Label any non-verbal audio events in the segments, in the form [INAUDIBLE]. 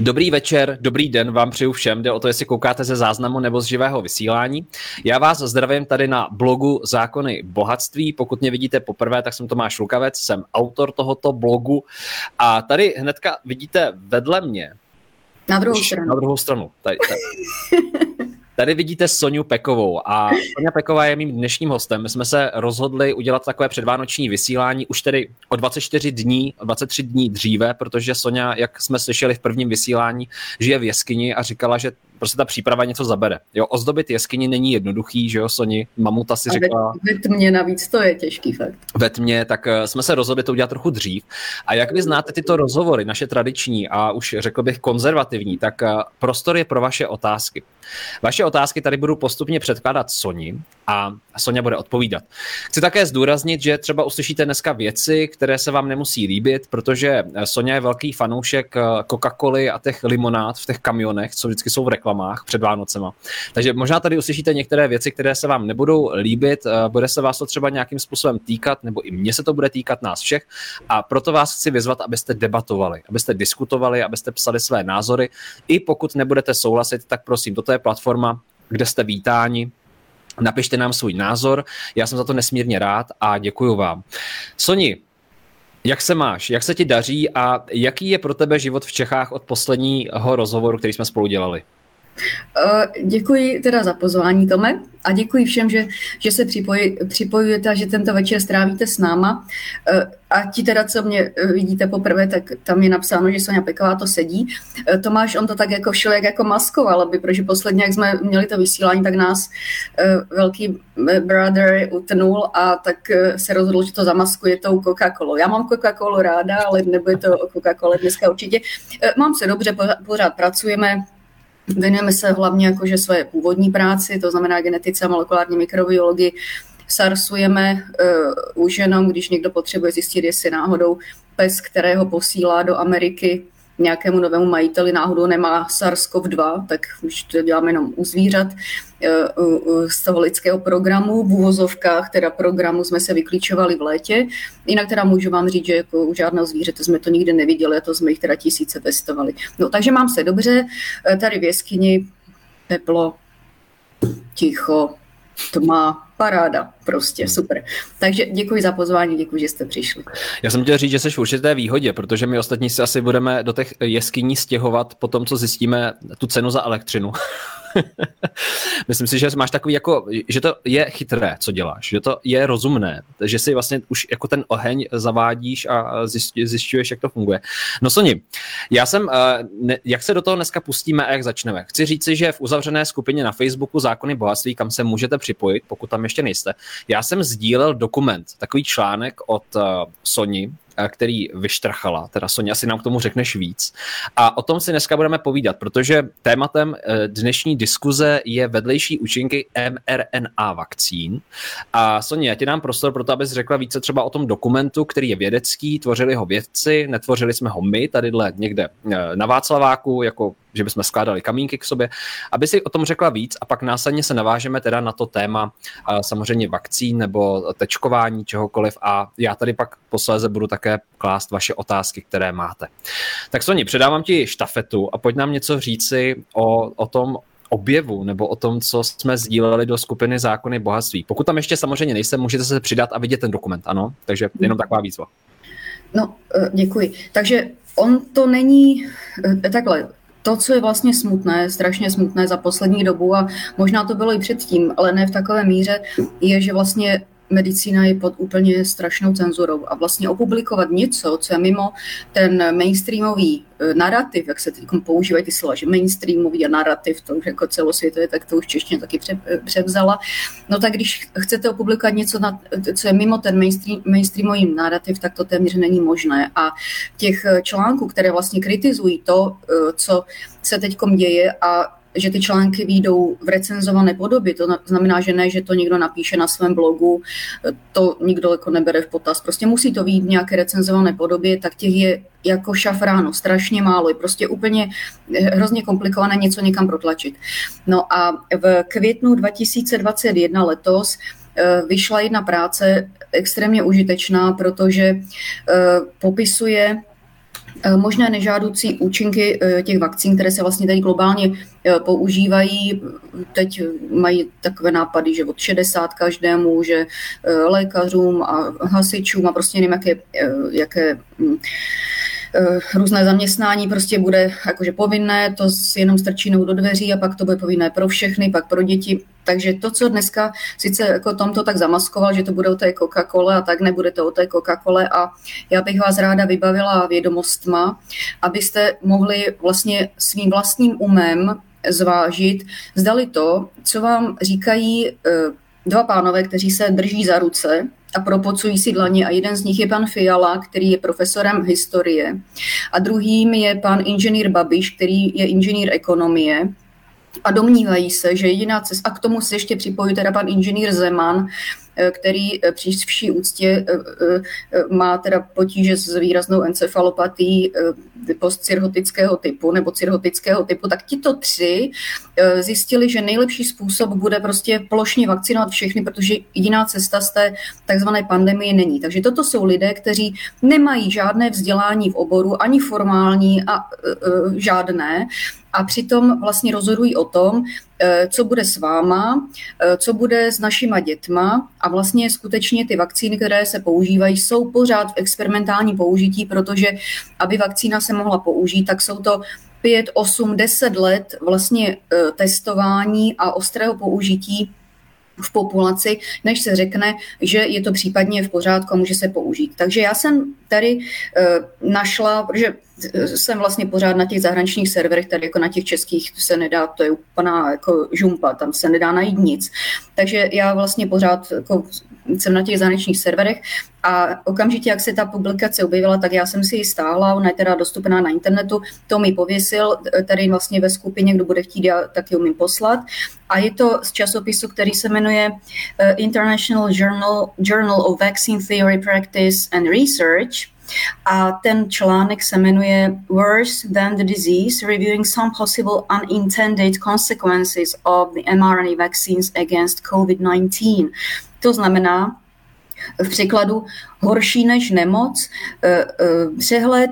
Dobrý večer, dobrý den vám přeju všem. Jde o to, jestli koukáte ze záznamu nebo z živého vysílání. Já vás zdravím tady na blogu Zákony bohatství. Pokud mě vidíte poprvé, tak jsem Tomáš Lukavec, jsem autor tohoto blogu. A tady hnedka vidíte vedle mě. Na druhou stranu. Na druhou stranu. Tady, tady. [LAUGHS] Tady vidíte Soniu Pekovou a Sonia Peková je mým dnešním hostem. My jsme se rozhodli udělat takové předvánoční vysílání už tedy o 24 dní, o 23 dní dříve, protože Sonia, jak jsme slyšeli v prvním vysílání, žije v jeskyni a říkala, že prostě ta příprava něco zabere. Jo, ozdobit jeskyni není jednoduchý, že jo, Soni, mamuta si řekla. Ve, ve tmě navíc to je těžký fakt. Ve tmě, tak uh, jsme se rozhodli to udělat trochu dřív. A jak vy znáte tyto rozhovory, naše tradiční a už řekl bych konzervativní, tak uh, prostor je pro vaše otázky. Vaše otázky tady budu postupně předkládat Soni a Sonja bude odpovídat. Chci také zdůraznit, že třeba uslyšíte dneska věci, které se vám nemusí líbit, protože Sonja je velký fanoušek eh, Coca-Coly a těch limonád v těch kamionech, co vždycky jsou v reklamách před Vánocema. Takže možná tady uslyšíte některé věci, které se vám nebudou líbit, eh, bude se vás to třeba nějakým způsobem týkat, nebo i mně se to bude týkat nás všech. A proto vás chci vyzvat, abyste debatovali, abyste diskutovali, abyste psali své názory. I pokud nebudete souhlasit, tak prosím, toto je platforma, kde jste vítáni, Napište nám svůj názor, já jsem za to nesmírně rád a děkuji vám. Soni, jak se máš, jak se ti daří a jaký je pro tebe život v Čechách od posledního rozhovoru, který jsme spolu dělali? Eh, děkuji teda za pozvání, Tome, a děkuji všem, že, že se připojí, připojujete a že tento večer strávíte s náma. Eh, a ti teda, co mě eh, vidíte poprvé, tak tam je napsáno, že Sonja Peková to sedí. Tomáš, on to tak jako všelijak jako maskoval, aby, protože posledně, jak jsme měli to vysílání, tak nás velký brother utnul a tak se rozhodl, že to zamaskuje tou Coca-Colou. Já mám Coca-Colu ráda, ale nebude to Coca-Cola dneska určitě. Mám se dobře, pořád pracujeme, Věnujeme se hlavně jakože své původní práci, to znamená genetice a molekulární mikrobiologii. Sarsujeme uh, už jenom, když někdo potřebuje zjistit, jestli náhodou pes, kterého posílá do Ameriky, nějakému novému majiteli náhodou nemá SARS-CoV-2, tak už to děláme jenom u zvířat eh, z toho lidského programu. V úvozovkách teda programu jsme se vyklíčovali v létě. Jinak teda můžu vám říct, že jako u žádného zvířete jsme to nikdy neviděli a to jsme jich teda tisíce testovali. No takže mám se dobře, eh, tady v jeskyni teplo, ticho, to má paráda, prostě hmm. super. Takže děkuji za pozvání, děkuji, že jste přišli. Já jsem chtěl říct, že jsi v určité výhodě, protože my ostatní se asi budeme do těch jeskyní stěhovat po tom, co zjistíme tu cenu za elektřinu. [LAUGHS] Myslím si, že máš takový jako, že to je chytré, co děláš, že to je rozumné, že si vlastně už jako ten oheň zavádíš a zjišťuješ, jak to funguje. No Soni, já jsem, eh, jak se do toho dneska pustíme a jak začneme? Chci říci, že v uzavřené skupině na Facebooku Zákony bohatství, kam se můžete připojit, pokud tam ještě nejste, já jsem sdílel dokument, takový článek od uh, Sony, který vyštrchala. Teda Sonja, asi nám k tomu řekneš víc. A o tom si dneska budeme povídat, protože tématem eh, dnešní diskuze je vedlejší účinky mRNA vakcín. A Sonja, já ti dám prostor pro to, abys řekla více třeba o tom dokumentu, který je vědecký, tvořili ho vědci, netvořili jsme ho my, tadyhle někde eh, na Václaváku, jako že bychom skládali kamínky k sobě, aby si o tom řekla víc a pak následně se navážeme teda na to téma samozřejmě vakcín nebo tečkování čehokoliv a já tady pak posléze budu také klást vaše otázky, které máte. Tak Soni, předávám ti štafetu a pojď nám něco říci o, o tom, objevu nebo o tom, co jsme sdíleli do skupiny Zákony bohatství. Pokud tam ještě samozřejmě nejsem, můžete se přidat a vidět ten dokument, ano? Takže jenom taková výzva. No, eh, děkuji. Takže on to není eh, takhle to, co je vlastně smutné, strašně smutné za poslední dobu a možná to bylo i předtím, ale ne v takové míře, je, že vlastně medicína je pod úplně strašnou cenzurou a vlastně opublikovat něco, co je mimo ten mainstreamový e, narrativ, jak se teď používají ty slova, že mainstreamový a narrativ, to už jako celosvětové, tak to už češtině taky e, převzala. No tak když chcete opublikovat něco, co je mimo ten mainstream, mainstreamový narrativ, tak to téměř není možné. A těch článků, které vlastně kritizují to, e, co se teď děje a že ty články výjdou v recenzované podobě. To znamená, že ne, že to někdo napíše na svém blogu, to nikdo jako nebere v potaz. Prostě musí to být v nějaké recenzované podobě, tak těch je jako šafráno, strašně málo. Je prostě úplně hrozně komplikované něco někam protlačit. No a v květnu 2021 letos eh, vyšla jedna práce extrémně užitečná, protože eh, popisuje možné nežádoucí účinky eh, těch vakcín, které se vlastně tady globálně eh, používají. Teď mají takové nápady, že od 60 každému, že lékařům a hasičům a prostě nevím, jaké, jaké hm, Eh, různé zaměstnání prostě bude jakože povinné, to jenom strčí do dveří a pak to bude povinné pro všechny, pak pro děti. Takže to, co dneska sice jako tomto tak zamaskoval, že to bude o té Coca-Cole a tak nebude to o té Coca-Cole a já bych vás ráda vybavila vědomostma, abyste mohli vlastně svým vlastním umem zvážit, zdali to, co vám říkají eh, dva pánové, kteří se drží za ruce a propocují si dlaně a jeden z nich je pan Fiala, který je profesorem historie. A druhým je pan inženýr Babiš, který je inženýr ekonomie a domnívají se, že jediná cesta, a k tomu se ještě připojí teda pan inženýr Zeman, Eh, který eh, při vší úctě eh, má teda potíže s výraznou encefalopatí postcirhotického typu nebo cirhotického typu, tak tito tři zjistili, že nejlepší způsob bude prostě plošně vakcinovat všechny, protože jiná cesta z té takzvané pandemie není. Takže toto jsou lidé, kteří nemají žádné vzdělání v oboru, ani formální a žádné, a přitom vlastně rozhodují o tom, eh, co bude s váma, eh, co bude s našima dětma a vlastně skutečně ty vakcíny, které se používají, jsou pořád v experimentální použití, protože aby vakcína se mohla použít, tak jsou to 5, 8, 10 let vlastně eh, testování a ostrého použití v populaci, než se řekne, že je to případně v pořádku a může se použít. Takže já jsem tady našla, protože jsem vlastně pořád na těch zahraničních serverech, tady jako na těch českých to se nedá, to je úplná jako žumpa, tam se nedá najít nic. Takže já vlastně pořád jako jsem na těch zahraničních serverech a okamžitě, jak se ta publikace objevila, tak já jsem si ji stáhla, ona je teda dostupná na internetu, to mi pověsil tady vlastně ve skupině, kdo bude chtít, já taky umím poslat. A je to z časopisu, který se jmenuje eh, International Journal, Journal of Vaccine Theory Practice and Research. A ten článek se jmenuje Worse Than the Disease, Reviewing Some Possible Unintended Consequences of the mRNA Vaccines Against COVID-19. To znamená, v překladu horší než nemoc, eh, eh, přehled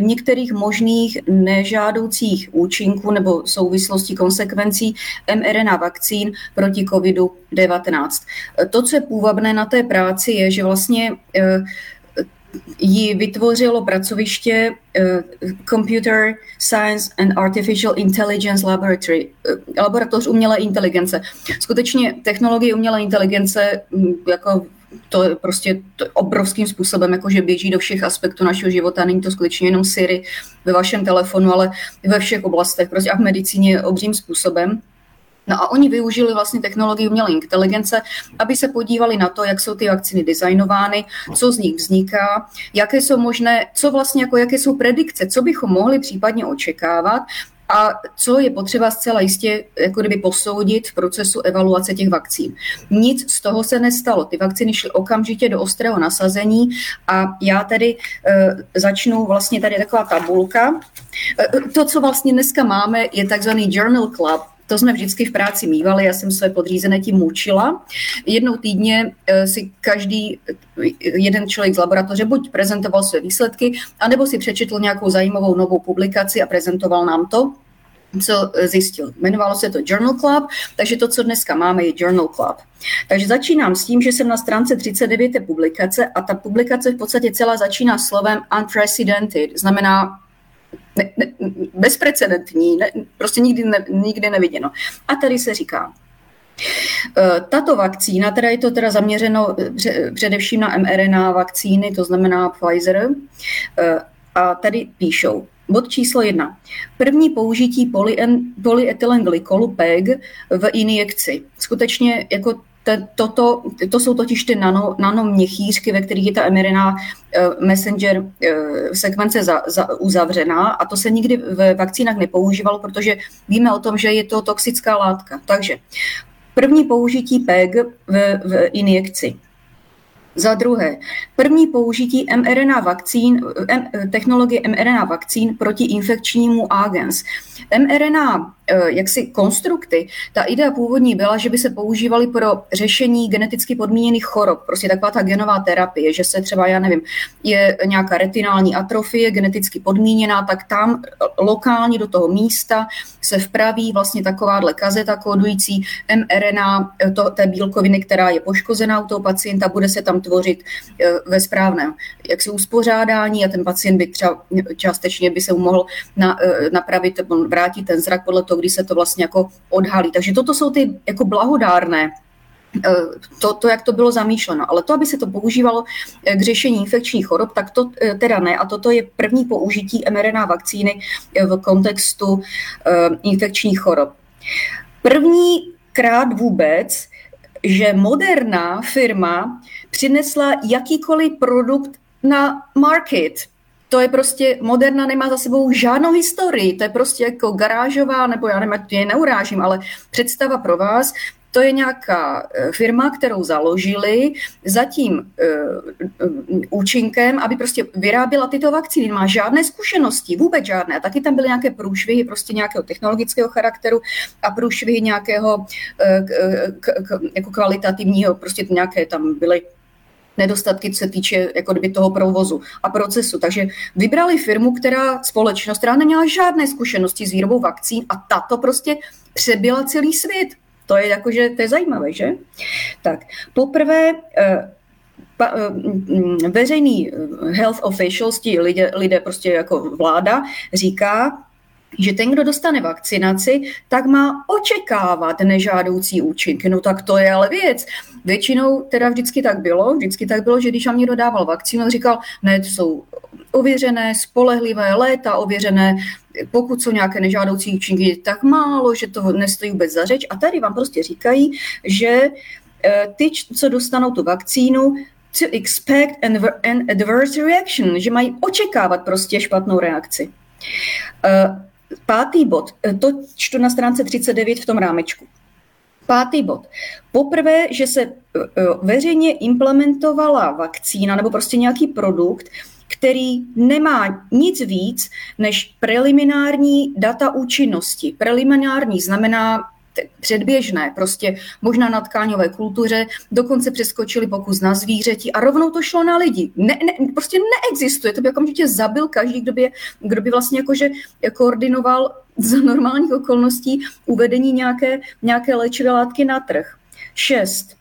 některých možných nežádoucích účinků nebo souvislostí konsekvencí mRNA vakcín proti COVID-19. To, co je půvabné na té práci, je, že vlastně ji vytvořilo pracoviště uh, Computer Science and Artificial Intelligence Laboratory, uh, laboratoř umělé inteligence. Skutečně technologie umělé inteligence um, jako to je prostě to obrovským způsobem, jakože běží do všech aspektů našeho života. Není to skutečně jenom Siri ve vašem telefonu, ale ve všech oblastech, prostě a v medicíně obřím způsobem. No a oni využili vlastně technologii umělé inteligence, aby se podívali na to, jak jsou ty vakcíny designovány, co z nich vzniká, jaké jsou možné, co vlastně jako jaké jsou predikce, co bychom mohli případně očekávat a co je potřeba zcela jistě jako kdyby posoudit v procesu evaluace těch vakcín. Nic z toho se nestalo. Ty vakcíny šly okamžitě do ostrého nasazení a já tedy e, začnu vlastně tady taková tabulka. E, to, co vlastně dneska máme, je takzvaný Journal Club, to jsme vždycky v práci mývali, já jsem své podřízené tím mučila. Jednou týdně eh, si každý jeden člověk z laboratoře buď prezentoval své výsledky, anebo si přečetl nějakou zajímavou novou publikaci a prezentoval nám to co zjistil. Jmenovalo se to Journal Club, takže to, co dneska máme, je Journal Club. Takže začínám s tím, že jsem na stránce 39 publikace a ta publikace v podstatě celá začíná slovem unprecedented, znamená ne, ne, bezprecedentní, ne, prostě nikdy, ne, nikdy neviděno. A tady se říká, e, tato vakcína, teda je to teda zaměřeno především na mRNA vakcíny, to znamená Pfizer, e, a tady píšou, Bod číslo jedna. První použití polyetylenglykolu PEG v injekci. Skutečně jako toto, to jsou totiž ty nano, nanoměchýřky, ve kterých je ta mRNA messenger sekvence za, za, uzavřená a to se nikdy v vakcínách nepoužívalo, protože víme o tom, že je to toxická látka. Takže první použití PEG v, v injekci. Za druhé, první použití mRNA vakcín, technologie mRNA vakcín proti infekčnímu agens. mRNA Eh, jaksi konstrukty, ta idea původní byla, že by se používaly pro řešení geneticky podmíněných chorob, prostě taková ta genová terapie, že se třeba, já nevím, je nějaká retinální atrofie geneticky podmíněná, tak tam lokálně do toho místa se vpraví vlastně takováhle kazeta kódující mRNA eh, to, té bílkoviny, která je poškozená u toho pacienta, bude se tam tvořit eh, ve správném jaksi uspořádání a ten pacient by třeba částečně by se mohl na, napravit, vrátit ten zrak podle toho, kdy se to vlastně jako odhalí. Takže toto jsou ty jako blahodárné eh, to, to, jak to bylo zamýšleno. Ale to, aby se to používalo eh, k řešení infekčních chorob, tak to eh, teda ne. A toto je první použití mRNA vakcíny v kontextu infekčních chorob. První krát vůbec, že moderná firma přinesla jakýkoliv produkt na market, to je prostě, Moderna nemá za sebou žádnou historii, to je prostě jako garážová, nebo já nevím, je neurážím, ale představa pro vás, to je nějaká e, firma, kterou založili za tím uh, účinkem, aby prostě vyráběla tyto vakcíny. Má žádné zkušenosti, vůbec žádné. A taky tam byly nějaké průšvihy prostě nějakého technologického charakteru a průšvihy nějakého uh, k, k, jako kvalitativního, prostě nějaké tam byly nedostatky, co se týče jako kdyby toho provozu a procesu. Takže vybrali firmu, která společnost, která neměla žádné zkušenosti s výrobou vakcín a tato prostě přebyla celý svět. To je jakože, to je zajímavé, že? Tak, poprvé eh, pa, eh, mm, veřejný eh, health officials, ti lidé, lidé prostě jako vláda, říká, že ten, kdo dostane vakcinaci, tak má očekávat nežádoucí účinky. No tak to je ale věc. Většinou teda vždycky tak bylo, vždycky tak bylo, že když vám někdo dával vakcínu, říkal, ne, to jsou ověřené, spolehlivé, léta ověřené, pokud jsou nějaké nežádoucí účinky, tak málo, že to nestojí vůbec za řeč. A tady vám prostě říkají, že eh, ty, co dostanou tu vakcínu, to expect an adverse reaction, že mají očekávat prostě špatnou reakci. Eh, Pátý bod, eh, to čtu na stránce 39 v tom rámečku. Pátý bod. Poprvé, že se eh, eh, veřejně implementovala vakcína nebo prostě nějaký produkt, který nemá nic víc než preliminární data účinnosti. Preliminární znamená předběžné, prostě možná na tkáňové kultuře, dokonce přeskočili pokus na zvířeti a rovnou to šlo na lidi. Ne, ne, prostě neexistuje, to by okamžitě zabil každý, kdo by, kdo by vlastně jakože koordinoval za normálních okolností uvedení nějaké, nějaké léčivé látky na trh. Šest.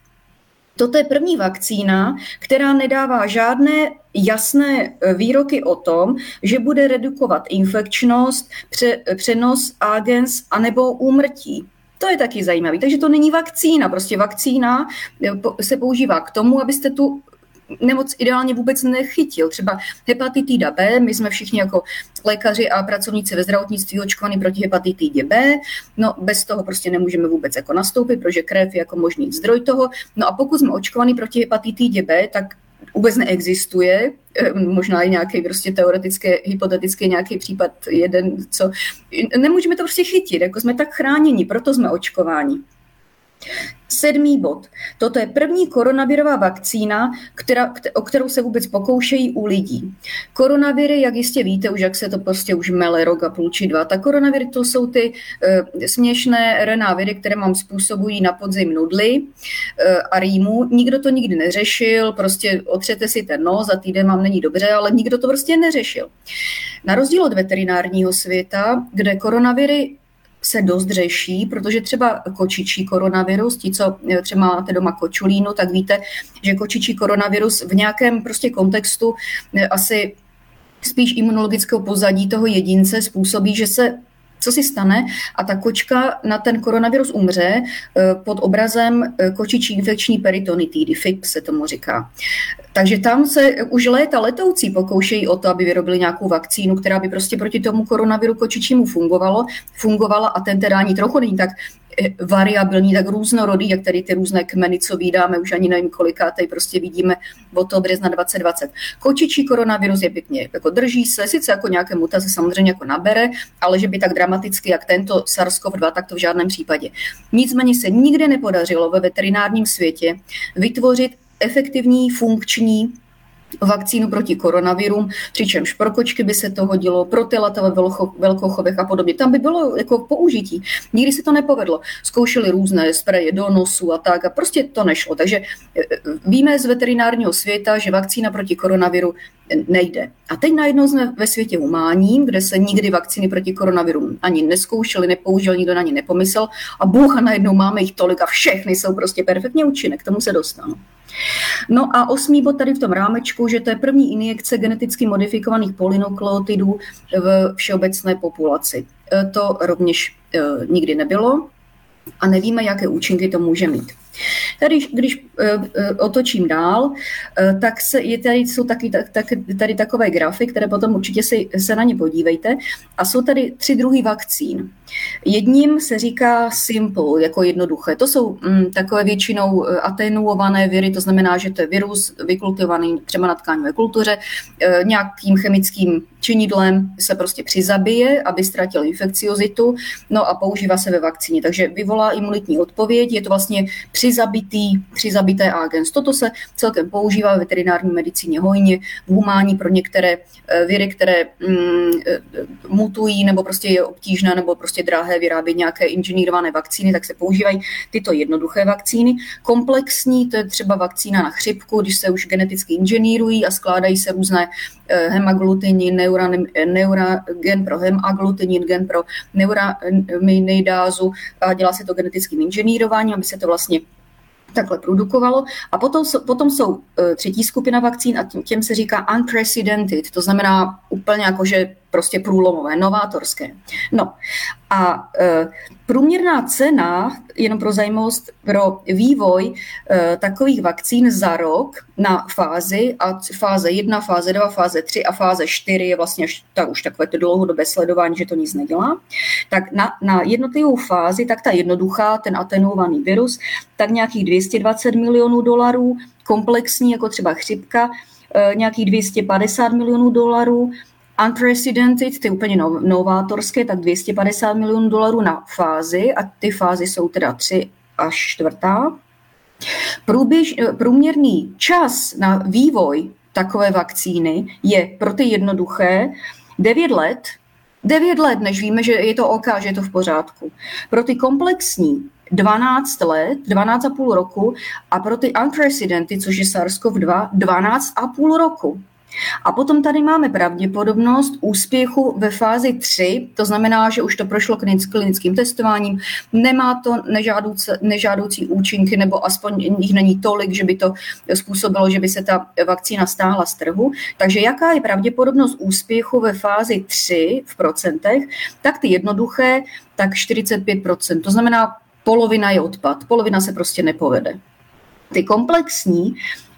Toto je první vakcína, která nedává žádné jasné výroky o tom, že bude redukovat infekčnost, pře, přenos agens anebo úmrtí. To je taky zajímavé. Takže to není vakcína. Prostě vakcína eh, se používá k tomu, abyste tu nemoc ideálně vůbec nechytil. Třeba hepatitida B, my jsme všichni jako lékaři a pracovníci ve zdravotnictví očkovaní proti hepatitidě B, no bez toho prostě nemůžeme vůbec jako nastoupit, protože krev je jako možný zdroj toho. No a pokud jsme očkovaní proti hepatitidě B, tak vůbec neexistuje, eh, možná i nějaký prostě teoretické, hypotetický nějaký případ jeden, co nemůžeme to prostě chytit, jako jsme tak chráněni, proto jsme očkováni. Sedmý bod. Toto je první koronavirová vakcína, která, o kterou se vůbec pokoušejí u lidí. Koronaviry, jak jistě víte, už jak se to prostě už mele rok a půl či dva, tak koronaviry to jsou ty e, směšné RNA viry, které mám způsobují na podzim nudly e, a rýmu. Nikdo to nikdy neřešil, prostě otřete si ten nos, za týden mám není dobře, ale nikdo to prostě neřešil. Na rozdíl od veterinárního světa, kde koronaviry se dost řeší, protože třeba kočičí koronavirus, ti, co e, třeba máte doma kočulínu, tak víte, že kočičí koronavirus v nějakém prostě kontextu e, asi spíš imunologického pozadí toho jedince způsobí, že se co si stane a ta kočka na ten koronavirus umře eh, pod obrazem eh, kočičí infekční peritonitidy, FIP se tomu říká. Takže tam se už léta letoucí pokoušejí o to, aby vyrobili nějakou vakcínu, která by prostě proti tomu koronaviru kočičímu fungovalo, fungovala a ten teda ani trochu není tak variabilní, tak různorodý, jak tady ty různé kmeny, co vydáme, už ani nevím koliká, tady prostě vidíme od toho března 2020. Kočičí koronavirus je pěkně, jako drží se, sice jako nějaké mutace samozřejmě jako nabere, ale že by tak dramaticky, jak tento SARS-CoV-2, tak to v žádném případě. Nicméně se nikdy nepodařilo ve veterinárním světě vytvořit efektivní, funkční vakcínu proti koronavirům, přičemž pro kočky by se to hodilo, pro ty latové velkochovech a podobně. Tam by bylo jako použití. Nikdy se to nepovedlo. Zkoušeli různé spreje do nosu a tak a prostě to nešlo. Takže e, e, víme z veterinárního světa, že vakcína proti koronaviru nejde. A teď najednou jsme ve světě humánním, kde se nikdy vakcíny proti koronaviru ani neskoušeli, nepoužil, nikdo na ně nepomyslel a bůh a najednou máme jich tolik a všechny jsou prostě perfektně účinné, k tomu se dostanu. No a osmý bod tady v tom rámečku, že to je první injekce geneticky modifikovaných polynukleotidů v všeobecné populaci. E, to rovněž e, nikdy nebylo a nevíme, jaké účinky to může mít. Tady, když uh, otočím dál, uh, tak se, je tady, jsou taky, tak, tady takové grafy, které potom určitě se, se na ně podívejte. A jsou tady tři druhy vakcín. Jedním se říká simple, jako jednoduché. To jsou mm, takové většinou atenuované viry, to znamená, že to je virus vykultivovaný třeba na tkáňové kultuře, e, nějakým chemickým činidlem se prostě přizabije, aby ztratil infekciozitu, no a používá se ve vakcíně. Takže vyvolá imunitní odpověď, je to vlastně přizabitý, přizabité agens. Toto se celkem používá ve veterinární medicíně hojně, v humání pro některé e, viry, které mm, e, mutují nebo prostě je obtížné nebo prostě drahé vyrábět nějaké inženýrované vakcíny, tak se používají tyto jednoduché vakcíny. Komplexní, to je třeba vakcína na chřipku, když se už geneticky inženýrují a skládají se různé eh, hemaglutinin, neura, neura, gen pro hemaglutinin, gen pro neuraminidázu a dělá se to genetickým inženýrováním, aby se to vlastně takhle produkovalo. A potom, potom jsou e, třetí skupina vakcín a tím, těm se říká unprecedented, to znamená úplně jako, že prostě průlomové, novátorské. No a e, průměrná cena, jenom pro zajímavost, pro vývoj e, takových vakcín za rok na fázi, a fáze 1, fáze 2, fáze 3 a fáze 4 je vlastně tak, už takové to dlouhodobé sledování, že to nic nedělá, tak na, na jednotlivou fázi, tak ta jednoduchá, ten atenuovaný virus, tak nějakých 220 milionů dolarů, komplexní, jako třeba chřipka, e, nějakých 250 milionů dolarů, unprecedented, ty úplně novátorské, tak 250 milionů dolarů na fázi a ty fázy jsou teda tři až čtvrtá. Průběž, průměrný čas na vývoj takové vakcíny je pro ty jednoduché 9 let, 9 let, než víme, že je to OK, že je to v pořádku. Pro ty komplexní 12 let, 12,5 roku a pro ty unprecedented, což je SARS-CoV-2, 12,5 roku. A potom tady máme pravděpodobnost úspěchu ve fázi 3, to znamená, že už to prošlo klinickým testováním, nemá to nežádoucí, nežádoucí účinky, nebo aspoň jich není tolik, že by to způsobilo, že by se ta vakcína stáhla z trhu. Takže jaká je pravděpodobnost úspěchu ve fázi 3 v procentech, tak ty jednoduché, tak 45%. To znamená, polovina je odpad, polovina se prostě nepovede. Ty komplexní,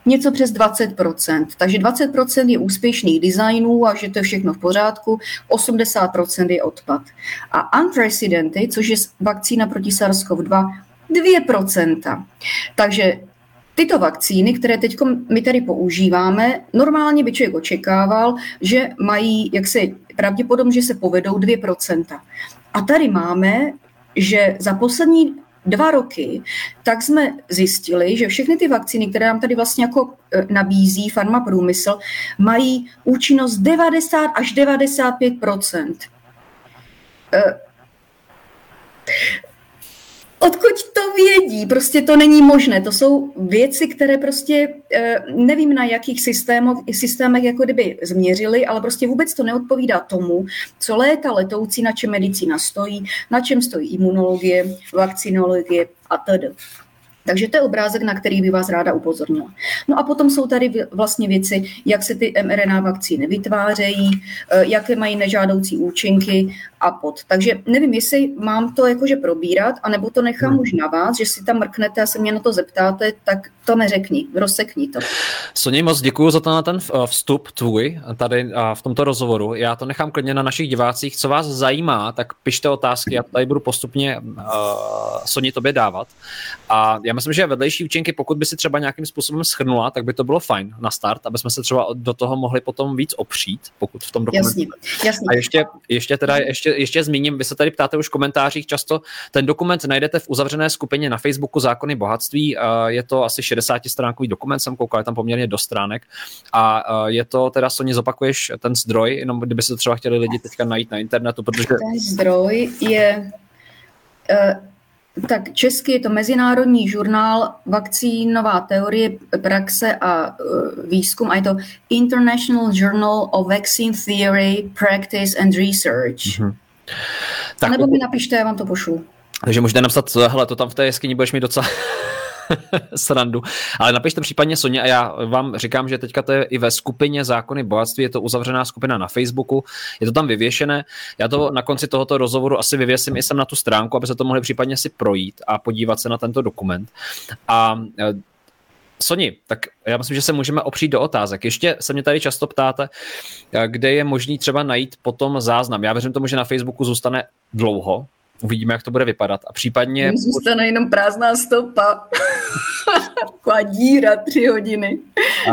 něco přes 20%. Takže 20% je úspěšných designů a že to je všechno v pořádku, 80% je odpad. A unprecedented, což je vakcína proti SARS-CoV-2, 2%. Takže tyto vakcíny, které teď my tady používáme, normálně by člověk očekával, že mají jaksi pravděpodobně, že se povedou 2%. A tady máme, že za poslední dva roky, tak jsme zjistili, že všechny ty vakcíny, které nám tady vlastně jako e, nabízí farmaprůmysl, mají účinnost 90 až 95 Odkud to vědí? Prostě to není možné. To jsou věci, které prostě eh, nevím na jakých systémech, systémech jako kdyby změřili, ale prostě vůbec to neodpovídá tomu, co léta letoucí, na čem medicína stojí, na čem stojí imunologie, vakcinologie a tedy. Takže to je obrázek, na který by vás ráda upozornila. No a potom jsou tady vlastně věci, jak se ty mRNA vakcíny vytvářejí, eh, jaké mají nežádoucí účinky a pod. Takže nevím, jestli mám to jakože probírat, anebo to nechám hmm. už na vás, že si tam mrknete a se mě na to zeptáte, tak to neřekni, rozsekni to. Soně, moc děkuji za ten, ten eh, vstup tvůj tady v tomto rozhovoru. Já to nechám klidně na našich divácích. Co vás zajímá, tak pište otázky, já tady budu postupně uh, Soni tobě dávat. A já myslím, že vedlejší účinky, pokud by si třeba nějakým způsobem schrnula, tak by to bylo fajn na start, aby jsme se třeba do toho mohli potom víc opřít, pokud v tom dokumentu. Jasně, jasně. A ještě, ještě teda, ještě, ještě zmíním, vy se tady ptáte už v komentářích často, ten dokument najdete v uzavřené skupině na Facebooku Zákony bohatství, je to asi 60 stránkový dokument, jsem koukal, je tam poměrně do stránek. A je to teda, Soně, zopakuješ ten zdroj, jenom kdyby se to třeba chtěli lidi teďka najít na internetu, protože... Ten zdroj je uh tak česky je to Mezinárodní žurnál Vakcínová teorie, praxe a uh, výzkum a je to International Journal of Vaccine Theory, Practice and Research. Mm-hmm. Tak, nebo mi napište, já vám to pošlu. Takže můžete napsat, hele, to tam v té jeskyni budeš mít docela [LAUGHS] srandu. Ale napište případně Soně a já vám říkám, že teďka to je i ve skupině Zákony bohatství, je to uzavřená skupina na Facebooku, je to tam vyvěšené. Já to na konci tohoto rozhovoru asi vyvěsím i sem na tu stránku, aby se to mohli případně si projít a podívat se na tento dokument. A e, Soni, tak já myslím, že se můžeme opřít do otázek. Ještě se mě tady často ptáte, e, kde je možný třeba najít potom záznam. Já věřím tomu, že na Facebooku zůstane dlouho, Uvidíme, jak to bude vypadat. A případně... Zůstane jenom prázdná stopa. [LAUGHS] Taková díra tři hodiny.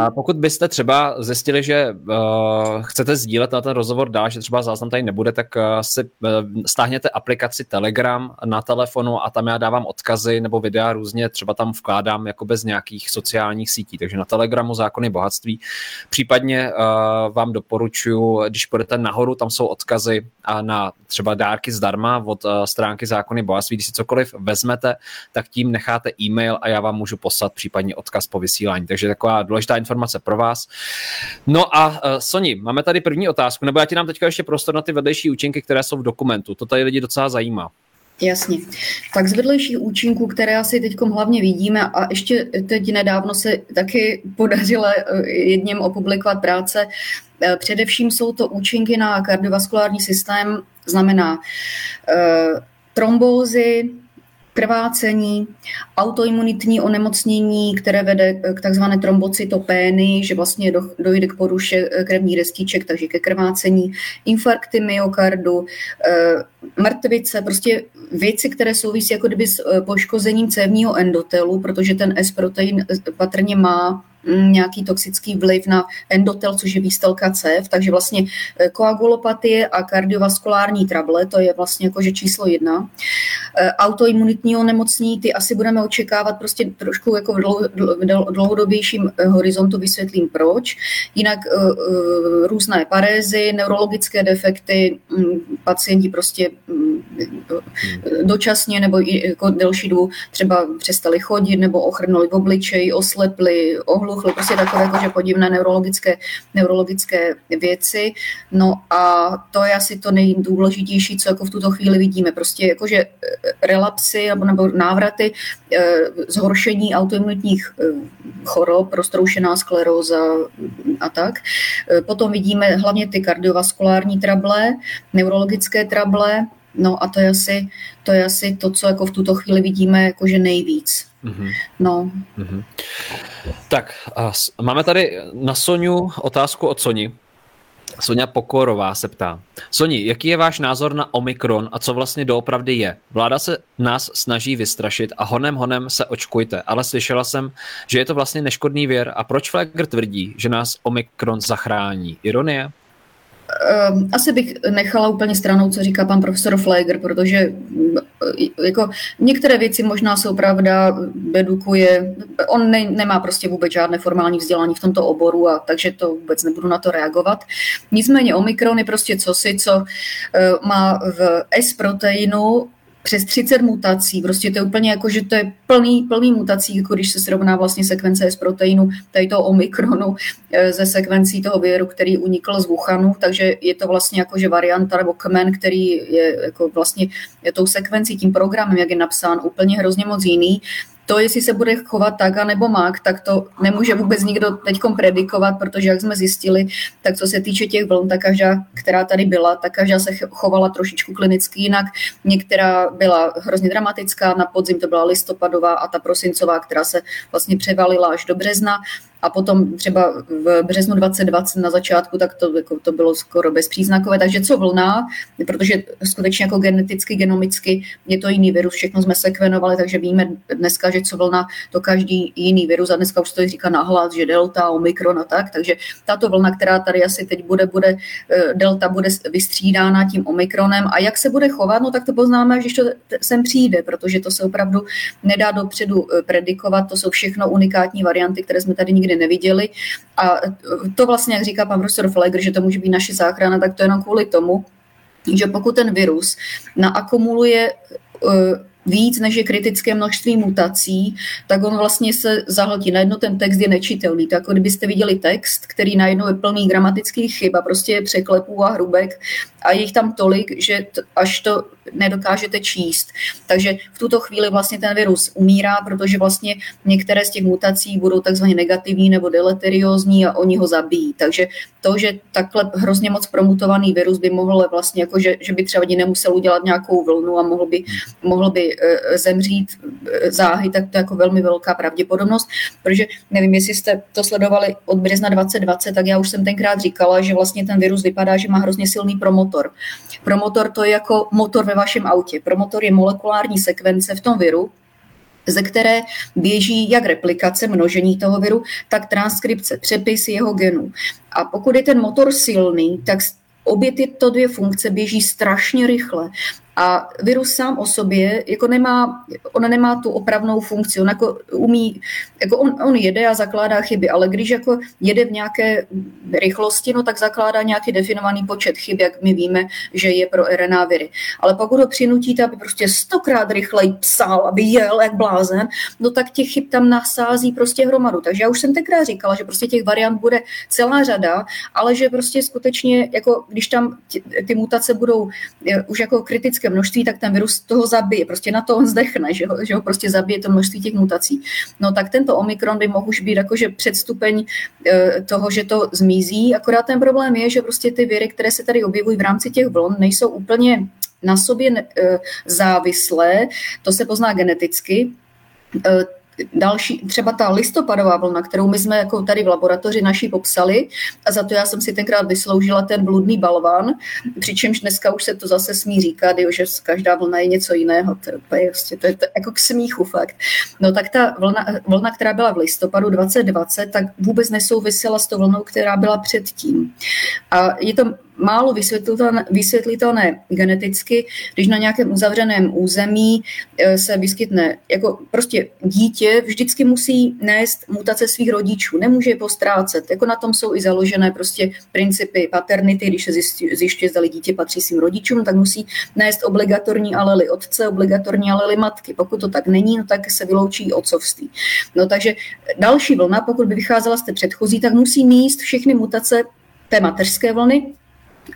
A pokud byste třeba zjistili, že uh, chcete sdílet na ten rozhovor dál, že třeba záznam tady nebude, tak uh, si uh, stáhněte aplikaci Telegram na telefonu a tam já dávám odkazy nebo videa různě, třeba tam vkládám jako bez nějakých sociálních sítí. Takže na Telegramu zákony bohatství. Případně uh, vám doporučuji, když půjdete nahoru, tam jsou odkazy na třeba dárky zdarma od uh, stránky zákony bohatství. Když si cokoliv vezmete, tak tím necháte e-mail a já vám můžu poslat případně odkaz po vysílání. Takže taková důležitá informace pro vás. No a uh, Soni, máme tady první otázku, nebo já ti nám teďka ještě prostor na ty vedlejší účinky, které jsou v dokumentu. To tady lidi docela zajímá. Jasně. Tak z vedlejších účinků, které asi teď hlavně vidíme, a ještě teď nedávno se taky podařilo eh, jedním opublikovat práce, eh, především jsou to účinky na kardiovaskulární systém, znamená trombózy, krvácení, autoimunitní onemocnění, které vede k takzvané trombocytopény, že vlastně dojde k poruše eh, krevních destiček, takže ke krvácení, infarkty myokardu, eh, mrtvice, prostě věci, které souvisí jako kdyby s eh, poškozením cévního endotelu, protože ten S-protein patrně má nějaký toxický vliv na endotel, což je výstelka cév, takže vlastně e, koagulopatie a kardiovaskulární trable, to je vlastně jakože číslo jedna. E, autoimunitní onemocnění, ty asi budeme očekávat prostě trošku jako v dlouhodobějším e, horizontu, vysvětlím proč. Jinak různé parézy, neurologické defekty, mm, pacienti prostě mm, dočasně nebo jako delší dobu třeba přestali chodit nebo ochrnuli v obličeji, oslepli, ohlu hluchl, prostě takové jakože podivné neurologické, neurologické věci. No a to je asi to nejdůležitější, co jako v tuto chvíli vidíme. Prostě jakože eh, relapsy nebo, nebo návraty eh, zhoršení autoimunitních eh, chorob, roztroušená skleróza a tak. Potom vidíme hlavně ty kardiovaskulární trable, neurologické trable, No a to je asi to, je asi to co jako v tuto chvíli vidíme jakože nejvíc. Mm-hmm. No. Mm-hmm. Tak, a máme tady na Soniu otázku od Soni. Sonja Pokorová se ptá. Soni, jaký je váš názor na Omikron a co vlastně doopravdy je? Vláda se nás snaží vystrašit a honem honem se očkujte, ale slyšela jsem, že je to vlastně neškodný věr a proč Flegr tvrdí, že nás Omikron zachrání? Ironie? Ehm, asi bych nechala úplně stranou, co říká pan profesor Fleger, protože eh, jako některé věci možná jsou pravda, dedukuje, on ne, nemá prostě vůbec žádné formální vzdělání v tomto oboru, a takže to vůbec nebudu na to reagovat. Nicméně Omikron je prostě cosi, co eh, má v S-proteinu přes 30 mutací, prostě to je úplně jako, že to je plný, plný mutací, jako když se srovná vlastně sekvence z proteinu tady toho omikronu eh, ze sekvencí toho viru, který unikl z Wuhanu, takže je to vlastně jako, že varianta nebo kmen, který je jako vlastně je tou sekvencí, tím programem, jak je napsán, úplně hrozně moc jiný To, jestli se bude chovat tak, anebo mák, tak to nemůže vůbec nikdo teď predikovat, protože jak jsme zjistili, tak co se týče těch vln, tak každá, která tady byla, tak každá se chovala trošičku klinicky jinak. Některá byla hrozně dramatická, na podzim to byla listopadová a ta prosincová, která se vlastně převalila až do března a potom třeba v březnu 2020 na začátku, tak to, jako, to bylo skoro bezpříznakové. Takže co vlna, protože skutečně jako geneticky, genomicky je to jiný virus, všechno jsme sekvenovali, takže víme dneska, že co vlna, to každý jiný virus. A dneska už to říká nahlas, že delta, omikron a tak, takže tato vlna, která tady asi teď bude, bude eh, delta bude vystřídána tím omikronem. A jak se bude chovat, no tak to poznáme, když to sem přijde, protože to se opravdu nedá dopředu eh, predikovat, to jsou všechno unikátní varianty, které jsme tady nikdy neviděli. A to vlastně, jak říká pan profesor Flegr, že to může být naše záchrana, tak to jenom kvůli tomu, že pokud ten virus naakumuluje uh, víc než je kritické množství mutací, tak on vlastně se zahltí. Najednou ten text je nečitelný. Tak jako kdybyste viděli text, který najednou je plný gramatických chyb a prostě je překlepů a hrubek a je jich tam tolik, že až to nedokážete číst. Takže v tuto chvíli vlastně ten virus umírá, protože vlastně některé z těch mutací budou takzvaně negativní nebo deleteriózní a oni ho zabijí. Takže to, že takhle hrozně moc promutovaný virus by mohl vlastně, jako že, že by třeba nemusel udělat nějakou vlnu a mohl by, mohl by e, zemřít e, záhy, tak to je jako velmi velká pravděpodobnost, protože nevím, jestli jste to sledovali od března 2020, tak já už jsem tenkrát říkala, že vlastně ten virus vypadá, že má hrozně silný promotor. Promotor to je jako motor ve vašem autě. Promotor je molekulární sekvence v tom viru, ze které běží jak replikace, množení toho viru, tak transkripce, přepis jeho genů. A pokud je ten motor silný, tak obě tyto dvě funkce běží strašně rychle a virus sám o sobě jako nemá, on nemá tu opravnou funkci, on jako umí, jako on, on jede a zakládá chyby, ale když jako jede v nějaké rychlosti, no tak zakládá nějaký definovaný počet chyb, jak my víme, že je pro RNA viry. Ale pokud ho přinutíte, aby prostě stokrát rychleji psal, aby jel jak blázen, no tak těch chyb tam nasází prostě hromadu. Takže já už jsem tenkrát říkala, že prostě těch variant bude celá řada, ale že prostě skutečně, jako když tam ty, ty mutace budou eh, už jako kritické obrovské množství, tak ten virus toho zabije. Prostě na to on zdechne, že ho, že ho prostě zabije to množství těch mutací. No tak tento omikron by mohl už být jakože předstupeň e, toho, že to zmizí. Akorát ten problém je, že prostě ty viry, které se tady objevují v rámci těch vln, nejsou úplně na sobě e, závislé. To se pozná geneticky e, další, třeba ta listopadová vlna, kterou my jsme jako tady v laboratoři naší popsali a za to já jsem si tenkrát vysloužila ten bludný balván, přičemž dneska už se to zase smí říkat, jo, že každá vlna je něco jiného, to je, prostě, to je to jako k smíchu fakt. No tak ta vlna, vlna, která byla v listopadu 2020, tak vůbec nesouvisela s tou vlnou, která byla předtím. A je to málo vysvětlitelné, vysvětlitelné geneticky, když na nějakém uzavřeném území eh, se vyskytne, jako prostě dítě vždycky musí nést mutace svých rodičů, nemůže je postrácet. Jako na tom jsou i založené prostě principy paternity, když se zjišťuje, zda dítě patří svým rodičům, tak musí nést obligatorní alely otce, obligatorní alely matky. Pokud to tak není, no tak se vyloučí otcovství. No takže další vlna, pokud by vycházela z té předchozí, tak musí míst všechny mutace té mateřské vlny,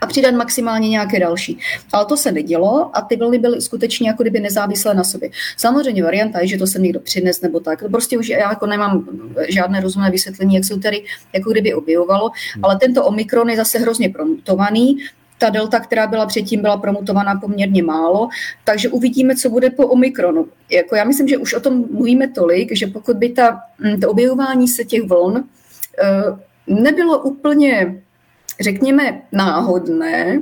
a přidat maximálně nějaké další. Ale to se nedělo a ty vlny byly skutečně jako kdyby nezávislé na sobě. Samozřejmě varianta je, že to se někdo přines nebo tak. Prostě už já jako nemám žádné rozumné vysvětlení, jak se to tady jako kdyby objevovalo, hmm. ale tento omikron je zase hrozně promutovaný, ta delta, která byla předtím, byla promutovaná poměrně málo, takže uvidíme, co bude po omikronu. Jako já myslím, že už o tom mluvíme tolik, že pokud by ta, hm, to objevování se těch vln eh, nebylo úplně řekněme, náhodné,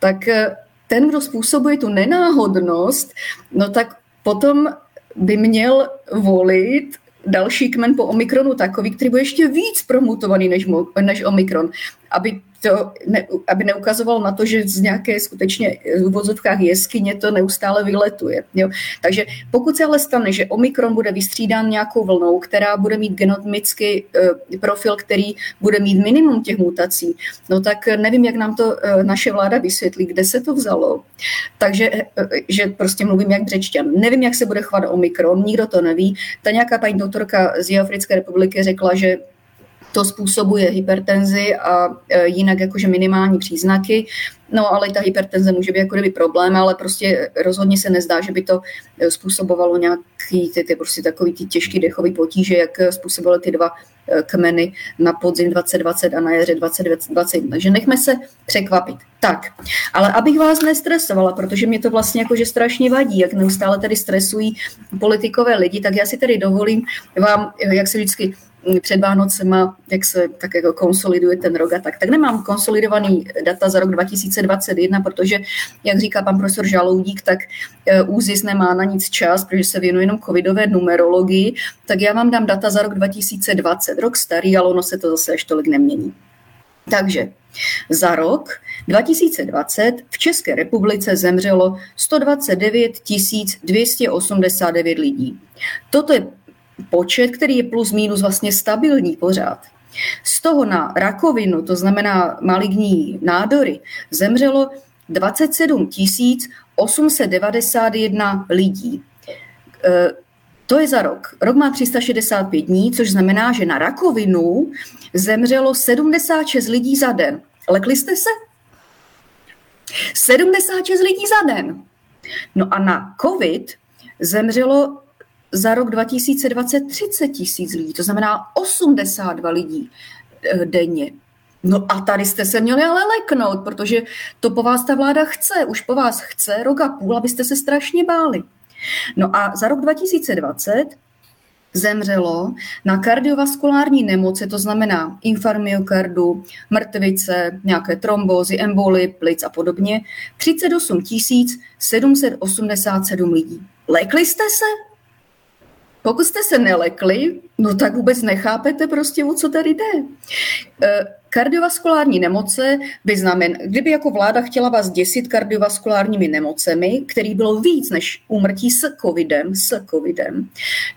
tak eh, ten, kdo způsobuje tu nenáhodnost, no tak potom by měl volit další kmen po Omikronu takový, který bude ještě víc promutovaný než, než Omikron, aby to ne, aby neukazoval na to, že z nějaké skutečně v vozovkách jeskyně to neustále vyletuje. Jo. Takže pokud se ale stane, že Omikron bude vystřídán nějakou vlnou, která bude mít genomický uh, profil, který bude mít minimum těch mutací, no tak nevím, jak nám to naše vláda vysvětlí, kde se to vzalo. Takže že prostě mluvím jak břečťan. Nevím, jak se bude chovat Omikron, nikdo to neví. Ta nějaká paní doktorka z Jihoafrické republiky řekla, že to způsobuje hypertenzi a e, jinak jakože minimální příznaky. No ale ta hypertenze může být jako kdyby problém, ale prostě rozhodně se nezdá, že by to e, způsobovalo nějaký ty, ty prostě takový ty těžký dechový potíže, jak způsobovaly ty dva e, kmeny na podzim 2020 a na jaře 2021. Takže nechme se překvapit. Tak, ale abych vás nestresovala, protože mě to vlastně jakože strašně vadí, jak neustále tady stresují politikové lidi, tak já si tady dovolím vám, jak se vždycky před Vánocema, jak se tak jako konsoliduje ten rok a tak, tak nemám konsolidovaný data za rok 2021, protože, jak říká pan profesor Žaloudík, tak eh, ÚZIS nemá na nic čas, protože se věnuje jenom covidové numerologii, tak já vám dám data za rok 2020, rok starý, ale ono se to zase až tolik nemění. Takže za rok 2020 v České republice zemřelo 129 289 lidí. Toto je počet, který je plus minus vlastně stabilní pořád. Z toho na rakovinu, to znamená maligní nádory, zemřelo 27 891 lidí. E, to je za rok. Rok má 365 dní, což znamená, že na rakovinu zemřelo 76 lidí za den. Lekli jste se? 76 lidí za den. No a na COVID zemřelo za rok 2020 30 tisíc lidí, to znamená 82 lidí eh, denně. No a tady jste se měli ale leknout, protože to po vás ta vláda chce, už po vás chce rok a půl, abyste se strašně báli. No a za rok 2020 zemřelo na kardiovaskulární nemoce, to znamená infarkt myokardu, mrtvice, nějaké trombózy, emboly, plic a podobně, 38 787 lidí. Lekli jste se? Pokud jste se nelekli, no tak vůbec nechápete prostě, o co tady jde. E, kardiovaskulární nemoce by znamen, kdyby jako vláda chtěla vás děsit kardiovaskulárními nemocemi, který bylo víc než úmrtí s covidem, s covidem,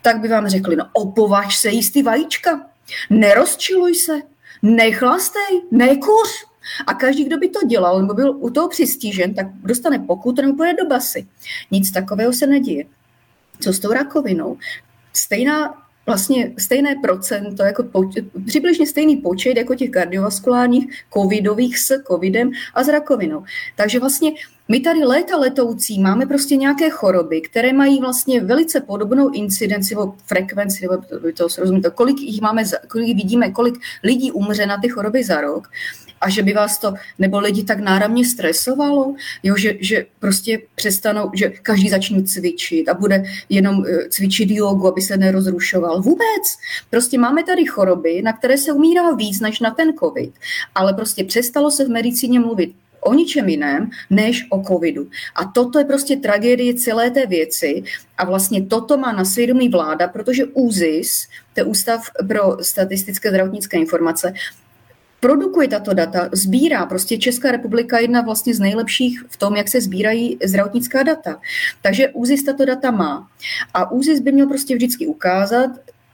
tak by vám řekli, no opovaž se jíst ty vajíčka, nerozčiluj se, nechlastej, nekuř. A každý, kdo by to dělal, nebo byl u toho přistížen, tak dostane pokud nebo půjde do basy. Nic takového se neděje. Co s tou rakovinou? Stejná vlastně stejné procento, jako počet, přibližně stejný počet jako těch kardiovaskulárních covidových s covidem a s rakovinou. Takže vlastně my tady léta letoucí máme prostě nějaké choroby, které mají vlastně velice podobnou incidenci nebo frekvenci, nebo to, to to, kolik jich máme, kolik vidíme, kolik lidí umře na ty choroby za rok a že by vás to nebo lidi tak náramně stresovalo, jo, že, že prostě přestanou, že každý začne cvičit a bude jenom eh, cvičit jogu, aby se nerozrušoval. Vůbec. Prostě máme tady choroby, na které se umírá víc než na ten covid, ale prostě přestalo se v medicíně mluvit o ničem jiném než o covidu. A toto je prostě tragédie celé té věci a vlastně toto má na svědomí vláda, protože ÚZIS, to je Ústav pro statistické zdravotnické informace, produkuje tato data, sbírá. Prostě Česká republika je jedna vlastně z nejlepších v tom, jak se sbírají zdravotnická data. Takže ÚZIS tato data má. A ÚZIS by měl prostě vždycky ukázat,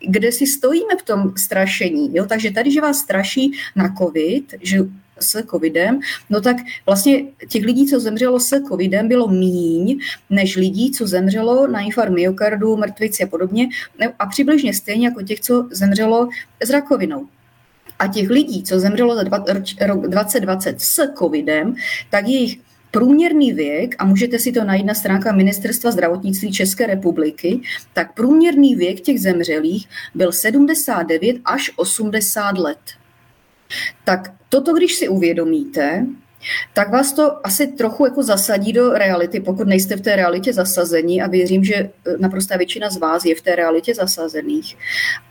kde si stojíme v tom strašení. Jo? Takže tady, že vás straší na COVID, že s covidem, no tak vlastně těch lidí, co zemřelo s covidem, bylo míň než lidí, co zemřelo na infarkt myokardu, mrtvici a podobně, a přibližně stejně jako těch, co zemřelo s rakovinou. A těch lidí, co zemřelo za rok 2020 s covidem, tak jejich průměrný věk, a můžete si to najít na stránkách Ministerstva zdravotnictví České republiky, tak průměrný věk těch zemřelých byl 79 až 80 let. Tak toto, když si uvědomíte, tak vás to asi trochu jako zasadí do reality, pokud nejste v té realitě zasazení a věřím, že naprostá většina z vás je v té realitě zasazených.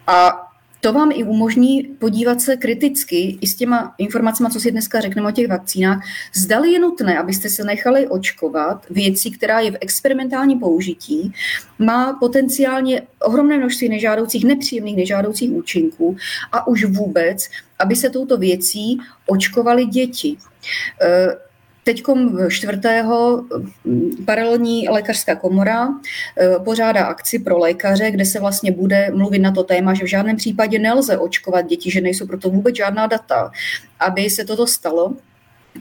A to vám i umožní podívat se kriticky i s těma informacemi, co si dneska řekneme o těch vakcínách. Zdali je nutné, abyste se nechali očkovat věcí, která je v experimentálním použití, má potenciálně ohromné množství nežádoucích, nepříjemných nežádoucích účinků a už vůbec, aby se touto věcí očkovali děti. Eh, Teď čtvrtého paralelní lékařská komora eh, pořádá akci pro lékaře, kde se vlastně bude mluvit na to téma, že v žádném případě nelze očkovat děti, že nejsou proto vůbec žádná data. Aby se toto stalo,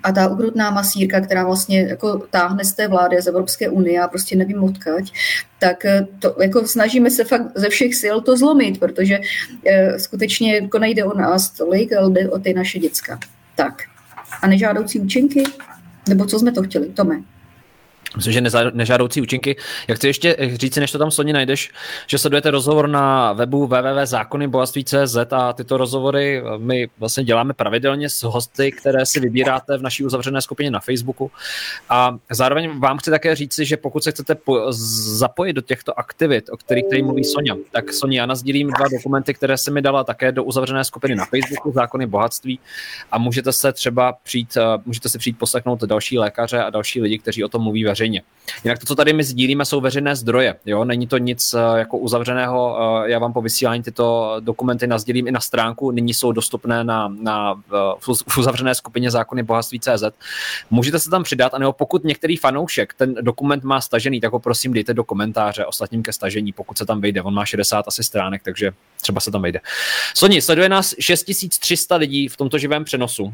a ta ukrutná masírka, která vlastně jako táhne z té vlády z Evropské unie a prostě nevím odkaď, tak eh, to, jako snažíme se fakt ze všech sil to zlomit, protože e, skutečně jako nejde o nás tolik, ale jde o ty naše děcka. Tak. A nežádoucí účinky? Nebo co jsme to chtěli? Tome. Myslím, že nežádoucí účinky. Jak chci ještě říct, než to tam Soni najdeš, že sledujete rozhovor na webu www.zákonybohatství.cz a tyto rozhovory my vlastně děláme pravidelně s hosty, které si vybíráte v naší uzavřené skupině na Facebooku. A zároveň vám chci také říci, že pokud se chcete zapojit do těchto aktivit, o kterých tady mluví Sonja, tak Sonja, já nazdílím dva dokumenty, které se mi dala také do uzavřené skupiny na Facebooku, Zákony bohatství a můžete se třeba přijít, můžete si přijít poslechnout další lékaře a další lidi, kteří o tom mluví veřejně. Jinak to, co tady my sdílíme, jsou veřejné zdroje. Jo? Není to nic eh, jako uzavřeného. Eh, já vám po vysílání tyto dokumenty nazdílím i na stránku. Nyní jsou dostupné na, na v uzavřené skupině zákony bohatství CZ. Můžete se tam přidat, anebo pokud některý fanoušek ten dokument má stažený, tak ho prosím dejte do komentáře ostatním ke stažení, pokud se tam vejde. On má 60 asi stránek, takže třeba se tam vejde. Soni, sleduje nás 6300 lidí v tomto živém přenosu.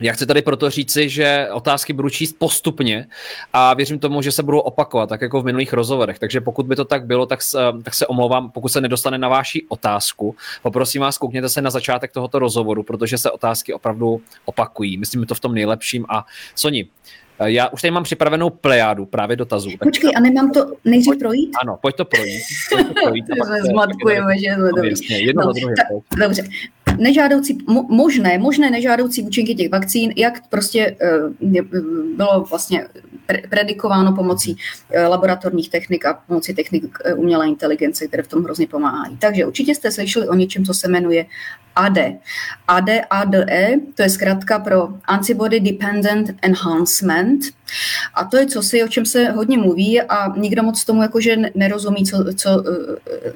Já chci tady proto říci, že otázky budu číst postupně a věřím tomu, že se budou opakovat, tak jako v minulých rozhovorech. Takže pokud by to tak bylo, tak, tak se omlouvám, pokud se nedostane na vaši otázku. Poprosím vás, koukněte se na začátek tohoto rozhovoru, protože se otázky opravdu opakují. Myslím to v tom nejlepším. A Soni, já už tady mám připravenou plejádu právě dotazů. Počkej, a nemám to nejdřív projít? Ano, pojď to projít. Pojď to projít [LAUGHS] Zmatkujeme, že dobrý. Jasně, jedno no, druhé. Dobře nežádoucí, možné, možné nežádoucí účinky těch vakcín, jak prostě eh, bylo vlastně predikováno pomocí eh, laboratorních technik a pomocí technik eh, umělé inteligence, které v tom hrozně pomáhají. Takže určitě jste slyšeli o něčem, co se jmenuje AD. AD, ADE, to je zkrátka pro Antibody Dependent Enhancement. A to je cosi, o čem se hodně mluví a nikdo moc tomu jakože nerozumí, co, co,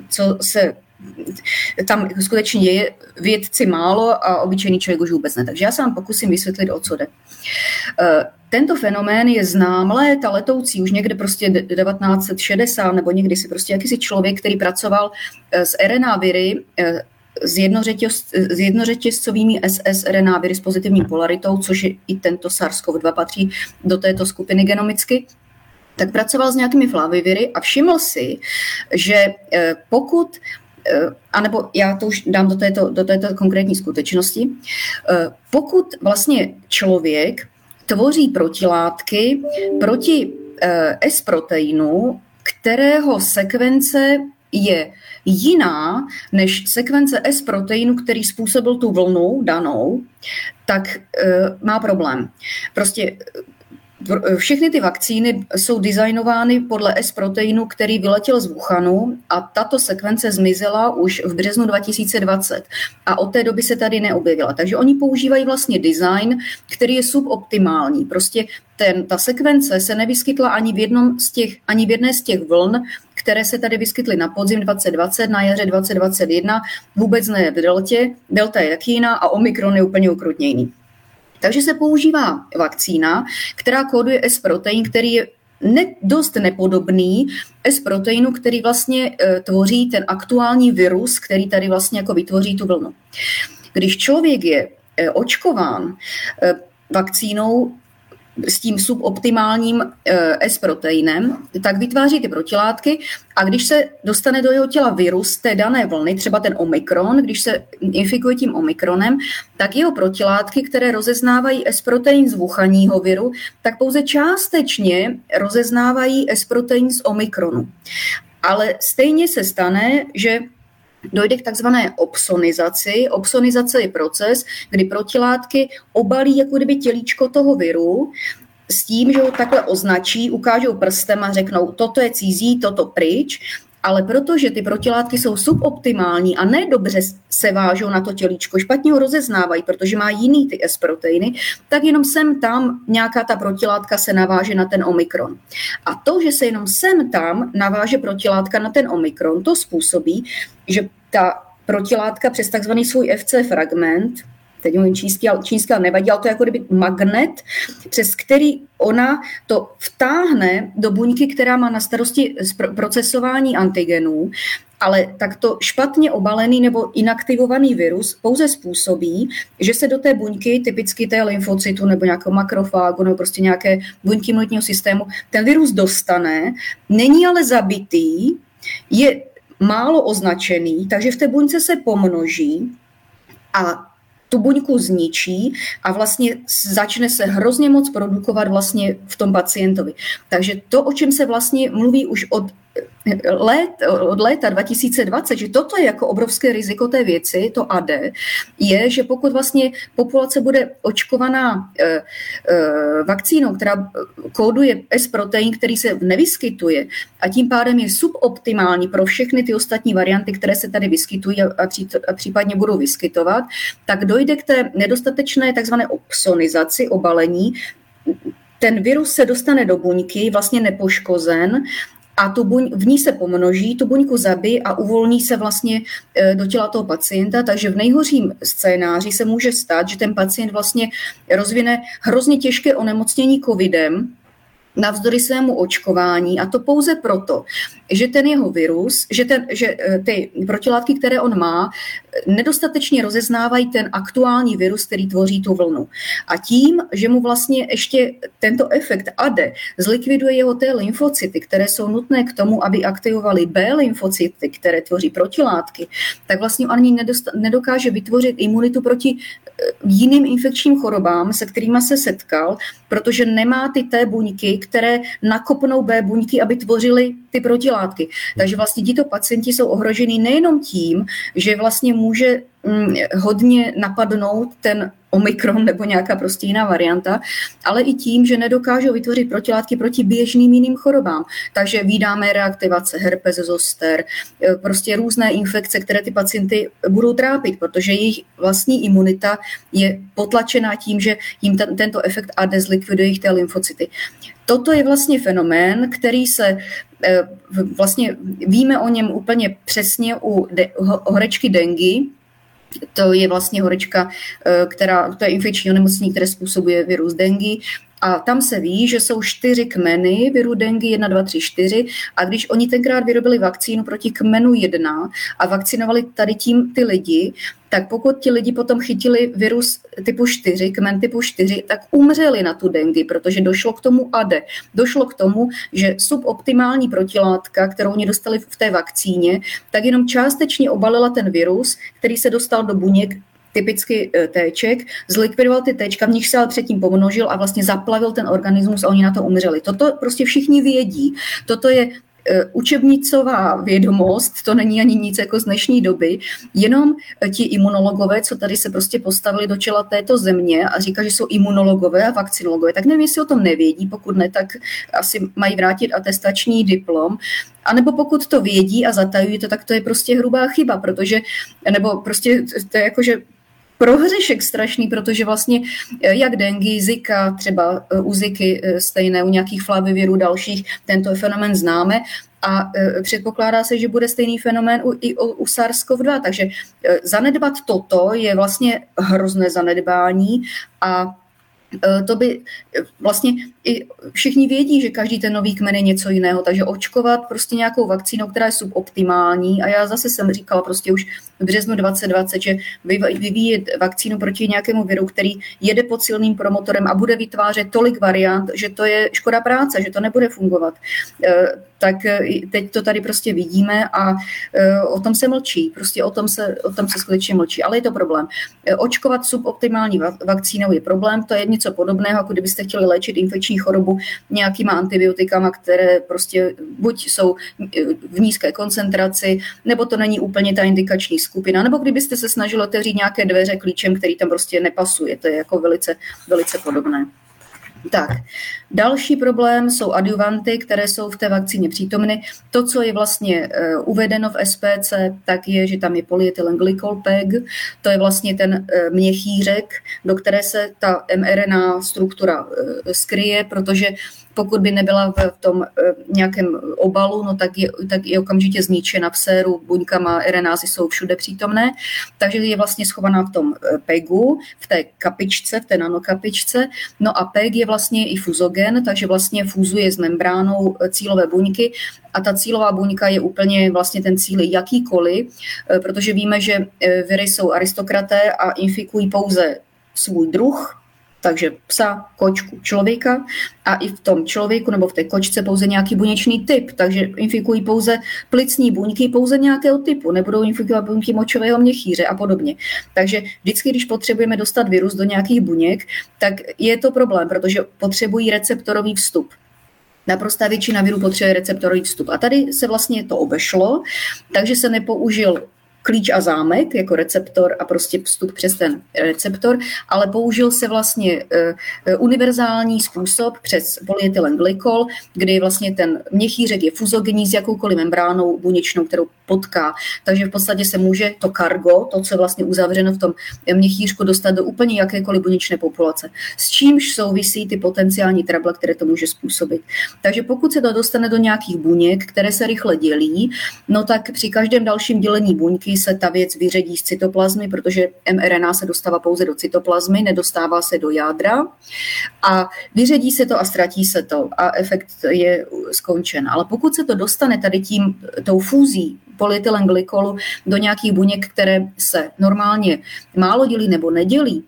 co se tam skutečně je vědci málo a obyčejný člověk už vůbec ne. Takže já se vám pokusím vysvětlit, o co jde. Eh, tento fenomén je znám léta letoucí, už někde prostě 1960 nebo někdy si prostě jakýsi člověk, který pracoval eh, s RNA viry, eh, s, s jednořetězcovými SS RNA viry s pozitivní polaritou, což je i tento SARS-CoV-2 patří do této skupiny genomicky, tak pracoval s nějakými flaviviry a všiml si, že pokud anebo já to už dám do této, do této konkrétní skutečnosti, eh, pokud vlastně člověk tvoří protilátky proti eh, S-proteinu, kterého sekvence je jiná než sekvence S-proteinu, který způsobil tu vlnu danou, tak má problém. Prostě všechny ty vakcíny jsou designovány podle S-proteinu, který vyletěl z Wuhanu a tato sekvence zmizela už v březnu 2020 a od té doby se tady neobjevila. Takže oni používají vlastně design, který je suboptimální. Prostě ten, ta sekvence se nevyskytla ani v, jednom z těch, ani v jedné z těch vln, které se tady vyskytly na podzim 2020, na jaře 2021, vůbec ne v deltě. Delta je jak jiná a Omikron je úplně ukrutně. Takže se používá vakcína, která kóduje S-protein, který je ne, dost nepodobný S-proteinu, který vlastně e, tvoří ten aktuální virus, který tady vlastně jako vytvoří tu vlnu. Když člověk je e, očkován e, vakcínou s tím suboptimálním eh, S-proteinem, tak vytváří ty protilátky a když se dostane do jeho těla virus té dané vlny, třeba ten omikron, když se infikuje tím omikronem, tak jeho protilátky, které rozeznávají S-protein z vuchaního viru, tak pouze částečně rozeznávají S-protein z omikronu. Ale stejně se stane, že dojde k takzvané opsonizaci. Opsonizace je proces, kdy protilátky obalí jako kdyby tělíčko toho viru s tím, že ho takhle označí, ukážou prstem a řeknou, toto je cizí, toto pryč, ale protože ty protilátky jsou suboptimální a ne dobře se vážou na to tělíčko, špatně ho rozeznávají, protože má jiný ty S-proteiny, tak jenom sem tam nějaká ta protilátka se naváže na ten omikron. A to, že se jenom sem tam naváže protilátka na ten omikron, to způsobí, že ta protilátka přes takzvaný svůj FC fragment teď mluvím čínsky, ale čínsky ale nevadí, ale to je jako kdyby magnet, přes který ona to vtáhne do buňky, která má na starosti procesování antigenů ale takto špatně obalený nebo inaktivovaný virus pouze způsobí, že se do té buňky, typicky té lymfocytu nebo nějakého makrofágu nebo prostě nějaké buňky imunitního systému, ten virus dostane, není ale zabitý, je málo označený, takže v té buňce se pomnoží a tu buňku zničí a vlastně začne se hrozně moc produkovat vlastně v tom pacientovi. Takže to, o čem se vlastně mluví už od let, od léta 2020, že toto je jako obrovské riziko té věci, to AD, je, že pokud vlastně populace bude očkovaná e, e, vakcínou, která kóduje S-protein, který se nevyskytuje a tím pádem je suboptimální pro všechny ty ostatní varianty, které se tady vyskytují a, pří, a případně budou vyskytovat, tak dojde k té nedostatečné takzvané opsonizaci, obalení, ten virus se dostane do buňky, vlastně nepoškozen a tu buň, v ní se pomnoží, tu buňku zabí a uvolní se vlastně e, do těla toho pacienta, takže v nejhorším scénáři se může stát, že ten pacient vlastně rozvine hrozně těžké onemocnění covidem, navzdory svému očkování a to pouze proto, že ten jeho virus, že, ten, že eh, ty protilátky, které on má, nedostatečně rozeznávají ten aktuální virus, který tvoří tu vlnu. A tím, že mu vlastně ještě tento efekt ADE zlikviduje jeho té lymfocyty, které jsou nutné k tomu, aby aktivovaly B lymfocyty, které tvoří protilátky, tak vlastně on ani nedokáže vytvořit imunitu proti eh, jiným infekčním chorobám, se kterými se setkal, protože nemá ty T buňky, které nakopnou B buňky, aby tvořily ty protilátky. Takže vlastně tito pacienti jsou ohroženi nejenom tím, že vlastně může mm, hodně napadnout ten omikron nebo nějaká prostě jiná varianta, ale i tím, že nedokážou vytvořit protilátky proti běžným jiným chorobám. Takže vydáme reaktivace herpes zoster, e, prostě různé infekce, které ty pacienty budou trápit, protože jejich vlastní imunita je potlačená tím, že jim ten, tento efekt AD zlikviduje jejich té lymfocyty. Toto je vlastně fenomén, který se e, vlastně víme o něm úplně přesně u de, horečky dengy, to je vlastně horečka, e, která, to je infekční onemocnění, které způsobuje virus dengy. A tam se ví, že jsou čtyři kmeny viru dengy, 1, 2, 3, 4. A když oni tenkrát vyrobili vakcínu proti kmenu 1 a vakcinovali tady tím ty lidi, tak pokud ti lidi potom chytili virus typu 4, kmen typu 4, tak umřeli na tu dengy, protože došlo k tomu ADE. Došlo k tomu, že suboptimální protilátka, kterou oni dostali v té vakcíně, tak jenom částečně obalila ten virus, který se dostal do buněk typicky eh, téček, zlikvidoval ty téčka, v nich se ale předtím pomnožil a vlastně zaplavil ten organismus a oni na to umřeli. Toto prostě všichni vědí. Toto je eh, učebnicová vědomost, to není ani nic jako z dnešní doby, jenom eh, ti imunologové, co tady se prostě postavili do čela této země a říká, že jsou imunologové a vakcinologové, tak nevím, jestli o tom nevědí, pokud ne, tak asi mají vrátit atestační diplom, a nebo pokud to vědí a zatajují to, tak to je prostě hrubá chyba, protože, nebo prostě to je jako, že prohřešek strašný, protože vlastně eh, jak dengy, zika, třeba eh, u ziky eh, stejné, u nějakých flavivirů dalších, tento fenomen známe a předpokládá se, že bude stejný fenomén u, i u, u SARS-CoV-2. Takže zanedbat toto je vlastně hrozné zanedbání a to by eh, vlastně i všichni vědí, že každý ten nový kmen je něco jiného, takže očkovat prostě nějakou vakcínou, která je suboptimální a já zase jsem říkala prostě už v březnu 2020, že vyvíjet vakcínu proti nějakému viru, který jede pod silným promotorem a bude vytvářet tolik variant, že to je škoda práce, že to nebude fungovat. Tak teď to tady prostě vidíme a o tom se mlčí, prostě o tom se, o tom se skutečně mlčí, ale je to problém. Očkovat suboptimální vakcínou je problém, to je něco podobného, jako kdybyste chtěli léčit infekční chorobu nějakýma antibiotikama, které prostě buď jsou v nízké koncentraci, nebo to není úplně ta indikační skupina, nebo kdybyste se snažili otevřít nějaké dveře klíčem, který tam prostě nepasuje. To je jako velice, velice podobné. Tak, další problém jsou adjuvanty, které jsou v té vakcíně přítomny. To, co je vlastně uh, uvedeno v SPC, tak je, že tam je polyethylenglykol PEG, to je vlastně ten uh, měchýřek, do které se ta mRNA struktura uh, skryje, protože pokud by nebyla v tom eh, nějakém obalu, no tak je, tak je okamžitě zničena v séru, buňkama, RNázy jsou všude přítomné, takže je vlastně schovaná v tom eh, PEGu, v té kapičce, v té nanokapičce, no a PEG je vlastně i fuzogen, takže vlastně fúzuje s membránou eh, cílové buňky. A ta cílová buňka je úplně vlastně ten cíl jakýkoliv, protože víme, že viry jsou aristokraté a infikují pouze svůj druh, takže psa, kočku, člověka a i v tom člověku nebo v té kočce pouze nějaký buněčný typ, takže infikují pouze plicní buňky pouze nějakého typu, nebudou infikovat buňky močového měchýře a podobně. Takže vždycky, když potřebujeme dostat virus do nějakých buněk, tak je to problém, protože potřebují receptorový vstup. Naprostá většina virů potřebuje receptorový vstup. A tady se vlastně to obešlo, takže se nepoužil klíč a zámek jako receptor a prostě vstup přes ten receptor, ale použil se vlastně uh, univerzální způsob přes polyetylenglykol, kdy vlastně ten měchýřek je fuzogenní s jakoukoliv membránou buněčnou, kterou potká. Takže v podstatě se může to kargo, to, co je vlastně uzavřeno v tom měchýřku, dostat do úplně jakékoliv buněčné populace. S čímž souvisí ty potenciální trable, které to může způsobit. Takže pokud se to dostane do nějakých buněk, které se rychle dělí, no tak při každém dalším dělení buňky se ta věc vyředí z cytoplazmy, protože mRNA se dostává pouze do cytoplazmy, nedostává se do jádra a vyředí se to a ztratí se to a efekt je skončen. Ale pokud se to dostane tady tím, tou fúzí polyetylenglykolu do nějakých buněk, které se normálně málo dělí nebo nedělí,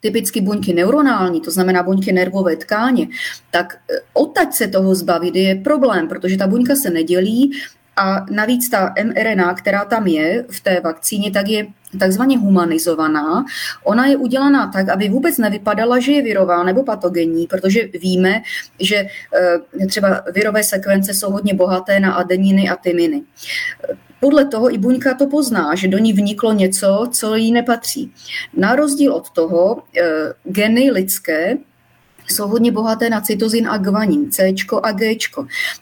typicky buňky neuronální, to znamená buňky nervové tkáně, tak odtaď se toho zbavit je problém, protože ta buňka se nedělí a navíc ta mRNA, která tam je v té vakcíně, tak je takzvaně humanizovaná. Ona je udělaná tak, aby vůbec nevypadala, že je virová nebo patogenní, protože víme, že eh, třeba virové sekvence jsou hodně bohaté na adeniny a tyminy. Podle toho i buňka to pozná, že do ní vniklo něco, co jí nepatří. Na rozdíl od toho, eh, geny lidské jsou hodně bohaté na cytozin a guanin, C a G.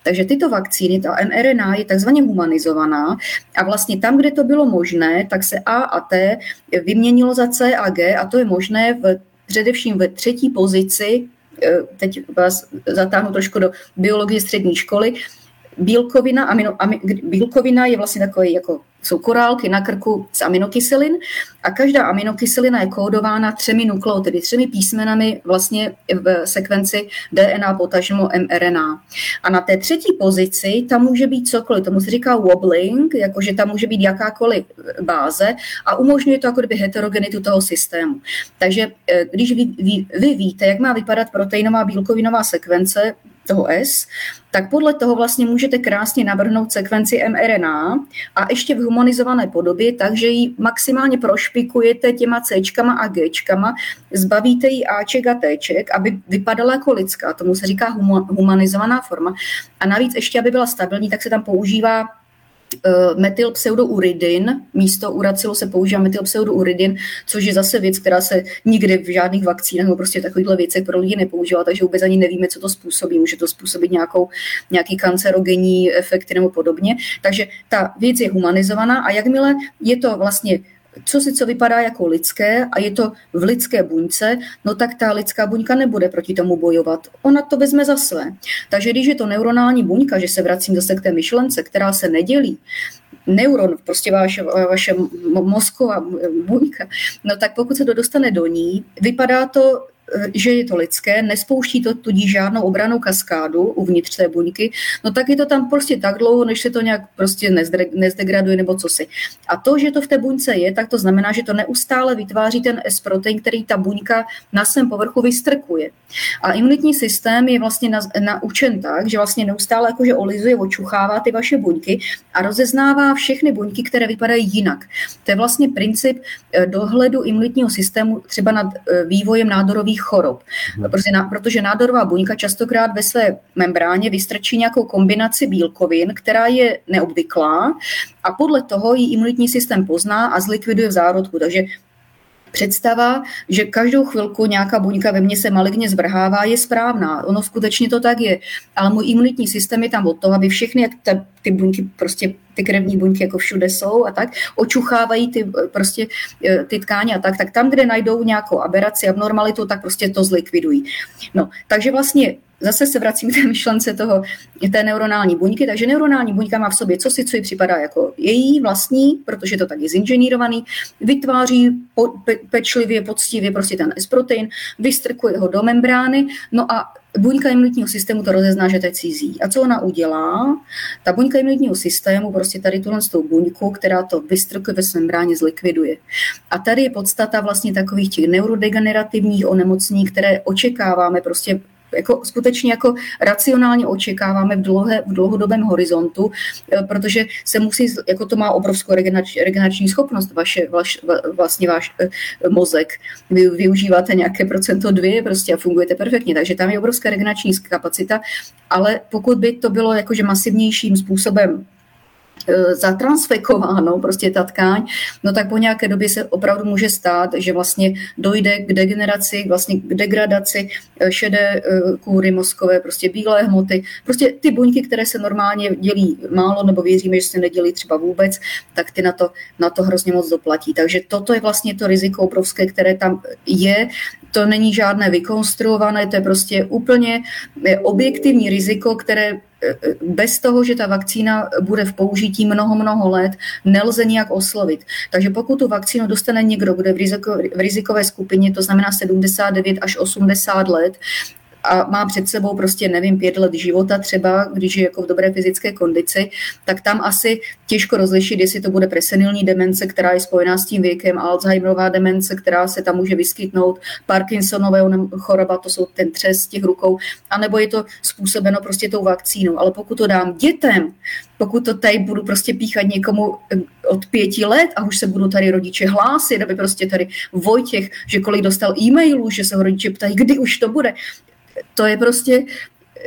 Takže tyto vakcíny, ta mRNA je takzvaně humanizovaná a vlastně tam, kde to bylo možné, tak se A a T vyměnilo za C a G a to je možné v, především ve třetí pozici eh, teď vás zatáhnu trošku do biologie střední školy, bílkovina, amino, ami, bílkovina je vlastně takový jako jsou korálky na krku z aminokyselin a každá aminokyselina je kódována třemi nukleotedy, tedy třemi písmenami vlastně v sekvenci DNA potažmo mRNA. A na té třetí pozici tam může být cokoliv, tomu se říká wobbling, jakože tam může být jakákoliv báze a umožňuje to jako kdyby heterogenitu toho systému. Takže eh, když vy, vy, vy víte, jak má vypadat proteinová bílkovinová sekvence toho S, tak podle toho vlastně můžete krásně navrhnout sekvenci mRNA a ještě v humanizované podobě, takže ji maximálně prošpikujete těma C a G, zbavíte jí Aček a Tček, aby vypadala jako lidská, tomu se říká humanizovaná forma. A navíc ještě, aby byla stabilní, tak se tam používá metylpseudouridin, místo uracilu se používá metylpseudouridin, což je zase věc, která se nikdy v žádných vakcínách nebo prostě takovýchhle věcech pro lidi nepoužívá, takže vůbec ani nevíme, co to způsobí. Může to způsobit nějakou, nějaký kancerogenní efekt nebo podobně. Takže ta věc je humanizovaná a jakmile je to vlastně co si co vypadá jako lidské a je to v lidské buňce, no tak ta lidská buňka nebude proti tomu bojovat. Ona to vezme za své. Takže když je to neuronální buňka, že se vracím zase k té myšlence, která se nedělí, neuron, prostě vaše, vaše mozková buňka, no tak pokud se to dostane do ní, vypadá to že je to lidské, nespouští to tudíž žádnou obranou kaskádu uvnitř té buňky, no tak je to tam prostě tak dlouho, než se to nějak prostě nezdegraduje nebo co si. A to, že to v té buňce je, tak to znamená, že to neustále vytváří ten S-protein, který ta buňka na svém povrchu vystrkuje. A imunitní systém je vlastně naučen tak, že vlastně neustále jakože olizuje, očuchává ty vaše buňky a rozeznává všechny buňky, které vypadají jinak. To je vlastně princip eh, dohledu imunitního systému třeba nad eh, vývojem nádorových chorob. Hmm. Protože, protože nádorová buňka častokrát ve své membráně vystrčí nějakou kombinaci bílkovin, která je neobvyklá a podle toho ji imunitní systém pozná a zlikviduje v zárodku. Takže představa, že každou chvilku nějaká buňka ve mně se maligně zvrhává, je správná. Ono skutečně to tak je. Ale můj imunitní systém je tam od toho, aby všechny ty buňky, prostě ty krevní buňky jako všude jsou a tak, očuchávají ty, prostě, eh, ty tkáně a tak, tak tam, kde najdou nějakou aberaci, abnormalitu, tak prostě to zlikvidují. No, takže vlastně zase se vracím k té myšlence toho, té neuronální buňky, takže neuronální buňka má v sobě co si, co jí připadá jako její vlastní, protože to tak je zinženýrovaný, vytváří po, pe, pečlivě, poctivě prostě ten S-protein, vystrkuje ho do membrány, no a buňka imunitního systému to rozezná, že to je cizí. A co ona udělá? Ta buňka imunitního systému prostě tady tuhle tou buňku, která to vystrkuje ve membráně, zlikviduje. A tady je podstata vlastně takových těch neurodegenerativních onemocnění, které očekáváme prostě jako skutečně jako racionálně očekáváme v, dlouhé, v dlouhodobém horizontu, eh, protože se musí, jako to má obrovskou regenerační, schopnost, vaše, vaš, vlastně váš eh, mozek. Vy využíváte nějaké procento dvě prostě a fungujete perfektně, takže tam je obrovská regenerační kapacita, ale pokud by to bylo jakože masivnějším způsobem zatransfekováno, prostě ta tkáň, no tak po nějaké době se opravdu může stát, že vlastně dojde k degeneraci, vlastně k degradaci e, šedé e, kůry mozkové, prostě bílé hmoty, prostě ty buňky, které se normálně dělí málo, nebo věříme, že se nedělí třeba vůbec, tak ty na to, na to hrozně moc doplatí. Takže toto je vlastně to riziko obrovské, které tam je. To není žádné vykonstruované, to je prostě úplně objektivní riziko, které bez toho, že ta vakcína bude v použití mnoho, mnoho let, nelze nijak oslovit. Takže pokud tu vakcínu dostane někdo, kdo je v, riziko, v rizikové skupině, to znamená 79 až 80 let, a má před sebou prostě, nevím, pět let života třeba, když je jako v dobré fyzické kondici, tak tam asi těžko rozlišit, jestli to bude presenilní demence, která je spojená s tím věkem, Alzheimerová demence, která se tam může vyskytnout, Parkinsonové choroba, to jsou ten třes těch rukou, anebo je to způsobeno prostě tou vakcínou. Ale pokud to dám dětem, pokud to tady budu prostě píchat někomu eh, od pěti let a už se budu tady rodiče hlásit, aby prostě tady Vojtěch, že kolik dostal e-mailů, že se ho rodiče ptají, kdy už to bude, to je prostě,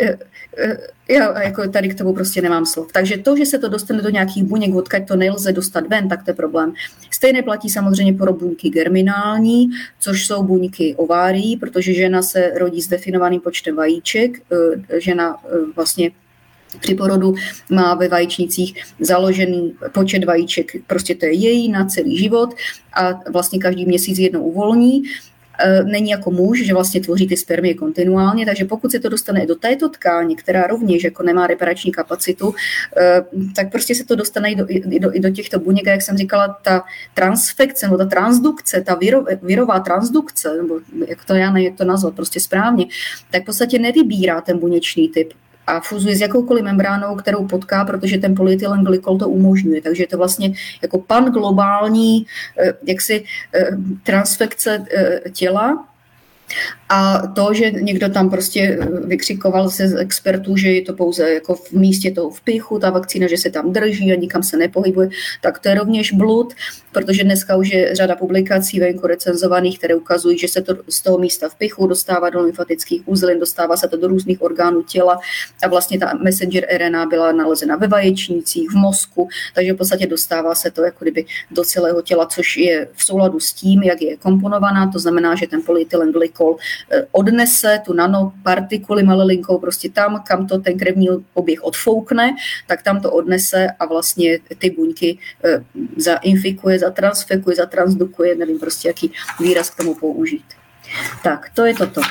eh, eh, já jako tady k tomu prostě nemám slov. Takže to, že se to dostane do nějakých buněk, odkud to nelze dostat ven, tak to je problém. Stejné platí samozřejmě pro buňky germinální, což jsou buňky ovárií, protože žena se rodí s definovaným počtem vajíček. Eh, žena vlastně při porodu má ve vajíčnicích založený počet vajíček, prostě to je její na celý život a vlastně každý měsíc jednou uvolní. E, není jako muž, že vlastně tvoří ty spermie kontinuálně, takže pokud se to dostane do této tkáně, která rovněž jako nemá reparační kapacitu, e, tak prostě se to dostane i do, i do, i do těchto buněk. Jak jsem říkala, ta transfekce, nebo ta transdukce, ta viro, virová transdukce, nebo jak to já nevím, jak to nazvat, prostě správně, tak v podstatě nevybírá ten buněčný typ a fuzuje s jakoukoliv membránou, kterou potká, protože ten polyetylen glykol to umožňuje. Takže je to vlastně jako pan globální eh, jaksi eh, transfekce eh, těla, a to, že někdo tam prostě vykřikoval se z expertů, že je to pouze jako v místě toho vpichu, ta vakcína, že se tam drží a nikam se nepohybuje, tak to je rovněž blud, protože dneska už je řada publikací venku recenzovaných, které ukazují, že se to z toho místa vpichu dostává do lymfatických uzlin, dostává se to do různých orgánů těla a vlastně ta messenger RNA byla nalezena ve vaječnících, v mozku, takže v podstatě dostává se to jako kdyby do celého těla, což je v souladu s tím, jak je komponovaná, to znamená, že ten polyetylen glykol Eh, odnese tu nanopartikuly malilinkou prostě tam, kam to ten krevní oběh odfoukne, tak tam to odnese a vlastně ty buňky eh, zainfikuje, zatransfekuje, zatransdukuje, nevím prostě, jaký výraz k tomu použít. Tak, to je toto.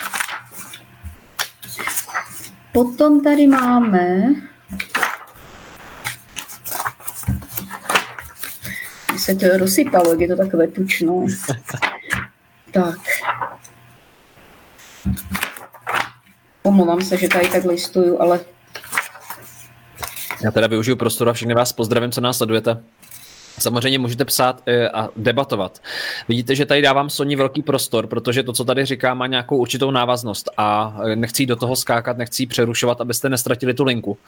Potom tady máme se to rozsypalo, jak je to takové tučno. [LAUGHS] Tak. Omlouvám se, že tady tak listuju, ale... Já teda využiju prostoru a všechny vás pozdravím, co nás sledujete. Samozřejmě můžete psát eh, a debatovat. Vidíte, že tady dávám Soni velký prostor, protože to, co tady říká, má nějakou určitou návaznost a eh, nechci do toho skákat, nechci přerušovat, abyste nestratili tu linku.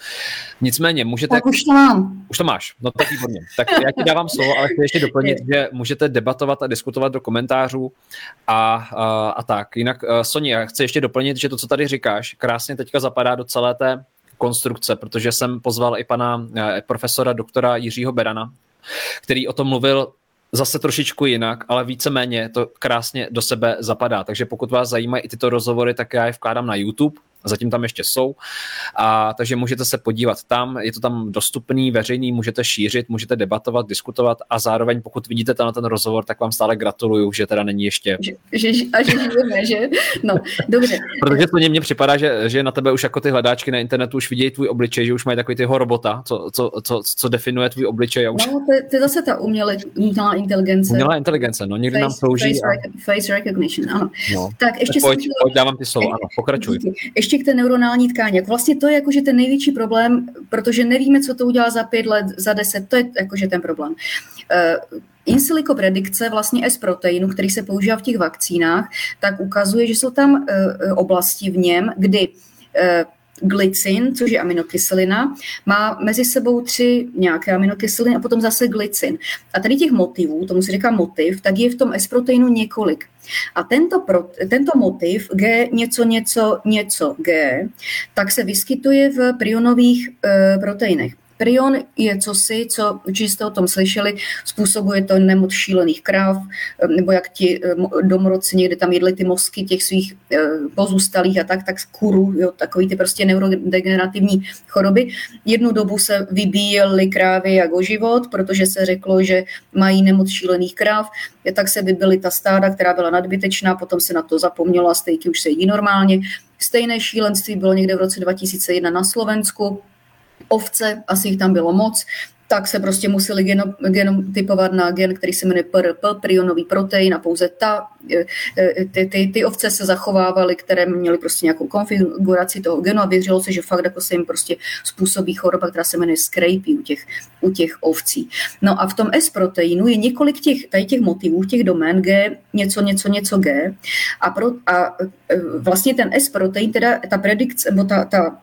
Nicméně můžete... Tak už to mám. Už to máš, no tak výborně. Tak já ti dávám slovo, ale chci ještě doplnit, že můžete debatovat a diskutovat do komentářů a, a, a tak. Jinak, eh, Soni, já chci ještě doplnit, že to, co tady říkáš, krásně teďka zapadá do celé té konstrukce, protože jsem pozval i pana profesora doktora Jiřího Berana, který o tom mluvil zase trošičku jinak, ale víceméně to krásně do sebe zapadá. Takže pokud vás zajímají i tyto rozhovory, tak já je vkládám na YouTube, zatím tam ještě jsou. A, takže můžete se podívat tam, je to tam dostupný, veřejný, můžete šířit, můžete debatovat, diskutovat a zároveň pokud vidíte tam ten rozhovor, tak vám stále gratuluju, že teda není ještě... Že, že, a že žijeme, že? No, dobře. Protože to mně připadá, že, že na tebe už jako ty hledáčky na internetu už vidějí tvůj obličej, že už mají takový tyho robota, co, co, co, co definuje tvůj obličej. A už... No, to, to je zase ta umělé, umělá inteligence. Umělá inteligence, no někdy face, nám slouží. Face, a... face recognition, ano. No. Tak ještě tak pojď, pojď, dávám ty slovo, ano, pokračuj. Ještě ještě k té neuronální tkáně. Vlastně to je jakože ten největší problém, protože nevíme, co to udělá za pět let, za deset, to je jakože ten problém. Uh, in silico predikce vlastně S-proteinu, který se používá v těch vakcínách, tak ukazuje, že jsou tam uh, oblasti v něm, kdy glycin, což je aminokyselina, má mezi sebou tři nějaké aminokyseliny a potom zase glycin. A tady těch motivů, tomu se říká motiv, tak je v tom S-proteinu několik. A tento, pro, tento motiv G něco, něco, něco G, tak se vyskytuje v prionových e, proteinech. Prion je cosi, co určitě jste o tom slyšeli, způsobuje to nemoc šílených kráv, eh, nebo jak ti eh, domorodci někde tam jedli ty mozky těch svých eh, pozůstalých a tak, tak z kuru, jo, takový ty prostě neurodegenerativní choroby. Jednu dobu se vybíjeli krávy jako život, protože se řeklo, že mají nemoc šílených kráv, tak se vybily ta stáda, která byla nadbytečná, potom se na to zapomnělo a stejky už se jedí normálně. Stejné šílenství bylo někde v roce 2001 na Slovensku, ovce, asi jich tam bylo moc, tak se prostě museli genom, genotypovat na gen, který se jmenuje PRP, prionový protein a pouze ta, e, e, ty, ty, ty ovce se zachovávaly, které měly prostě nějakou konfiguraci toho genu a věřilo se, že fakt jako se jim prostě způsobí choroba, která se jmenuje scrapey u těch, u těch ovcí. No a v tom S-proteinu je několik těch, tady těch motivů, těch domén G, něco, něco, něco G a, pro, a e, vlastně ten S-protein, teda ta predikce, nebo ta, ta,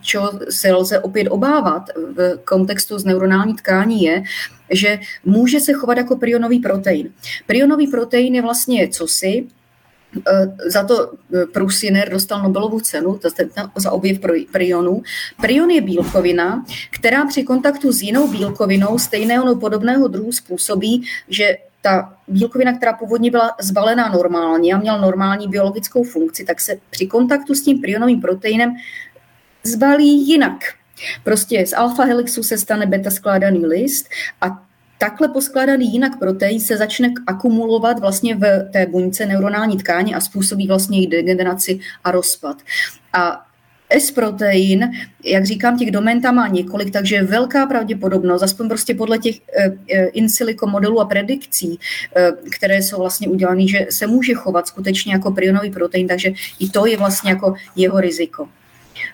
čo se lze opět obávat v kontextu neuronální tkání je, že může se chovat jako prionový protein. Prionový protein je vlastně cosi, eh, za to eh, Prusiner dostal Nobelovu cenu za objev prionů. Prion je bílkovina, která při kontaktu s jinou bílkovinou stejného nebo podobného druhu způsobí, že ta bílkovina, která původně byla zbalená normálně a měla normální biologickou funkci, tak se při kontaktu s tím prionovým proteinem zbalí jinak. Prostě z alfa helixu se stane beta skládaný list a takhle poskládaný jinak protein se začne akumulovat vlastně v té buňce neuronální tkáně a způsobí vlastně její degeneraci a rozpad. A S-protein, jak říkám, těch domén tam má několik, takže je velká pravděpodobnost, aspoň prostě podle těch eh, eh, in silico modelů a predikcí, eh, které jsou vlastně udělané, že se může chovat skutečně jako prionový protein, takže i to je vlastně jako jeho riziko.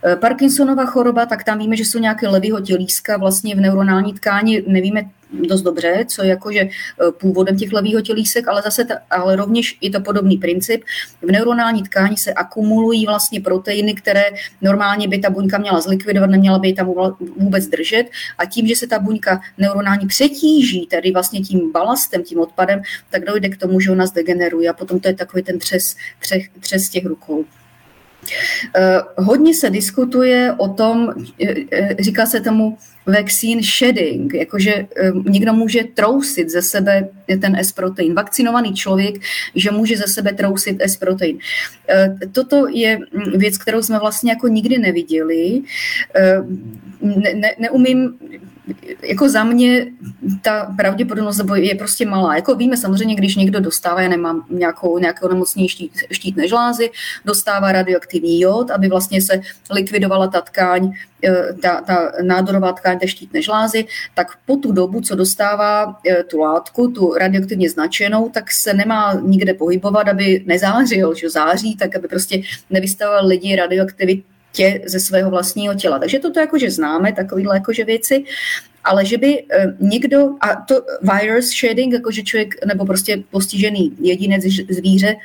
Eh, Parkinsonova choroba, tak tam víme, že jsou nějaké levýho tělíska vlastně v neuronální tkáni, nevíme dost dobře, co je jakože eh, původem těch levýho tělísek, ale zase ta, ale rovněž je to podobný princip. V neuronální tkáni se akumulují vlastně proteiny, které normálně by ta buňka měla zlikvidovat, neměla by je tam vůbec držet a tím, že se ta buňka neuronální přetíží, tedy vlastně tím balastem, tím odpadem, tak dojde k tomu, že ona zdegeneruje a potom to je takový ten třes, třes, třes těch rukou. Eh, hodně se diskutuje o tom, eh, eh, říká se tomu vaccine shedding, jakože někdo může trousit ze sebe ten S-protein. Vakcinovaný člověk, že může ze sebe trousit S-protein. Toto je mm, věc, kterou jsme vlastně jako nikdy neviděli. Ne, ne, neumím jako za mě ta pravděpodobnost je prostě malá. Jako víme samozřejmě, když někdo dostává, já nemám nějakou, nějakou nemocní štít, štítné žlázy, dostává radioaktivní jod, aby vlastně se likvidovala ta tkáň, e, ta, ta nádorová tkáň té štítné žlázy, tak po tu dobu, co dostává e, tu látku, tu radioaktivně značenou, tak se nemá nikde pohybovat, aby nezářil, že září, tak aby prostě nevystavoval lidi radioaktivit tě ze svého vlastního těla. Takže toto jakože známe, takovýhle jakože věci, ale že by eh, někdo, a to virus shedding, jakože člověk nebo prostě postižený jedinec zvíře,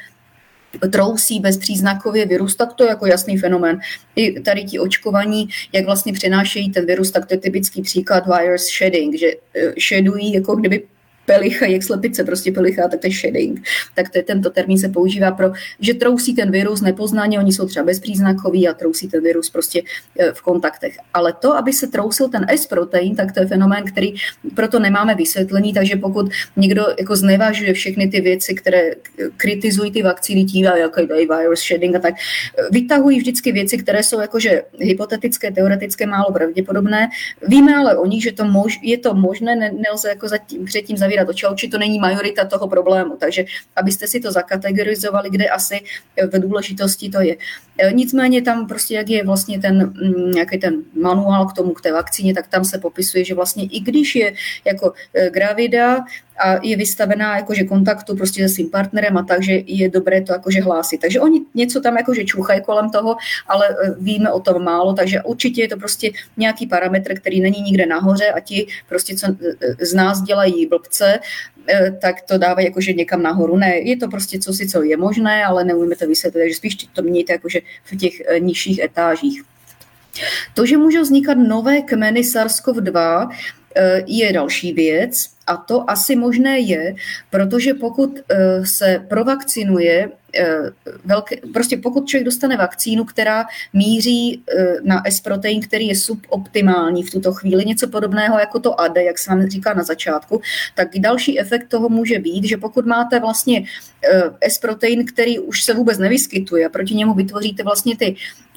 trousí bezpříznakově virus, tak to je jako jasný fenomén. I tady ti očkovaní, jak vlastně přenášejí ten virus, tak to je typický příklad virus shedding, že šedují, eh, jako kdyby pelicha, jak slepice prostě pelichá, tak to je shedding. Tak to je, tento termín se používá pro, že trousí ten virus nepoznaně, oni jsou třeba bezpříznakoví a trousí ten virus prostě e, v kontaktech. Ale to, aby se trousil ten S-protein, tak to je fenomén, který proto nemáme vysvětlení, takže pokud někdo jako znevažuje všechny ty věci, které kritizují ty vakcíny tím, jako dají virus shedding a tak, vytahují vždycky věci, které jsou jakože hypotetické, teoretické, málo pravděpodobné. Víme ale o nich, že to mož, je to možné, ne, nelze jako zatím, předtím zavírat oči, oči to není majorita toho problému, takže abyste si to zakategorizovali, kde asi v důležitosti to je. E, nicméně tam prostě, jak je vlastně ten, mm, jaký ten manuál k tomu, k té vakcíně, tak tam se popisuje, že vlastně i když je jako e, gravida a je vystavená jakože kontaktu prostě se svým partnerem a takže je dobré to jakože hlásit. Takže oni něco tam jakože čuchají kolem toho, ale e, víme o tom málo, takže určitě je to prostě nějaký parametr, který není nikde nahoře a ti prostě, co z nás dělají blbce, tak to dávají jakože někam nahoru. Ne, je to prostě co si, co je možné, ale neumíme to vysvětlit, takže spíš to mějte jakože v těch nižších etážích. To, že můžou vznikat nové kmeny SARS-CoV-2, eh, je další věc a to asi možné je, protože pokud eh, se provakcinuje Eh, velké, prostě pokud člověk dostane vakcínu, která míří eh, na S-protein, který je suboptimální v tuto chvíli, něco podobného jako to AD, jak jsem vám říkal na začátku, tak další efekt toho může být, že pokud máte vlastně S-protein, který už se vůbec nevyskytuje a proti němu vytvoříte vlastně ty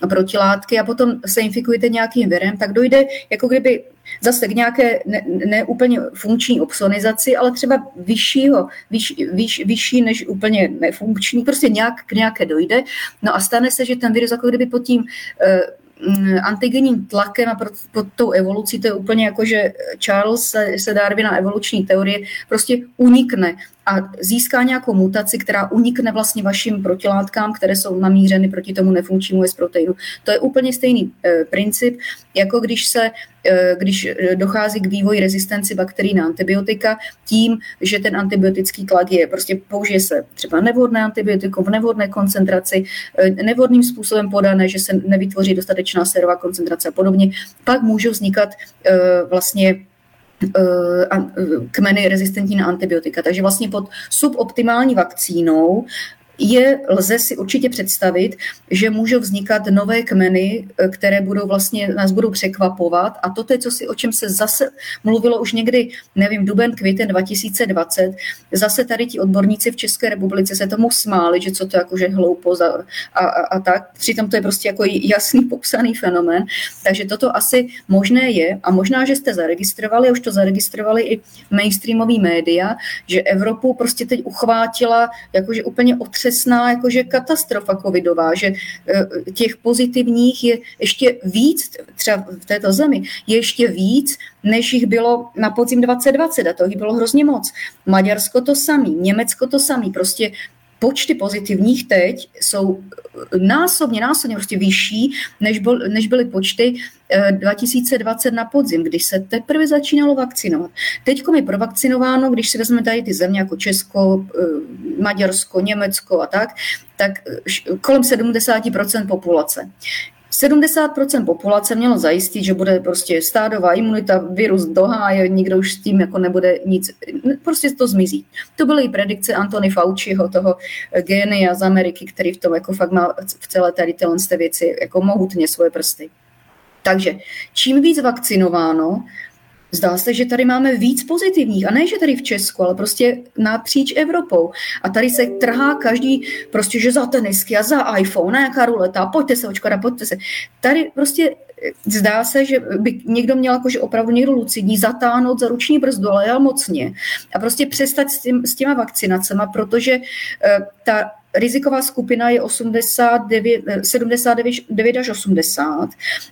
protilátky a potom se infikujete nějakým virem, tak dojde jako kdyby zase k nějaké neúplně ne, funkční obsonizaci, ale třeba vyššího, vyš, vyš, vyšší než úplně nefunkční, prostě nějak k nějaké dojde. No a stane se, že ten virus jako kdyby pod tím eh, mm, antigenním tlakem a pod, pod tou evolucí, to je úplně jako, že Charles se, se Darwina evoluční teorie prostě unikne a získá nějakou mutaci, která unikne vlastně vašim protilátkám, které jsou namířeny proti tomu nefunkčnímu S-proteinu. To je úplně stejný e, princip, jako když se e, když e, dochází k vývoji rezistenci bakterií na antibiotika tím, že ten antibiotický tlak je, prostě použije se třeba nevhodné antibiotikum v nevhodné koncentraci, e, nevhodným způsobem podané, že se nevytvoří dostatečná sérová koncentrace a podobně, pak můžou vznikat e, vlastně kmeny rezistentní na antibiotika. Takže vlastně pod suboptimální vakcínou je, lze si určitě představit, že můžou vznikat nové kmeny, eh, které budou vlastně, nás budou překvapovat. A to je, co si, o čem se zase mluvilo už někdy, nevím, duben, květen 2020, zase tady ti odborníci v České republice se tomu smáli, že co to jakože hloupo a, a, a tak, přitom to je prostě jako jasný [LAUGHS] popsaný fenomén, takže toto asi možné je. A možná, že jste zaregistrovali, už to zaregistrovali i mainstreamový média, že Evropu prostě teď uchvátila jakože úplně otřes přesná jakože katastrofa covidová, že eh, těch pozitivních je ještě víc, třeba v této zemi, je ještě víc, než jich bylo na podzim 2020 a to jich bylo hrozně moc. Maďarsko to samý, Německo to samý, prostě počty pozitivních teď jsou násobně, násobně prostě vyšší, než, byl, než byly počty 2020 eh, na podzim, když se teprve začínalo vakcinovat. Teď je provakcinováno, když si vezmeme tady ty země jako Česko, eh, Maďarsko, Německo a tak, tak eh, kolem 70% populace. 70% populace mělo zajistit, že bude prostě stádová imunita, virus doháje, nikdo už s tím jako nebude nic, prostě to zmizí. To byly i predikce Antony Fauciho, toho génia z Ameriky, který v tom jako fakt má v celé tady tyhle věci jako mohutně svoje prsty. Takže čím víc vakcinováno, Zdá se, že tady máme víc pozitivních, a ne, že tady v Česku, ale prostě napříč Evropou. A tady se trhá každý, prostě, že za tenisky a za iPhone, nějaká ruleta, pojďte se očkovat, pojďte se. Tady prostě zdá se, že by někdo měl jakože opravdu někdo lucidní zatáhnout za ruční brzdu, ale mocně. A prostě přestat s, tím, s těma vakcinacemi, protože uh, ta riziková skupina je 89, 79 až 80.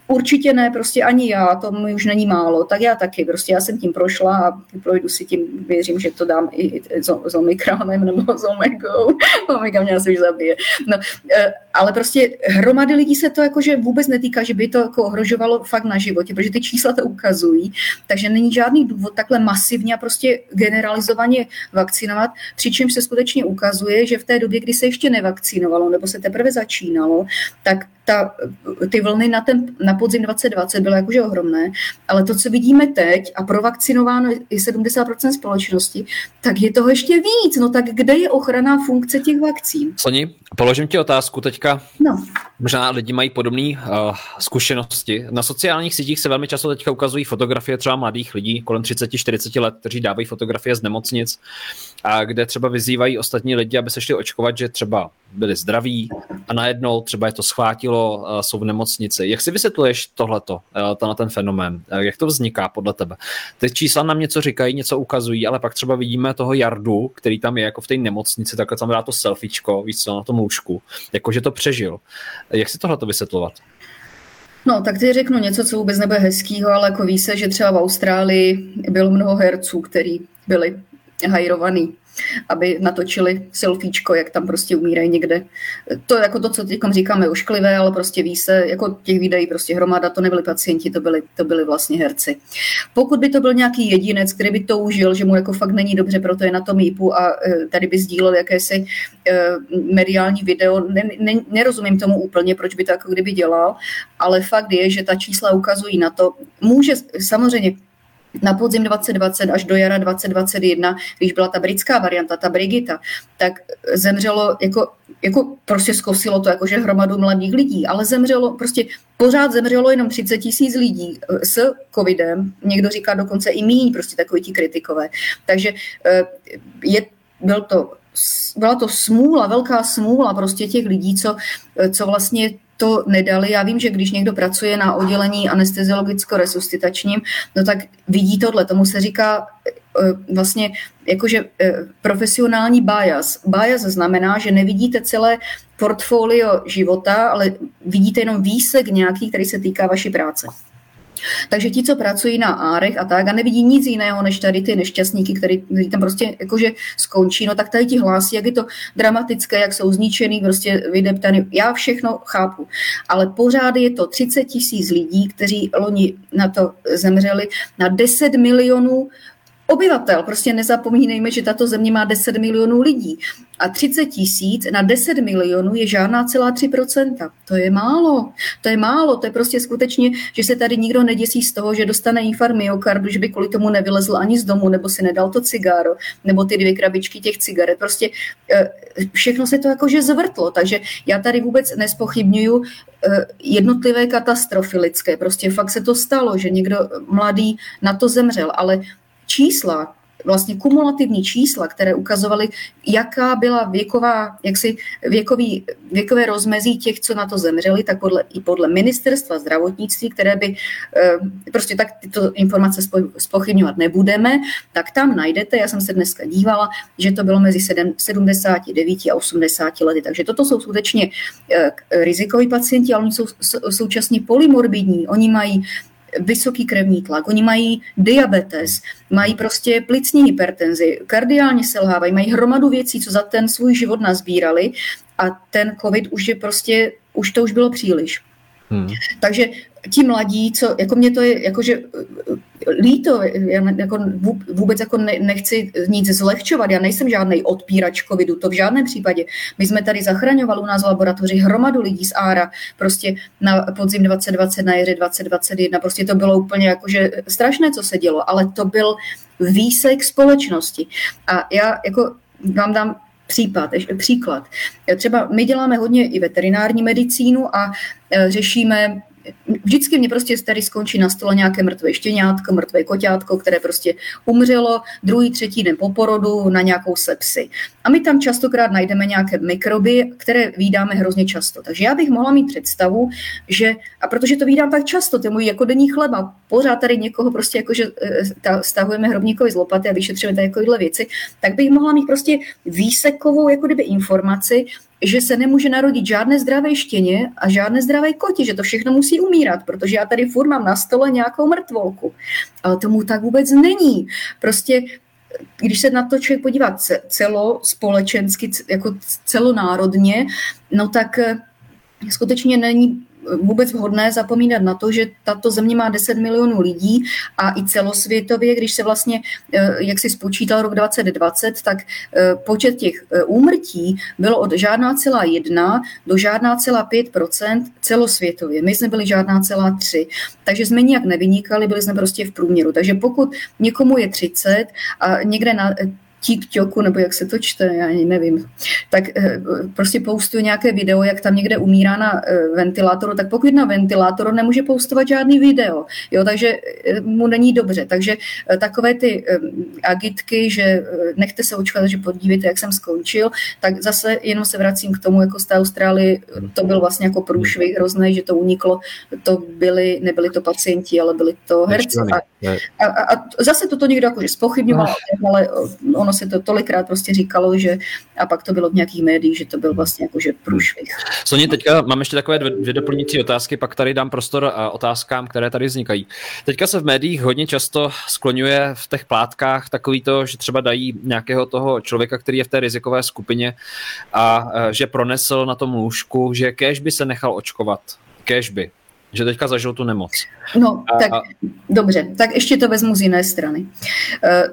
Určitě ne, prostě ani já, to mi už není málo, tak já taky, prostě já jsem tím prošla a projdu si tím, věřím, že to dám i s Omikronem nebo s Omegou. [LAUGHS] Omega mě asi už zabije. No, eh, ale prostě hromady lidí se to jakože vůbec netýká, že by to jako ohrožovalo fakt na životě, protože ty čísla to ukazují, takže není žádný důvod takhle masivně a prostě generalizovaně vakcinovat, přičemž se skutečně ukazuje, že v té době, kdy se ještě nevakcinovalo nebo se teprve začínalo, tak ta, ty vlny na, ten, na podzim 2020 byly jakože ohromné, ale to, co vidíme teď a provakcinováno je 70% společnosti, tak je toho ještě víc. No tak kde je ochranná funkce těch vakcín? Soni, položím ti otázku teďka. No. Možná lidi mají podobné uh, zkušenosti. Na sociálních sítích se velmi často teďka ukazují fotografie třeba mladých lidí kolem 30-40 let, kteří dávají fotografie z nemocnic, a kde třeba vyzývají ostatní lidi, aby se šli očkovat, že třeba byli zdraví a najednou třeba je to schvátilo, jsou v nemocnici. Jak si vysvětluješ tohleto, uh, na ten fenomén? Uh, jak to vzniká podle tebe? Ty čísla nám něco říkají, něco ukazují, ale pak třeba vidíme toho Jardu, který tam je jako v té nemocnici, takhle tam dá to selfiečko, víc co na tom lůžku, jakože to přežil. Jak si tohle to vysvětlovat? No, tak ty řeknu něco, co vůbec nebude hezkýho, ale jako ví se, že třeba v Austrálii bylo mnoho herců, který byli hajrovaný aby natočili selfiečko, jak tam prostě umírají někde. To je jako to, co teď říkáme ošklivé, ale prostě ví se, jako těch videí prostě hromada, to nebyli pacienti, to byli, to byli vlastně herci. Pokud by to byl nějaký jedinec, který by to užil, že mu jako fakt není dobře, proto je na tom jípu a e, tady by sdílel jakési e, mediální video, ne, ne, nerozumím tomu úplně, proč by to jako kdyby dělal, ale fakt je, že ta čísla ukazují na to, může samozřejmě na podzim 2020 až do jara 2021, když byla ta britská varianta, ta Brigita, tak zemřelo jako, jako prostě zkosilo to jakože hromadu mladých lidí, ale zemřelo, prostě pořád zemřelo jenom 30 tisíc lidí eh, s covidem, někdo říká dokonce i míň, prostě takový ti kritikové. Takže eh, je, byl to byla to smůla, velká smůla prostě těch lidí, co, eh, co vlastně to nedali. Já vím, že když někdo pracuje na oddělení anesteziologicko-resuscitačním, no tak vidí tohle. Tomu se říká eh, vlastně jakože eh, profesionální bias. Bias znamená, že nevidíte celé portfolio života, ale vidíte jenom výsek nějaký, který se týká vaší práce. Takže ti, co pracují na árech a tak a nevidí nic jiného, než tady ty nešťastníky, který, který tam prostě jakože skončí, no tak tady ti hlásí, jak je to dramatické, jak jsou zničený, prostě vydeptaný. Já všechno chápu, ale pořád je to 30 tisíc lidí, kteří loni na to zemřeli, na 10 milionů obyvatel. Prostě nezapomínejme, že tato země má 10 milionů lidí a 30 tisíc na 10 milionů je žádná celá 3%. To je málo. To je málo. To je prostě skutečně, že se tady nikdo neděsí z toho, že dostane infarkt myokardu, že by kvůli tomu nevylezl ani z domu, nebo si nedal to cigáro, nebo ty dvě krabičky těch cigaret. Prostě eh, všechno se to jakože zvrtlo. Takže já tady vůbec nespochybnuju eh, jednotlivé katastrofy lidské. Prostě fakt se to stalo, že někdo mladý na to zemřel, ale čísla, vlastně kumulativní čísla, které ukazovaly, jaká byla věková, jaksi věkový, věkové rozmezí těch, co na to zemřeli, tak podle, i podle ministerstva zdravotnictví, které by eh, prostě tak tyto informace spochybňovat nebudeme, tak tam najdete, já jsem se dneska dívala, že to bylo mezi 79 a 80 lety. Takže toto jsou skutečně eh, rizikoví pacienti, ale oni jsou současně polymorbidní. Oni mají vysoký krevní tlak, oni mají diabetes, mají prostě plicní hypertenzi, kardiálně selhávají, mají hromadu věcí, co za ten svůj život nazbírali a ten covid už je prostě, už to už bylo příliš. Hmm. Takže ti mladí, co, jako mě to je, jakože eh, líto, já jako vůbec jako ne, nechci nic zlehčovat, já nejsem žádný odpírač covidu, to v žádném případě. My jsme tady zachraňovali u nás v laboratoři hromadu lidí z Ára, prostě na podzim 2020, na jaře 2021, prostě to bylo úplně jakože strašné, co se dělo, ale to byl výsek společnosti. A já jako vám dám případ, příklad. Třeba my děláme hodně i veterinární medicínu a e, řešíme vždycky mě prostě tady skončí na stole nějaké mrtvé štěňátko, mrtvé koťátko, které prostě umřelo druhý, třetí den po porodu na nějakou sepsi. A my tam častokrát najdeme nějaké mikroby, které vydáme hrozně často. Takže já bych mohla mít představu, že, a protože to vydám tak často, to je můj jako denní chleba, pořád tady někoho prostě jako, že e, stahujeme hrobníkovi z lopaty a vyšetřujeme takovéhle věci, tak bych mohla mít prostě výsekovou jako kdyby informaci, že se nemůže narodit žádné zdravé štěně a žádné zdravé koti, že to všechno musí umírat, protože já tady furt mám na stole nějakou mrtvolku. Ale tomu tak vůbec není. Prostě když se na to člověk podívá celospolečensky, jako celonárodně, no tak eh, skutečně není vůbec vhodné zapomínat na to, že tato země má 10 milionů lidí a i celosvětově, když se vlastně, jak si spočítal rok 2020, tak počet těch úmrtí bylo od žádná celá jedna do žádná celá 5% celosvětově. My jsme byli žádná celá tři. Takže jsme nijak nevynikali, byli jsme prostě v průměru. Takže pokud někomu je 30 a někde na TikToku, nebo jak se to čte, já ani nevím, tak eh, prostě poustuje nějaké video, jak tam někde umírá na eh, ventilátoru, tak pokud na ventilátoru nemůže poustovat žádný video, jo, takže eh, mu není dobře. Takže takové ty agitky, že nechte se očkat, že podívejte, jak jsem skončil, tak zase jenom se vracím k tomu, jako z té Austrálii, to byl vlastně jako průšvih hrozný, že to uniklo, to byli, nebyli to pacienti, ale byli to herci. A, a, a zase toto někdo jakože spochybňoval, ale ono ono se to tolikrát prostě říkalo, že a pak to bylo v nějakých médiích, že to byl vlastně jakože průšvih. Soně, teďka mám ještě takové dvě, dvě doplňující otázky, pak tady dám prostor otázkám, které tady vznikají. Teďka se v médiích hodně často skloňuje v těch plátkách takový to, že třeba dají nějakého toho člověka, který je v té rizikové skupině a že pronesl na tom lůžku, že kež by se nechal očkovat. Kež by že teďka zažil tu nemoc. No, a, tak a... dobře, tak ještě to vezmu z jiné strany. E,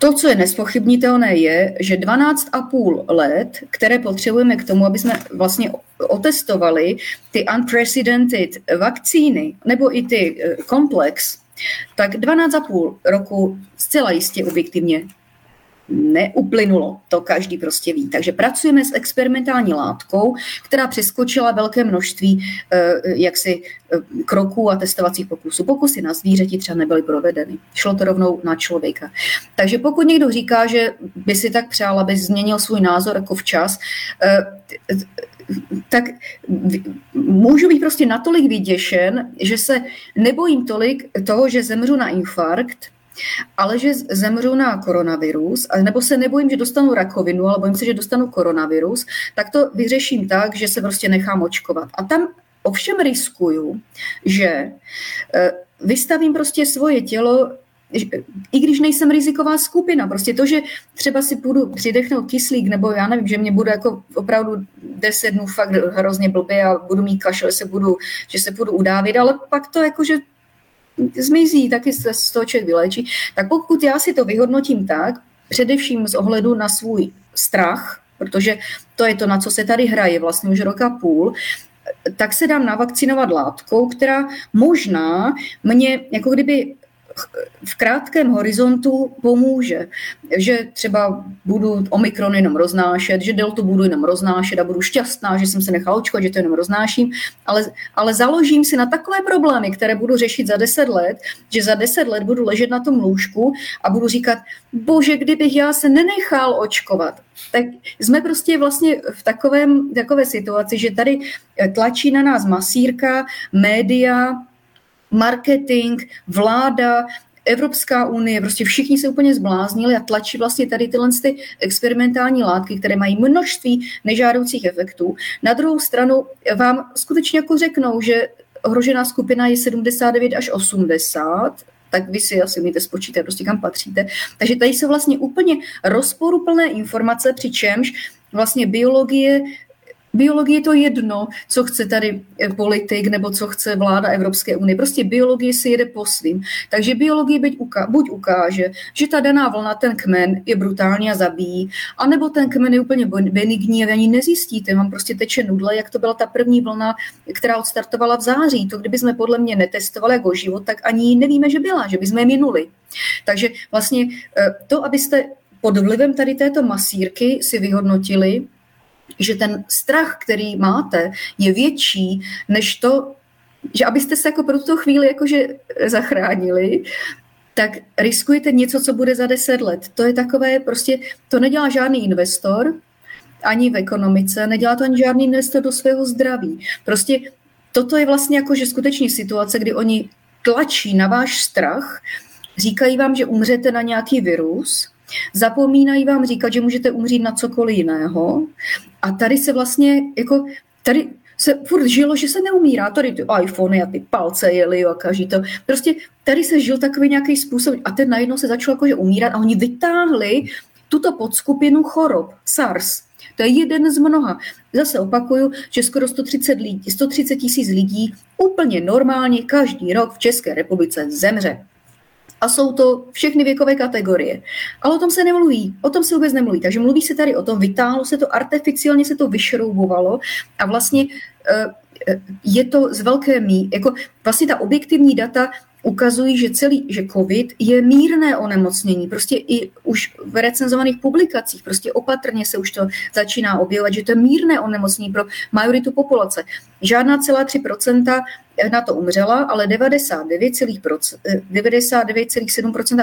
to, co je nespochybnitelné, je, že 12,5 let, které potřebujeme k tomu, aby jsme vlastně otestovali ty unprecedented vakcíny, nebo i ty eh, komplex, tak 12,5 roku zcela jistě objektivně neuplynulo, to každý prostě ví. Takže pracujeme s experimentální látkou, která přeskočila velké množství eh, jaksi eh, kroků a testovacích pokusů. Pokusy na zvířeti třeba nebyly provedeny. Šlo to rovnou na člověka. Takže pokud někdo říká, že by si tak přál, aby změnil svůj názor jako včas, eh, tak můžu být prostě natolik vyděšen, že se nebojím tolik toho, že zemřu na infarkt, ale že zemřu na koronavirus, nebo se nebojím, že dostanu rakovinu, ale bojím se, že dostanu koronavirus, tak to vyřeším tak, že se prostě nechám očkovat. A tam ovšem riskuju, že eh, vystavím prostě svoje tělo i když nejsem riziková skupina, prostě to, že třeba si půjdu přidechnout kyslík, nebo já nevím, že mě bude jako opravdu 10 dnů fakt hrozně blbě a budu mít kašel, se budu, že se budu udávit, ale pak to jako, že zmizí, taky se z toho člověk vylečí. Tak pokud já si to vyhodnotím tak, především z ohledu na svůj strach, protože to je to, na co se tady hraje vlastně už roka půl, tak se dám navakcinovat látkou, která možná mě jako kdyby v krátkém horizontu pomůže, že třeba budu omikron jenom roznášet, že deltu budu jenom roznášet a budu šťastná, že jsem se nechala očkovat, že to jenom roznáším, ale, ale založím si na takové problémy, které budu řešit za deset let, že za deset let budu ležet na tom lůžku a budu říkat, bože, kdybych já se nenechal očkovat, tak jsme prostě vlastně v takovém, takové situaci, že tady tlačí na nás masírka, média, marketing, vláda, Evropská unie, prostě všichni se úplně zbláznili a tlačí vlastně tady tyhle ty experimentální látky, které mají množství nežádoucích efektů. Na druhou stranu vám skutečně jako řeknou, že ohrožená skupina je 79 až 80, tak vy si asi můžete spočítat, prostě kam patříte. Takže tady jsou vlastně úplně rozporuplné informace, přičemž vlastně biologie Biologie je to jedno, co chce tady eh, politik nebo co chce vláda Evropské unie. Prostě biologie si jede po svým. Takže biologie buď, buď ukáže, že ta daná vlna, ten kmen je brutální a zabíjí, anebo ten kmen je úplně benigní a vy ani nezjistíte. Vám prostě teče nudle, jak to byla ta první vlna, která odstartovala v září. To, kdyby jsme podle mě netestovali jako život, tak ani nevíme, že byla, že bychom je minuli. Takže vlastně eh, to, abyste pod vlivem tady této masírky si vyhodnotili, že ten strach, který máte, je větší než to, že abyste se jako pro tuto chvíli jakože zachránili, tak riskujete něco, co bude za deset let. To je takové, prostě to nedělá žádný investor, ani v ekonomice, nedělá to ani žádný investor do svého zdraví. Prostě toto je vlastně jako, že skutečně situace, kdy oni tlačí na váš strach, říkají vám, že umřete na nějaký virus, Zapomínají vám říkat, že můžete umřít na cokoliv jiného. A tady se vlastně, jako, tady se furt žilo, že se neumírá. Tady ty iPhony a ty palce jeli a každý to. Prostě tady se žil takový nějaký způsob a ten najednou se začal jakože umírat a oni vytáhli tuto podskupinu chorob, SARS. To je jeden z mnoha. Zase opakuju, že skoro 130, lidí, 130 tisíc lidí úplně normálně každý rok v České republice zemře. A jsou to všechny věkové kategorie. Ale o tom se nemluví, o tom se vůbec nemluví. Takže mluví se tady o tom, vytáhlo se to, artificiálně se to vyšroubovalo a vlastně eh, je to z velké mí, jako vlastně ta objektivní data ukazují, že celý, že COVID je mírné onemocnění. Prostě i už v recenzovaných publikacích, prostě opatrně se už to začíná objevovat, že to je mírné onemocnění pro majoritu populace. Žádná celá 3% na to umřela, ale 99,7% 99,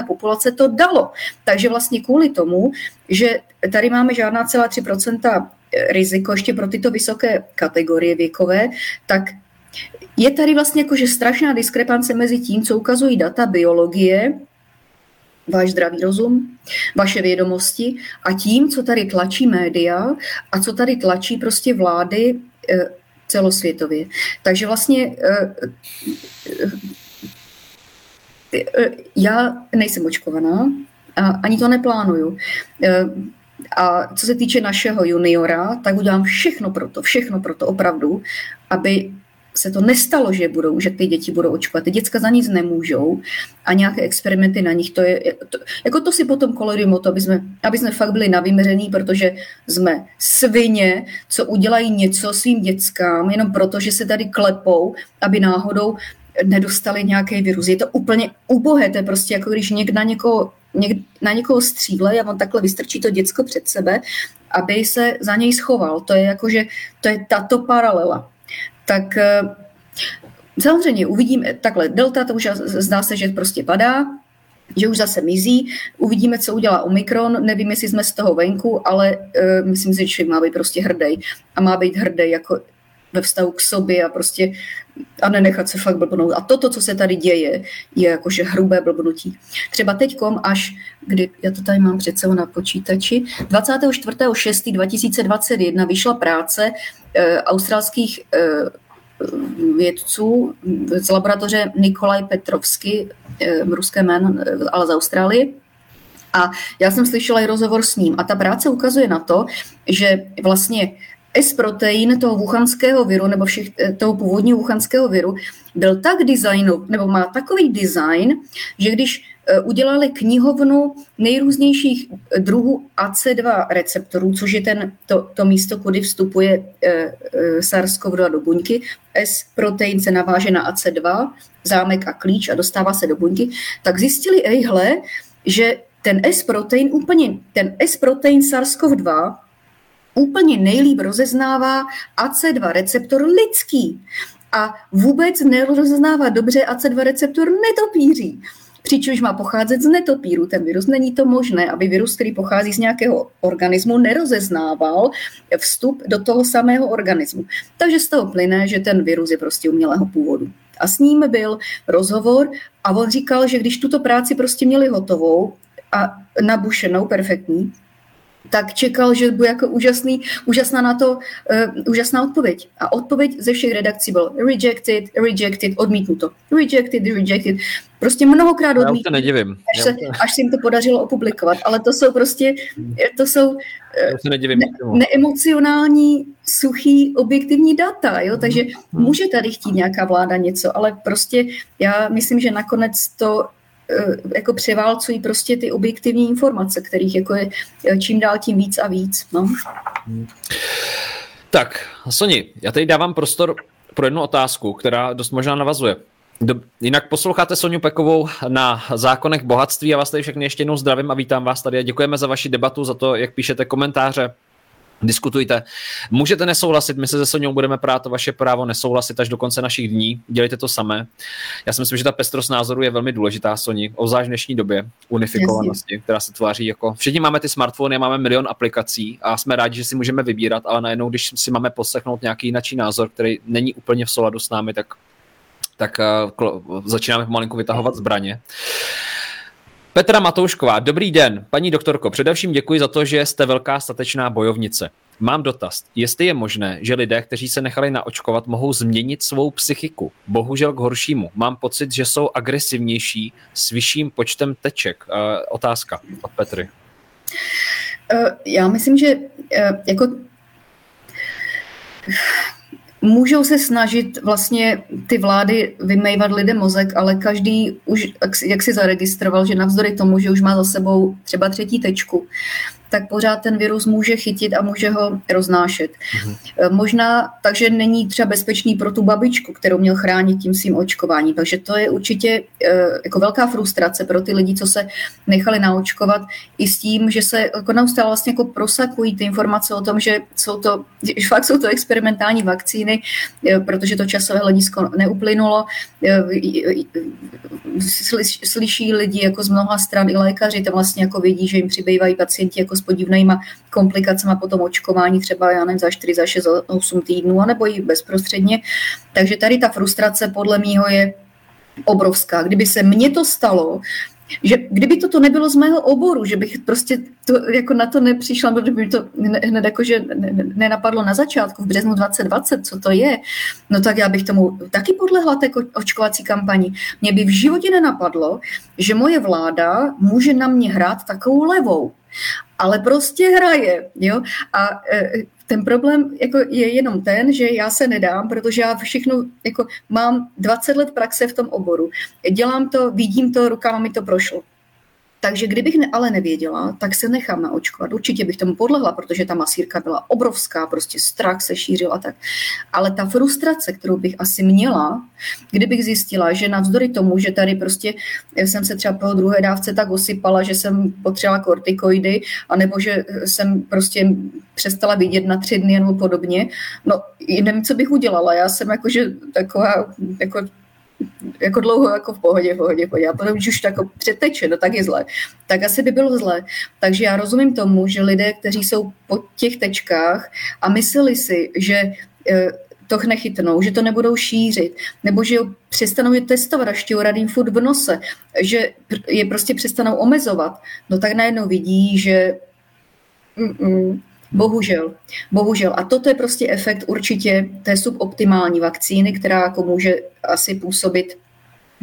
populace to dalo. Takže vlastně kvůli tomu, že tady máme žádná celá 3% riziko ještě pro tyto vysoké kategorie věkové, tak je tady vlastně jakože strašná diskrepance mezi tím, co ukazují data biologie, váš zdravý rozum, vaše vědomosti a tím, co tady tlačí média a co tady tlačí prostě vlády eh, celosvětově. Takže vlastně eh, eh, já nejsem očkovaná ani to neplánuju. A co se týče našeho juniora, tak udělám všechno pro to, všechno pro to opravdu, aby se to nestalo, že budou, že ty děti budou očkovat. Ty děcka za nic nemůžou a nějaké experimenty na nich, to je, to, jako to si potom kolorujeme o to, aby jsme, aby jsme fakt byli navymeření, protože jsme svině, co udělají něco svým dětskám, jenom proto, že se tady klepou, aby náhodou nedostali nějaký virus. Je to úplně ubohé, to je prostě jako když někdo na někoho, něk, na někoho stříle a on takhle vystrčí to děcko před sebe, aby se za něj schoval. To je jako, že to je tato paralela tak eh, samozřejmě uvidíme, takhle delta, to už zdá se, že prostě padá, že už zase mizí. Uvidíme, co udělá Omikron. Nevím, jestli jsme z toho venku, ale uh, myslím si, že člověk má být prostě hrdý. A má být hrdý jako ve vztahu k sobě a prostě a nenechat se fakt blbnout. A toto, co se tady děje, je jakože hrubé blbnutí. Třeba teďkom až, kdy, já to tady mám sebou na počítači, 24.6.2021 vyšla práce e, australských e, vědců z laboratoře Nikolaj Petrovsky, e, ruské jméno, ale z Austrálie, a já jsem slyšela i rozhovor s ním a ta práce ukazuje na to, že vlastně S-protein toho wuchanského viru nebo všech, eh, toho původního wuchanského viru byl tak designu, nebo má takový design, že když eh, udělali knihovnu nejrůznějších druhů AC2 receptorů, což je ten, to, to místo, kudy vstupuje e, e, SARS-CoV-2 do buňky. S-protein se naváže na AC2, zámek a klíč a dostává se do buňky, tak zjistili, ejhle, že ten S-protein úplně, ten S-protein SARS-CoV-2 úplně nejlíp rozeznává AC2 receptor lidský a vůbec nerozeznává dobře AC2 receptor netopíří. Přičemž má pocházet z netopíru ten virus. Není to možné, aby virus, který pochází z nějakého organismu, nerozeznával vstup do toho samého organismu. Takže z toho plyne, že ten virus je prostě umělého původu. A s ním byl rozhovor a on říkal, že když tuto práci prostě měli hotovou a nabušenou, perfektní, tak čekal, že bude jako úžasný, úžasná na to, uh, úžasná odpověď. A odpověď ze všech redakcí byl rejected, rejected, odmítnuto. Rejected, rejected. Prostě mnohokrát odmítnuto. Já se nedivím. Až se, až se jim to podařilo opublikovat. Ale to jsou prostě, to jsou uh, se nedivím, ne, neemocionální, suchý, objektivní data. Jo? Takže hmm. může tady chtít nějaká vláda něco, ale prostě já myslím, že nakonec to Eh, jako převálcují prostě ty objektivní informace, kterých jako je eh, čím dál tím víc a víc. No. Tak, Soni, já tady dávám prostor pro jednu otázku, která dost možná navazuje. Do, jinak posloucháte Soniu Pekovou na zákonech bohatství a vás tady všechny ještě jednou zdravím a vítám vás tady a děkujeme za vaši debatu, za to, jak píšete komentáře, Diskutujte. Můžete nesouhlasit, my se se Soňou budeme prát o vaše právo nesouhlasit až do konce našich dní. Dělejte to samé. Já si myslím, že ta pestrost názoru je velmi důležitá, Soni, obzvlášť v dnešní době unifikovanosti, Jasně. která se tváří jako. Všichni máme ty smartfony, máme milion aplikací a jsme rádi, že si můžeme vybírat, ale najednou, když si máme poslechnout nějaký jiný názor, který není úplně v souladu s námi, tak, tak uh, začínáme pomalinku vytahovat zbraně. Petra Matoušková, dobrý den. Paní doktorko, především děkuji za to, že jste velká statečná bojovnice. Mám dotaz. Jestli je možné, že lidé, kteří se nechali naočkovat, mohou změnit svou psychiku? Bohužel k horšímu. Mám pocit, že jsou agresivnější s vyšším počtem teček. Uh, otázka od Petry. Já myslím, že jako Můžou se snažit vlastně ty vlády vymejvat lidem mozek, ale každý už, jak si zaregistroval, že navzdory tomu, že už má za sebou třeba třetí tečku, tak pořád ten virus může chytit a může ho roznášet. Mm-hmm. Možná takže není třeba bezpečný pro tu babičku, kterou měl chránit tím svým očkováním. Takže to je určitě eh, jako velká frustrace pro ty lidi, co se nechali naočkovat i s tím, že se jako neustále vlastně jako prosakují ty informace o tom, že jsou to, že [LAUGHS] fakt jsou to experimentální vakcíny, eh, protože to časové hledisko neuplynulo. Slyší lidi jako z mnoha stran i lékaři, to vlastně jako vidí, že jim přibývají pacienti jako s podivnýma komplikacemi potom očkování třeba, já nevím, za 4, za 6, za 8 týdnů, anebo i bezprostředně. Takže tady ta frustrace podle mýho je obrovská. Kdyby se mně to stalo, že kdyby toto nebylo z mého oboru, že bych prostě to, jako na to nepřišla, protože by to hned jako, že nenapadlo na začátku v březnu 2020, co to je, no tak já bych tomu taky podlehla té očkovací kampani. Mě by v životě nenapadlo, že moje vláda může na mě hrát takovou levou ale prostě hraje. Jo? A e, ten problém jako je jenom ten, že já se nedám, protože já všechno, jako mám 20 let praxe v tom oboru. Dělám to, vidím to, rukama mi to prošlo. Takže kdybych ne, ale nevěděla, tak se nechám naočkovat. Určitě bych tomu podlehla, protože ta masírka byla obrovská, prostě strach se šířil a tak. Ale ta frustrace, kterou bych asi měla, kdybych zjistila, že navzdory tomu, že tady prostě jsem se třeba po druhé dávce tak osypala, že jsem potřebovala kortikoidy, anebo že jsem prostě přestala vidět na tři dny nebo podobně, no nevím, co bych udělala. Já jsem jakože taková jako jako dlouho jako v pohodě, v pohodě, v pohodě. A potom, když už to jako přeteče, no tak je zle. Tak asi by bylo zle. Takže já rozumím tomu, že lidé, kteří jsou po těch tečkách a mysleli si, že e, to nechytnou, že to nebudou šířit, nebo že přestanou je testovat, až radím furt v nose, že je prostě přestanou omezovat, no tak najednou vidí, že mm, Bohužel, bohužel. A toto je prostě efekt určitě té suboptimální vakcíny, která jako může asi působit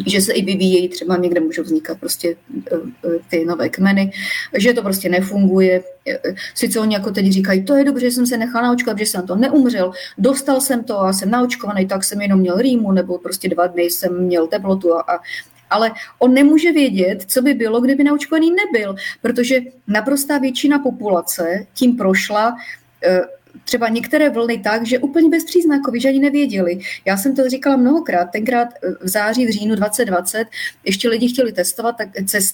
že se i vyvíjejí, třeba někde můžou vznikat prostě eh, eh, ty nové kmeny, že to prostě nefunguje. Eh, sice oni jako teď říkají, to je dobře, že jsem se nechal naočkovat, že jsem to neumřel, dostal jsem to a jsem naočkovaný, tak jsem jenom měl rýmu, nebo prostě dva dny jsem měl teplotu a, a ale on nemůže vědět, co by bylo, kdyby naočkovaný nebyl, protože naprostá většina populace tím prošla eh, třeba některé vlny tak, že úplně bezpříznakoví, že ani nevěděli. Já jsem to říkala mnohokrát, tenkrát eh, v září, v říjnu 2020 ještě lidi chtěli testovat, tak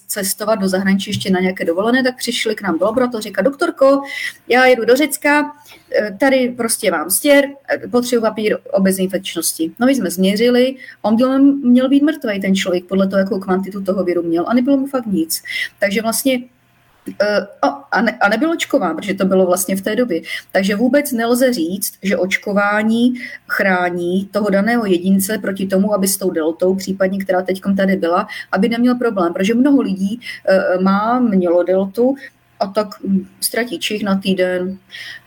cestovat do zahraničí ještě na nějaké dovolené, tak přišli k nám do laboratoře, říká, doktorko, já jedu do Řecka, eh, tady prostě mám stěr, eh, potřebuji papír o bezinfekčnosti. No my jsme změřili, on byl, měl být mrtvý ten člověk podle toho, jakou kvantitu toho viru měl a nebylo mu fakt nic. Takže vlastně a, ne, a nebyl očkován, protože to bylo vlastně v té době. Takže vůbec nelze říct, že očkování chrání toho daného jedince proti tomu, aby s tou deltou, případně která teď tady byla, aby neměl problém, protože mnoho lidí uh, má, mělo deltu, a tak ztratí čich na týden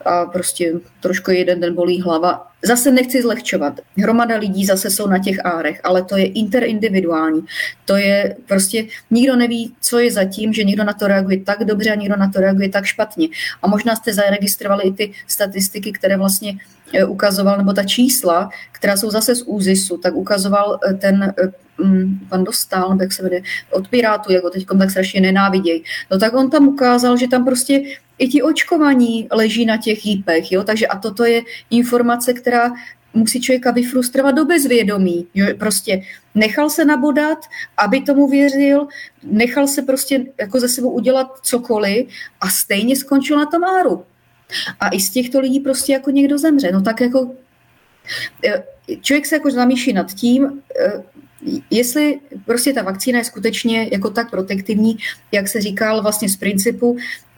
a prostě trošku jeden den bolí hlava. Zase nechci zlehčovat. Hromada lidí zase jsou na těch árech, ale to je interindividuální. To je prostě, nikdo neví, co je zatím, že někdo na to reaguje tak dobře a někdo na to reaguje tak špatně. A možná jste zaregistrovali i ty statistiky, které vlastně e, ukazoval, nebo ta čísla, která jsou zase z úzisu, tak ukazoval e, ten e, Mm, pan Dostal, jak se vede, od Pirátů, jako teď tak strašně nenávidějí. No tak on tam ukázal, že tam prostě i ti očkovaní leží na těch jípech, jo? takže a toto je informace, která musí člověka vyfrustrovat do bezvědomí, že prostě nechal se nabodat, aby tomu věřil, nechal se prostě jako ze sebou udělat cokoliv a stejně skončil na tom áru. A i z těchto lidí prostě jako někdo zemře. No tak jako eh, člověk se jako zamýšlí nad tím, eh, jestli prostě ta vakcína je skutečně jako tak protektivní, jak se říkal vlastně z principu,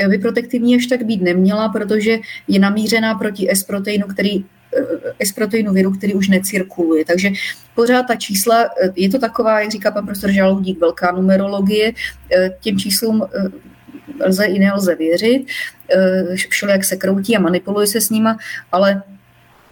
by protektivní ještě tak být neměla, protože je namířená proti S-proteinu, který eh, S-proteinu viru, který už necirkuluje. Takže pořád ta čísla, eh, je to taková, jak říká pan profesor Žaludík, velká numerologie, eh, těm číslům lze i nelze věřit, všelijak se kroutí a manipuluje se s nima, ale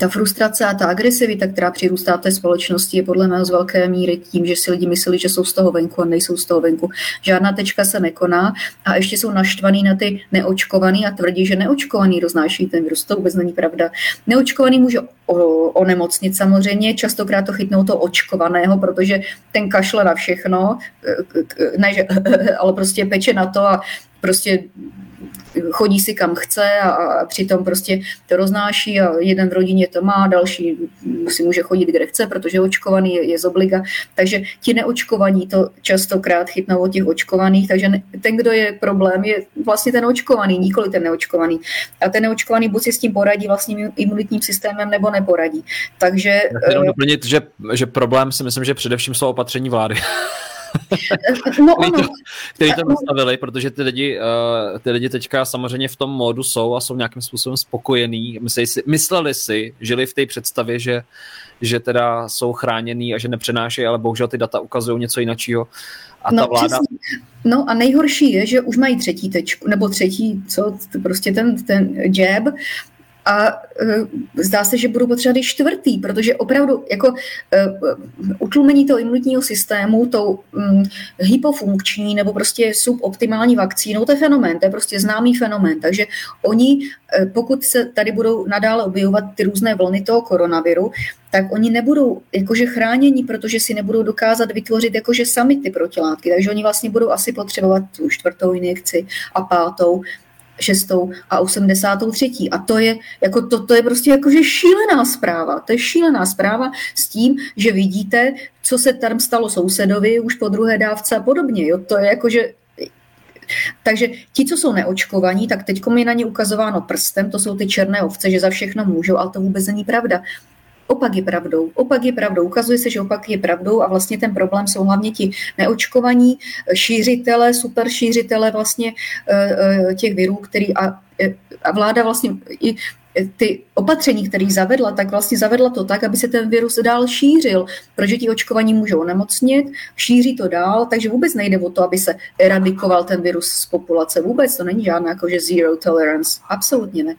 ta frustrace a ta agresivita, která přirůstá té společnosti, je podle mého z velké míry tím, že si lidi myslí, že jsou z toho venku a nejsou z toho venku. Žádná tečka se nekoná a ještě jsou naštvaný na ty neočkovaný a tvrdí, že neočkovaný roznáší ten virus. To vůbec není pravda. Neočkovaný může onemocnit samozřejmě, častokrát to chytnou to očkovaného, protože ten kašle na všechno, ne, že, [LAUGHS] ale prostě peče na to a prostě chodí si kam chce a, a přitom prostě to roznáší a jeden v rodině to má, další si může chodit kde chce, protože očkovaný je, je z obliga. Takže ti neočkovaní to častokrát chytnou od těch očkovaných, takže ten, kdo je problém, je vlastně ten očkovaný, nikoli ten neočkovaný. A ten neočkovaný buď si s tím poradí vlastním imunitním systémem, nebo neporadí. Takže... Jenom uh, doplnit, že, že problém si myslím, že především jsou opatření vlády. [LAUGHS] no, který, to, který to nastavili, protože ty lidi, uh, ty lidi teďka samozřejmě v tom módu jsou a jsou nějakým způsobem spokojení. Mysleli si, mysleli si žili v té představě, že, že teda jsou chráněný a že nepřenášejí, ale bohužel ty data ukazují něco jiného. A no, ta vláda... No a nejhorší je, že už mají třetí tečku, nebo třetí, co, prostě ten, ten jab a uh, zdá se, že budou potřebovat i čtvrtý, protože opravdu jako uh, utlumení toho imunitního systému tou um, hypofunkční nebo prostě suboptimální vakcínou, to je fenomén, to je prostě známý fenomén. Takže oni, uh, pokud se tady budou nadále objevovat ty různé vlny toho koronaviru, tak oni nebudou jakože chráněni, protože si nebudou dokázat vytvořit jakože sami ty protilátky. Takže oni vlastně budou asi potřebovat tu čtvrtou injekci a pátou šestou a 83. A to je, jako to, to je prostě jakože šílená zpráva. To je šílená zpráva s tím, že vidíte, co se tam stalo sousedovi už po druhé dávce a podobně. Jo? To je jakože takže ti, co jsou neočkovaní, tak teď je na ně ukazováno prstem, to jsou ty černé ovce, že za všechno můžou, ale to vůbec není pravda. Opak je pravdou. Opak je pravdou. Ukazuje se, že opak je pravdou a vlastně ten problém jsou hlavně ti neočkovaní šířitele, super šířitele vlastně eh, eh, těch virů, který a, eh, a vláda vlastně i ty opatření, které zavedla, tak vlastně zavedla to tak, aby se ten virus dál šířil, protože ti očkovaní můžou nemocnit, šíří to dál, takže vůbec nejde o to, aby se eradikoval ten virus z populace. Vůbec to není žádná jakože zero tolerance. Absolutně ne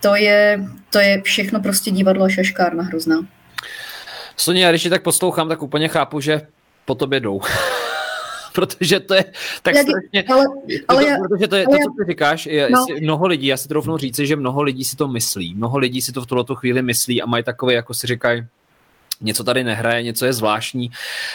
to je, to je všechno prostě divadlo a šaškárna hrozná. Sonia, když tak poslouchám, tak úplně chápu, že po tobě jdou. [LAUGHS] protože to je tak Jak, strašně, ale, ale to, já, protože to je to, co ty říkáš, je, no. mnoho lidí, já si troufnu říci, že mnoho lidí si to myslí, mnoho lidí si to v tuto chvíli myslí a mají takové, jako si říkají, něco tady nehraje, něco je zvláštní.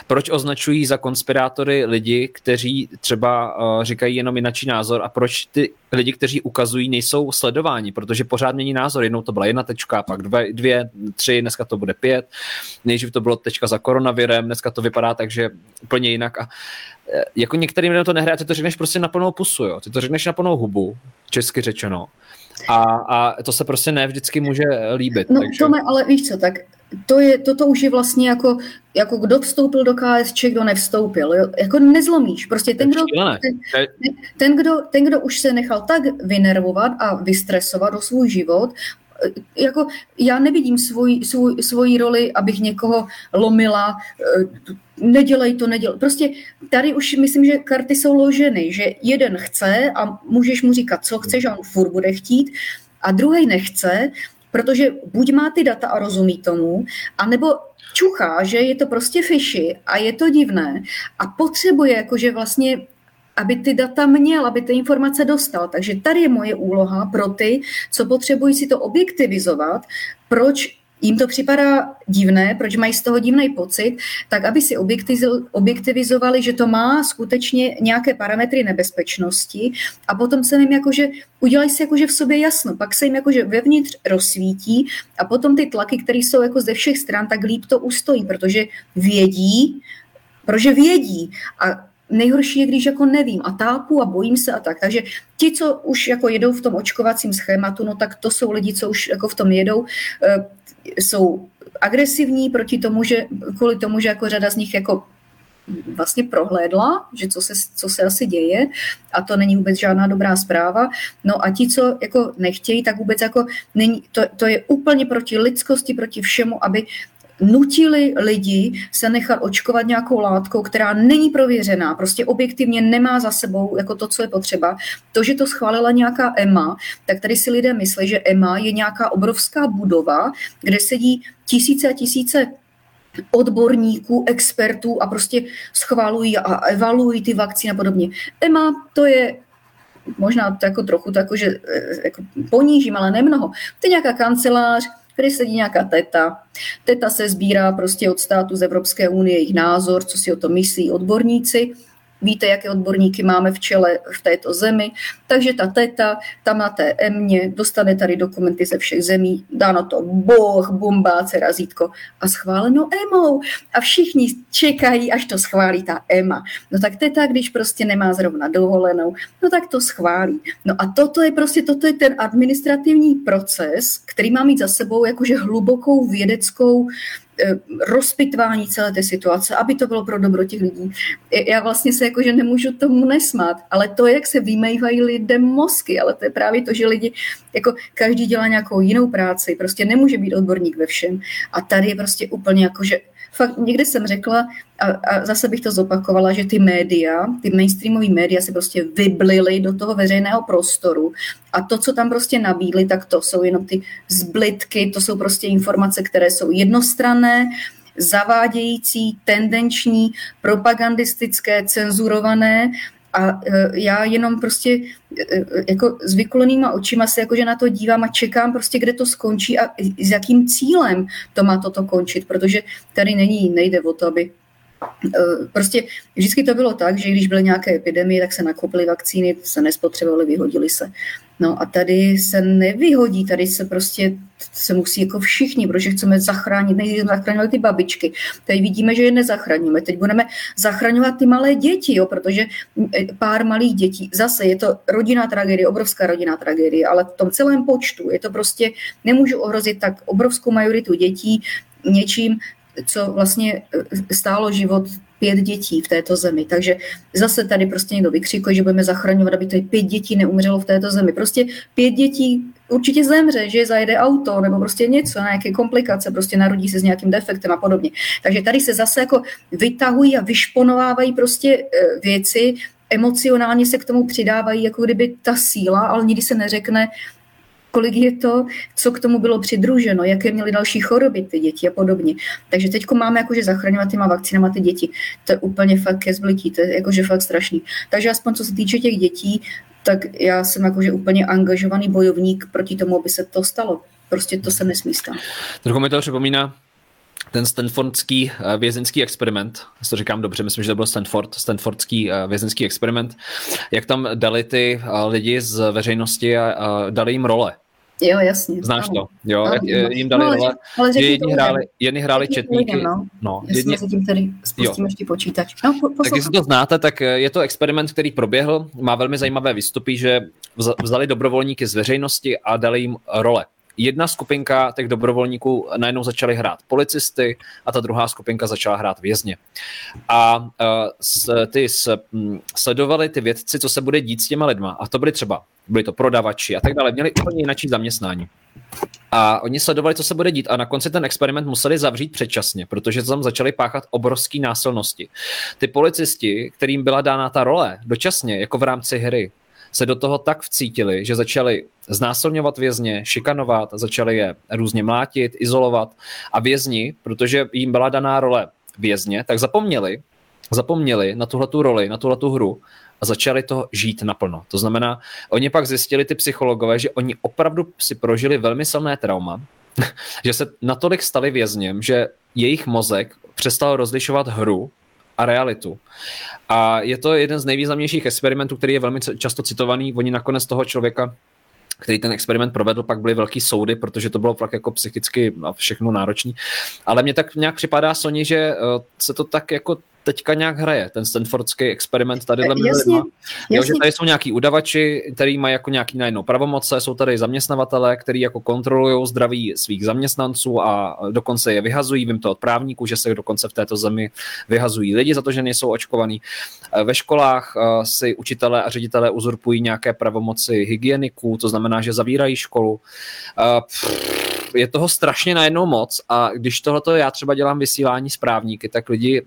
Proč označují za konspirátory lidi, kteří třeba uh, říkají jenom jinačí názor a proč ty lidi, kteří ukazují, nejsou sledováni, protože pořád není názor. Jednou to byla jedna tečka, pak dvě, dvě tři, dneska to bude pět. Nejdřív to bylo tečka za koronavirem, dneska to vypadá tak, že úplně jinak. A eh, jako některým lidem to nehraje, ty to řekneš prostě na plnou pusu, jo? ty to řekneš na plnou hubu, česky řečeno. A, a to se prostě ne vždycky může líbit. No takže... Tome, ale víš co, tak to je, toto už je vlastně jako, jako kdo vstoupil do KSČ, kdo nevstoupil. Jo? Jako nezlomíš. Prostě ten kdo, ten, ten, kdo, ten, kdo už se nechal tak vynervovat a vystresovat do svůj život, jako já nevidím svůj, svůj, svoji roli, abych někoho lomila, eh, nedělej to, nedělej. Prostě tady už myslím, že karty jsou loženy, že jeden chce a můžeš mu říkat, co chceš a on furt bude chtít, a druhý nechce protože buď má ty data a rozumí tomu, anebo čuchá, že je to prostě fishy a je to divné a potřebuje jakože vlastně aby ty data měl, aby ty informace dostal. Takže tady je moje úloha pro ty, co potřebují si to objektivizovat, proč jim to připadá divné, proč mají z toho divný pocit, tak aby si objektivizovali, že to má skutečně nějaké parametry nebezpečnosti a potom se jim jakože, udělají si jakože v sobě jasno, pak se jim jakože vevnitř rozsvítí a potom ty tlaky, které jsou jako ze všech stran, tak líp to ustojí, protože vědí, protože vědí a nejhorší je, když jako nevím a tápu a bojím se a tak. Takže ti, co už jako jedou v tom očkovacím schématu, no tak to jsou lidi, co už jako v tom jedou, eh, jsou agresivní proti tomu, že kvůli tomu, že jako řada z nich jako vlastně prohlédla, že co se, co se asi děje a to není vůbec žádná dobrá zpráva. No a ti, co jako nechtějí, tak vůbec jako není, to, to je úplně proti lidskosti, proti všemu, aby nutili lidi se nechat očkovat nějakou látkou, která není prověřená, prostě objektivně nemá za sebou jako to, co je potřeba. To, že to schválila nějaká EMA, tak tady si lidé myslí, že EMA je nějaká obrovská budova, kde sedí tisíce a tisíce odborníků, expertů a prostě schvalují a evaluují ty vakcíny a podobně. EMA to je možná to jako trochu to jako, že, eh, jako ponížím, ale nemnoho. To je nějaká kancelář, který sedí nějaká teta. Teta se sbírá prostě od státu z Evropské unie jejich názor, co si o to myslí odborníci Víte, jaké odborníky máme v čele v této zemi. Takže ta teta tam na té emě dostane tady dokumenty ze všech zemí, dá na to boh, bombáce, razítko a schváleno emou. A všichni čekají, až to schválí ta EMA. No tak teta, když prostě nemá zrovna dovolenou, no tak to schválí. No a toto je prostě, toto je ten administrativní proces, který má mít za sebou jakože hlubokou vědeckou rozpitvání celé té situace, aby to bylo pro dobro těch lidí. Já vlastně se jakože nemůžu tomu nesmát, ale to, jak se vymejvají lidem mozky, ale to je právě to, že lidi, jako každý dělá nějakou jinou práci, prostě nemůže být odborník ve všem. A tady je prostě úplně jako, že fakt někde jsem řekla, a, a zase bych to zopakovala, že ty média, ty mainstreamové média se prostě vyblily do toho veřejného prostoru a to, co tam prostě nabídli, tak to jsou jenom ty zblitky, to jsou prostě informace, které jsou jednostranné, zavádějící, tendenční, propagandistické, cenzurované a e, já jenom prostě e, e, jako s vykulenýma očima se jakože na to dívám a čekám prostě, kde to skončí a s jakým cílem to má toto končit, protože tady není, nejde o to, aby Prostě vždycky to bylo tak, že když byly nějaké epidemie, tak se nakopily vakcíny, se nespotřebovaly, vyhodily se. No a tady se nevyhodí, tady se prostě se musí jako všichni, protože chceme zachránit, nejdřív zachraňovat ty babičky. Tady vidíme, že je nezachraňujeme. Teď budeme zachraňovat ty malé děti, jo, protože e, pár malých dětí, zase je to rodinná tragédie, obrovská rodinná tragédie, ale v tom celém počtu je to prostě, nemůžu ohrozit tak obrovskou majoritu dětí něčím, co vlastně e, stálo život pět dětí v této zemi. Takže zase tady prostě někdo vykřikuje, že budeme zachraňovat, aby to pět dětí neumřelo v této zemi. Prostě pět dětí určitě zemře, že zajede auto nebo prostě něco, nějaké komplikace, prostě narodí se s nějakým defektem a podobně. Takže tady se zase jako vytahují a vyšponovávají prostě e, věci, emocionálně se k tomu přidávají, jako kdyby ta síla, ale nikdy se neřekne, kolik je to, co k tomu bylo přidruženo, jaké měly další choroby ty děti a podobně. Takže teď máme jakože zachraňovat těma vakcínama ty děti. To je úplně fakt ke zblití, to je jakože fakt strašný. Takže aspoň co se týče těch dětí, tak já jsem jakože úplně angažovaný bojovník proti tomu, aby se to stalo. Prostě to se nesmí stát. Trochu mi to připomíná ten stanfordský eh, vězeňský experiment, já to říkám dobře, myslím, že to byl Stanford, stanfordský eh, vězeňský experiment, jak tam dali ty eh, lidi z veřejnosti a dali jim role. Jo, jasně. Znáš to, jo, ano, jak jim dali no, role, ale že jedni hráli, jedni hráli četníky. Lidem, no. No, jedni... mezi tím tady spustím jo. ještě počítač. No, po, tak jestli to znáte, tak eh, je to experiment, který proběhl, má velmi zajímavé výstupy, že vzali dobrovolníky z veřejnosti a dali jim role jedna skupinka těch dobrovolníků najednou začaly hrát policisty a ta druhá skupinka začala hrát vězně. A uh, s, ty s, m, sledovali ty vědci, co se bude dít s těma lidma. A to byly třeba, byli to prodavači a tak dále, měli úplně jinak zaměstnání. A oni sledovali, co se bude dít a na konci ten experiment museli zavřít předčasně, protože tam začali páchat obrovské násilnosti. Ty policisti, kterým byla dána ta role dočasně, jako v rámci hry, se do toho tak vcítili, že začali znásilňovat vězně, šikanovat, začali je různě mlátit, izolovat a vězni, protože jim byla daná role vězně, tak zapomněli, zapomněli na tuhle roli, na tuhle hru a začali to žít naplno. To znamená, oni pak zjistili ty psychologové, že oni opravdu si prožili velmi silné trauma, [LAUGHS] že se natolik stali vězněm, že jejich mozek přestal rozlišovat hru a realitu. A je to jeden z nejvýznamnějších experimentů, který je velmi často citovaný. Oni nakonec toho člověka který ten experiment provedl, pak byly velký soudy, protože to bylo fakt jako psychicky a všechno náročný. Ale mně tak nějak připadá Sony, že eh, se to tak jako teďka nějak hraje, ten Stanfordský experiment tady. Jasně, jasně. Jo, že tady jsou nějaký udavači, který mají jako nějaký najednou pravomoce, jsou tady zaměstnavatele, který jako kontrolují zdraví svých zaměstnanců a dokonce je vyhazují, vím to od právníků, že se dokonce v této zemi vyhazují lidi za to, že nejsou očkovaní. Eh, ve školách eh, si učitelé a ředitelé uzurpují nějaké pravomoci hygieniků, to znamená, že zavírají školu. Eh, je toho strašně najednou moc a když tohleto já třeba dělám vysílání s právníky, tak lidi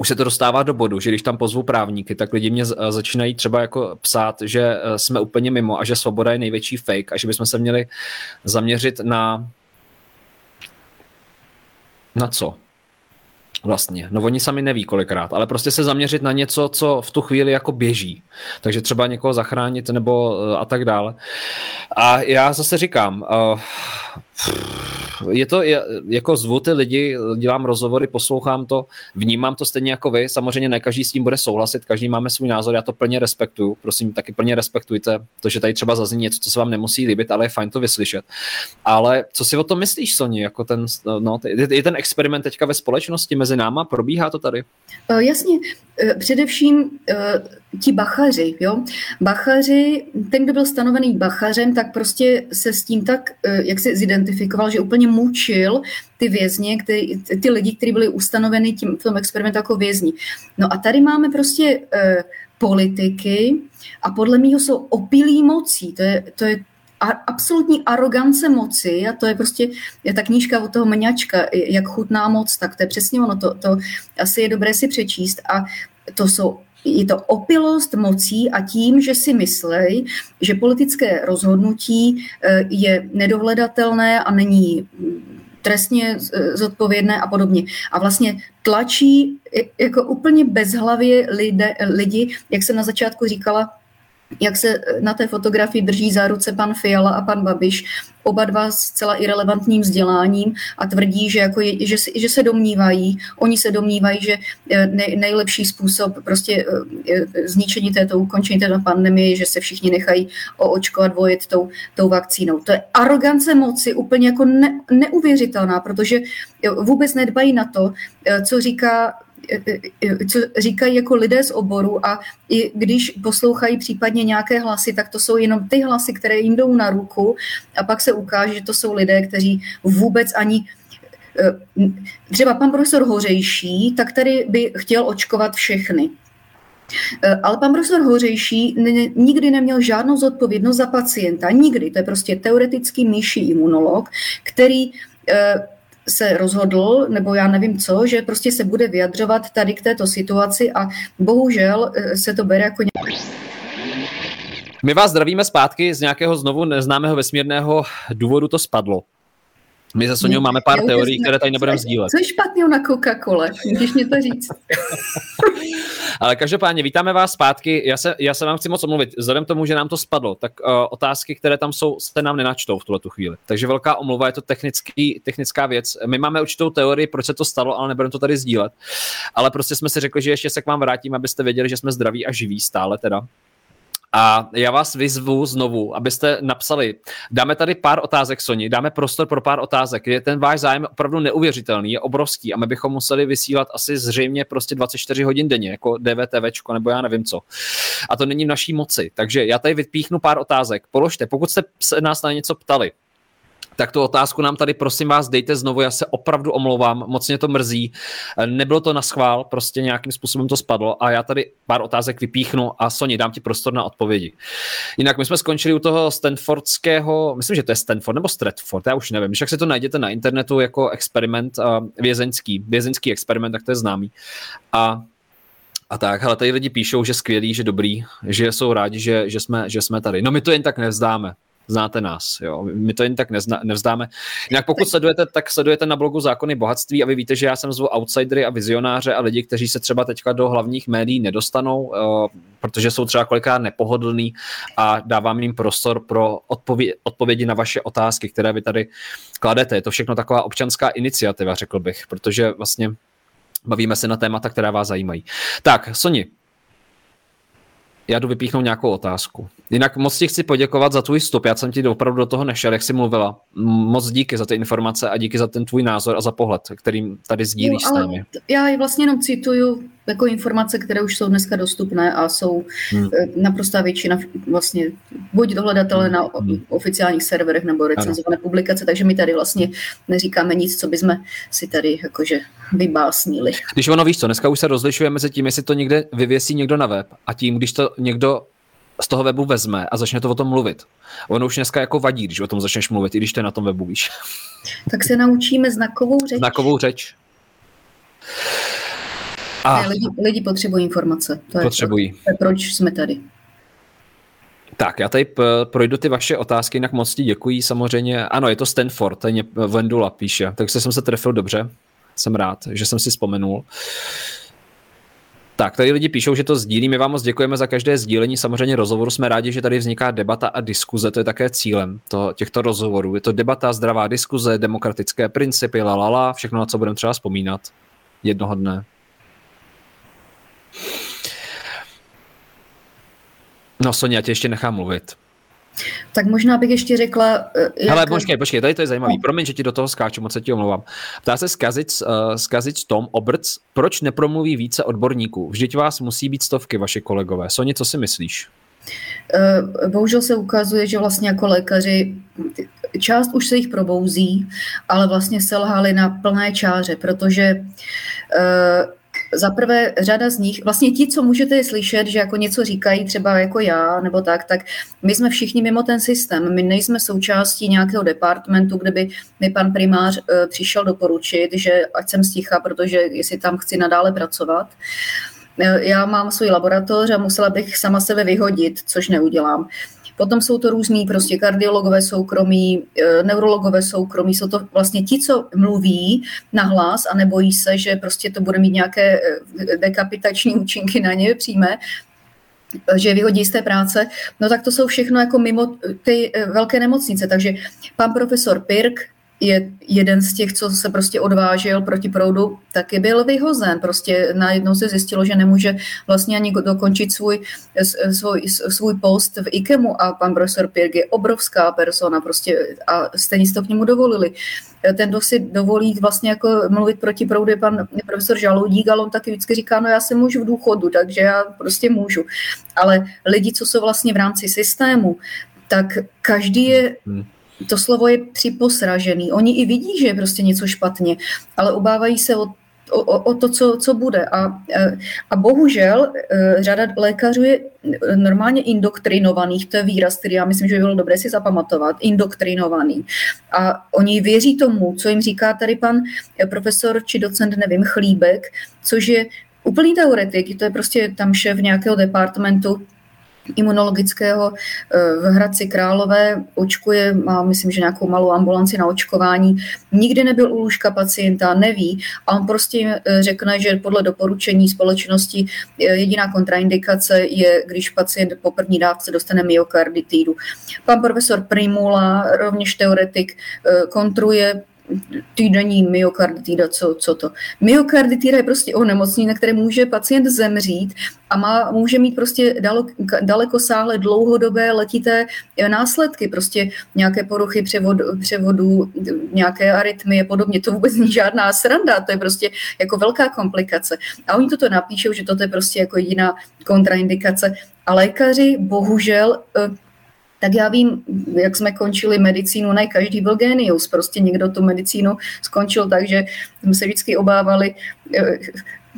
už se to dostává do bodu, že když tam pozvu právníky, tak lidi mě začínají třeba jako psát, že eh, jsme úplně mimo a že svoboda je největší fake a že bychom se měli zaměřit na na co? Vlastně. No oni sami neví kolikrát, ale prostě se zaměřit na něco, co v tu chvíli jako běží. Takže třeba někoho zachránit nebo eh, a tak dále. A já zase říkám, uh, je to, je, jako zvu ty lidi, dělám rozhovory, poslouchám to, vnímám to stejně jako vy, samozřejmě ne každý s tím bude souhlasit, každý máme svůj názor, já to plně respektuju, prosím, taky plně respektujte to, že tady třeba zazní něco, co se vám nemusí líbit, ale je fajn to vyslyšet. Ale co si o tom myslíš, Soni, jako ten, no, je, ten experiment teďka ve společnosti mezi náma, probíhá to tady? Uh, jasně, uh, především uh, ti bachaři, jo, bachaři, ten, kdo byl stanovený bachařem, tak prostě se s tím tak, jak se zidentifikoval, že úplně mučil ty vězně, který, ty lidi, kteří byli ustanoveny tím, v tom experimentu jako vězni. No a tady máme prostě eh, politiky a podle mého jsou opilí mocí. To je, to je a absolutní arogance moci a to je prostě je ta knížka od toho mňačka, jak chutná moc, tak to je přesně ono, to, to asi je dobré si přečíst a to jsou je to opilost mocí a tím, že si myslej, že politické rozhodnutí eh, je nedohledatelné a není trestně zodpovědné a podobně. A vlastně tlačí jako úplně bezhlavě lidi, jak jsem na začátku říkala, jak se na té fotografii drží za ruce pan Fiala a pan Babiš, oba dva s celá irrelevantním vzděláním a tvrdí, že, jako je, že, že se domnívají, oni se domnívají, že eh, nej, nejlepší způsob prostě eh, zničení této, ukončení této pandemie je, že se všichni nechají oočkovat, vojet tou, tou vakcínou. To je arogance moci úplně jako ne, neuvěřitelná, protože vůbec nedbají na to, eh, co říká co říkají jako lidé z oboru a i když poslouchají případně nějaké hlasy, tak to jsou jenom ty hlasy, které jim jdou na ruku a pak se ukáže, že to jsou lidé, kteří vůbec ani eh, třeba pan profesor Hořejší, tak tady by chtěl očkovat všechny. Eh, ale pan profesor Hořejší nikdy neměl žádnou zodpovědnost za pacienta. Nikdy. To je prostě teoretický myší imunolog, který eh, se rozhodl, nebo já nevím co, že prostě se bude vyjadřovat tady k této situaci a bohužel eh, se to bere jako my vás zdravíme zpátky z nějakého znovu neznámého vesmírného důvodu to spadlo. My za Soňou máme pár teorií, které tady nebudeme sdílet. Co je špatného na Coca-Cole? Můžeš mi to říct? [LAUGHS] Ale každopádně vítáme vás zpátky. Já se, já se vám chci moc omluvit. Vzhledem k tomu, že nám to spadlo, tak uh, otázky, které tam jsou, se nám nenačtou v tuhle chvíli. Takže velká omluva, je to technický, technická věc. My máme určitou teorii, proč se to stalo, ale nebudeme to tady sdílet. Ale prostě jsme si řekli, že ještě se k vám vrátím, abyste věděli, že jsme zdraví a živí stále teda. A já vás vyzvu znovu, abyste napsali, dáme tady pár otázek, Soni, dáme prostor pro pár otázek. Je ten váš zájem opravdu neuvěřitelný, je obrovský a my bychom museli vysílat asi zřejmě prostě 24 hodin denně, jako DVTVčko nebo já nevím co. A to není v naší moci. Takže já tady vypíchnu pár otázek. Položte, pokud jste se nás na něco ptali, tak tu otázku nám tady prosím vás dejte znovu, já se opravdu omlouvám, moc mě to mrzí, nebylo to na schvál, prostě nějakým způsobem to spadlo a já tady pár otázek vypíchnu a Soni, dám ti prostor na odpovědi. Jinak my jsme skončili u toho Stanfordského, myslím, že to je Stanford nebo Stratford, já už nevím, jak se to najděte na internetu jako experiment uh, vězeňský, vězeňský experiment, tak to je známý. A a tak, ale tady lidi píšou, že skvělý, že dobrý, že jsou rádi, že, že, jsme, že jsme tady. No my to jen tak nevzdáme znáte nás. Jo. My to jen tak nezna, nevzdáme. Jinak pokud sledujete, tak sledujete na blogu Zákony bohatství a vy víte, že já jsem zvu outsidery a vizionáře a lidi, kteří se třeba teďka do hlavních médií nedostanou, uh, protože jsou třeba kolikrát nepohodlný a dávám jim prostor pro odpovědi, odpovědi na vaše otázky, které vy tady kladete. Je to všechno taková občanská iniciativa, řekl bych, protože vlastně bavíme se na témata, která vás zajímají. Tak, Soni, já jdu vypíchnout nějakou otázku. Jinak moc ti chci poděkovat za tvůj vstup, já jsem ti opravdu do toho nešel, jak jsi mluvila. Moc díky za ty informace a díky za ten tvůj názor a za pohled, kterým tady sdílíš jo, s námi. Já vlastně jenom cituju jako informace, které už jsou dneska dostupné a jsou hmm. Eh, naprostá většina vlastně buď dohledatelné hmm. na hmm. oficiálních serverech nebo recenzované ano. publikace, takže my tady vlastně neříkáme nic, co bychom si tady jakože vybásnili. Když ono víš co, dneska už se rozlišuje mezi tím, jestli to někde vyvěsí někdo na web a tím, když to někdo z toho webu vezme a začne to o tom mluvit. Ono už dneska jako vadí, když o tom začneš mluvit, i když to je na tom webu, víš. Tak se naučíme znakovou řeč. Znakovou řeč. A ne, lidi, lidi potřebují informace. To potřebují. Je, to je proč jsme tady. Tak, já tady projdu ty vaše otázky, jinak moc ti děkuji samozřejmě. Ano, je to Stanford, tady Vendula píše, takže jsem se trefil dobře. Jsem rád, že jsem si vzpomenul. Tak, tady lidi píšou, že to sdílí. My vám moc děkujeme za každé sdílení. Samozřejmě rozhovoru jsme rádi, že tady vzniká debata a diskuze. To je také cílem to, těchto rozhovorů. Je to debata, zdravá diskuze, demokratické principy, la, la, la všechno, na co budeme třeba vzpomínat jednoho dne. No Sonia, já tě ještě nechám mluvit. Tak možná bych ještě řekla... Eh, jak... Hele, počkej, počkej, tady to je zajímavý. No. Promiň, že ti do toho skáču, moc se ti omlouvám. Ptá se Skazic, uh, Skazic Tom Obrc, proč nepromluví více odborníků? Vždyť vás musí být stovky, vaši kolegové. Soni, co si myslíš? Eh, bohužel se ukazuje, že vlastně jako lékaři část už se jich probouzí, ale vlastně selhali na plné čáře, protože za prvé řada z nich, vlastně ti, co můžete slyšet, že jako něco říkají, třeba jako já nebo tak, tak my jsme všichni mimo ten systém. My nejsme součástí nějakého departmentu, kde by mi pan primář uh, přišel doporučit, že ať jsem sticha, protože jestli tam chci nadále pracovat. E, já mám svůj laboratoř a musela bych sama sebe vyhodit, což neudělám. Potom jsou to různí prostě kardiologové soukromí, e, neurologové soukromí, jsou to vlastně ti, co mluví na hlas a nebojí se, že prostě to bude mít nějaké e, dekapitační účinky na ně přímé, že vyhodí z té práce, no tak to jsou všechno jako mimo ty e, velké nemocnice. Takže pan profesor Pirk je jeden z těch, co se prostě odvážil proti proudu, taky byl vyhozen. Prostě najednou se zjistilo, že nemůže vlastně ani dokončit svůj, svůj, svůj post v IKEMu a pan profesor Pirg je obrovská persona prostě a stejně to k němu dovolili. Ten, kdo si dovolí vlastně jako mluvit proti proudu, je pan profesor Žaloudík, ale on taky vždycky říká, no já jsem už v důchodu, takže já prostě můžu. Ale lidi, co jsou vlastně v rámci systému, tak každý je hmm to slovo je připosražený. Oni i vidí, že je prostě něco špatně, ale obávají se o o, o to, co, co bude. A, a bohužel e, řada lékařů je normálně indoktrinovaných, to je výraz, který já myslím, že by bylo dobré si zapamatovat, indoktrinovaný. A oni věří tomu, co jim říká tady pan profesor či docent, nevím, Chlíbek, což je úplný teoretik, to je prostě tam šéf nějakého departmentu imunologického eh, v Hradci Králové, očkuje, má myslím, že nějakou malou ambulanci na očkování, nikdy nebyl u lůžka pacienta, neví a on prostě eh, řekne, že podle doporučení společnosti eh, jediná kontraindikace je, když pacient po první dávce dostane myokarditidu. Pan profesor Primula, rovněž teoretik, kontruje týdenní myokarditida, co, co to. Myokarditida je prostě onemocnění, na které může pacient zemřít a má, může mít prostě daleko, sáhle dlouhodobé letité následky, prostě nějaké poruchy převodu, převodu nějaké arytmie podobně. To vůbec není žádná sranda, to je prostě jako velká komplikace. A oni toto napíšou, že toto je prostě jako jediná kontraindikace. A lékaři bohužel eh, tak já vím, jak jsme končili medicínu, ne každý byl genius, prostě někdo tu medicínu skončil tak, že jsme se vždycky obávali, eh,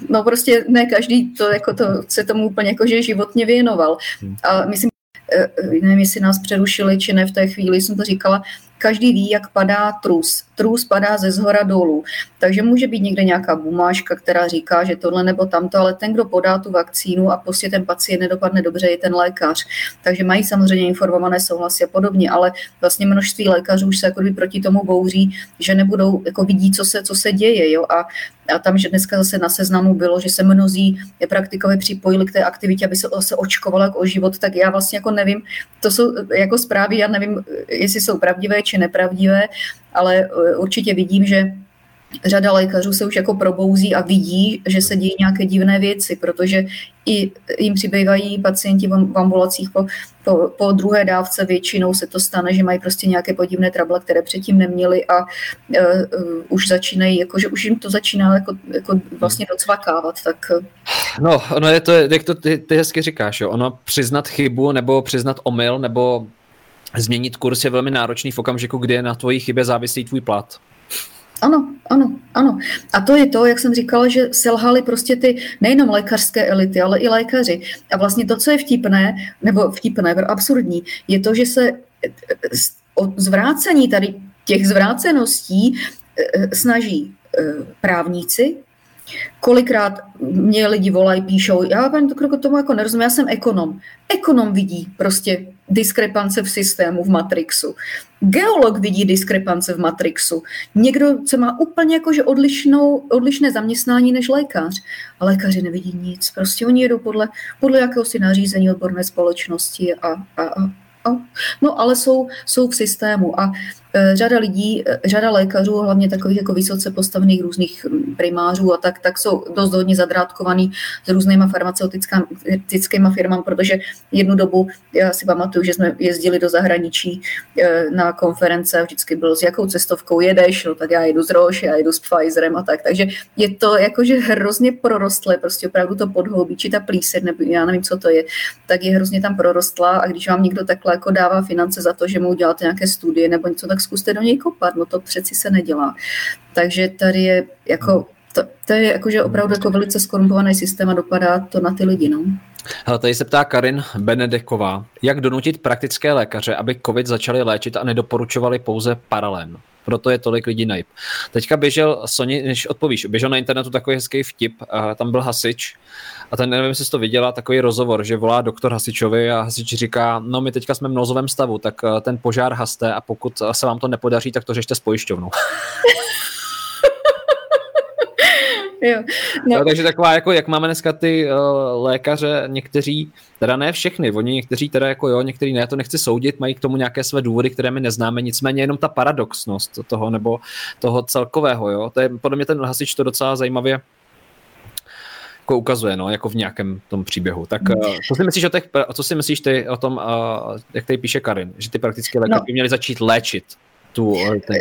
no prostě ne každý to, jako to se tomu úplně jakože životně věnoval. Hmm. A myslím, eh, nevím, jestli nás přerušili, či ne v té chvíli, jsem to říkala, každý ví, jak padá trus. Trus padá ze zhora dolů. Takže může být někde nějaká bumáška, která říká, že tohle nebo tamto, ale ten, kdo podá tu vakcínu a prostě ten pacient nedopadne dobře, je ten lékař. Takže mají samozřejmě informované souhlasy a podobně, ale vlastně množství lékařů už se jako proti tomu bouří, že nebudou, jako vidí, co se, co se děje. Jo? A a tam, že dneska zase na seznamu bylo, že se mnozí praktikové připojili k té aktivitě, aby se, se očkovala o život, tak já vlastně jako nevím, to jsou jako zprávy, já nevím, jestli jsou pravdivé či nepravdivé, ale určitě vidím, že řada lékařů se už jako probouzí a vidí, že se dějí nějaké divné věci, protože i jim přibývají pacienti v ambulacích po, po, po druhé dávce, většinou se to stane, že mají prostě nějaké podivné trable, které předtím neměli a uh, uh, už začínají, jako, že už jim to začíná jako, jako vlastně docvakávat, tak... No, ono je to, jak to ty, ty hezky říkáš, jo? ono přiznat chybu nebo přiznat omyl nebo změnit kurz je velmi náročný v okamžiku, kdy je na tvojí chybě závislý tvůj plat. Ano, ano, ano. A to je to, jak jsem říkala, že selhaly prostě ty nejenom lékařské elity, ale i lékaři. A vlastně to, co je vtipné, nebo vtipné, absurdní, je to, že se o zvrácení tady těch zvráceností snaží právníci, Kolikrát mě lidi volají, píšou, já vám to tomu jako nerozumím, já jsem ekonom. Ekonom vidí prostě diskrepance v systému, v Matrixu. Geolog vidí diskrepance v Matrixu. Někdo, co má úplně jakože odlišnou, odlišné zaměstnání než lékař. A lékaři nevidí nic. Prostě oni jedou podle, podle jakéhosi nařízení odborné společnosti a, a, a No, ale jsou, jsou v systému a řada lidí, e, řada lékařů, hlavně takových jako vysoce postavených různých primářů a tak, tak jsou dost hodně zadrátkovaný s různýma farmaceutickými firmami, protože jednu dobu, já si pamatuju, že jsme jezdili do zahraničí e, na konference a vždycky bylo s jakou cestovkou jedeš, no tak já jedu z Roche, já jedu s Pfizerem a tak, takže je to jakože hrozně prorostlé, prostě opravdu to podhoubí, či ta plíseň, nebo já nevím, co to je, tak je hrozně tam prorostlá. A když vám někdo takhle jako dává finance za to, že mu uděláte nějaké studie nebo něco, tak zkuste do něj kopat, no to přeci se nedělá. Takže tady je jako, to, to je jakože opravdu jako velice skorumpovaný systém a dopadá to na ty lidi, no. Hele, tady se ptá Karin Benedeková, jak donutit praktické lékaře, aby COVID začali léčit a nedoporučovali pouze paralén. Proto je tolik lidí najip. Teďka běžel, Soni, než odpovíš, běžel na internetu takový hezký vtip, a tam byl hasič a ten, nevím, jestli to viděla, takový rozhovor, že volá doktor hasičovi a hasič říká, no my teďka jsme v nouzovém stavu, tak eh, ten požár haste a pokud se vám to nepodaří, tak to řešte s pojišťovnou. [LAUGHS] jo. No. No, takže taková, jako jak máme dneska ty uh, lékaře, někteří, teda ne všechny, oni někteří teda jako jo, někteří ne, to nechci soudit, mají k tomu nějaké své důvody, které my neznáme, nicméně jenom ta paradoxnost toho nebo toho celkového, jo, to je podle mě ten hasič to docela zajímavě jako ukazuje, no, jako v nějakém tom příběhu. Tak uh, co si myslíš o těch, co si myslíš ty o tom, uh, jak tady píše Karin, že ty praktické lékaři no. by měli začít léčit tu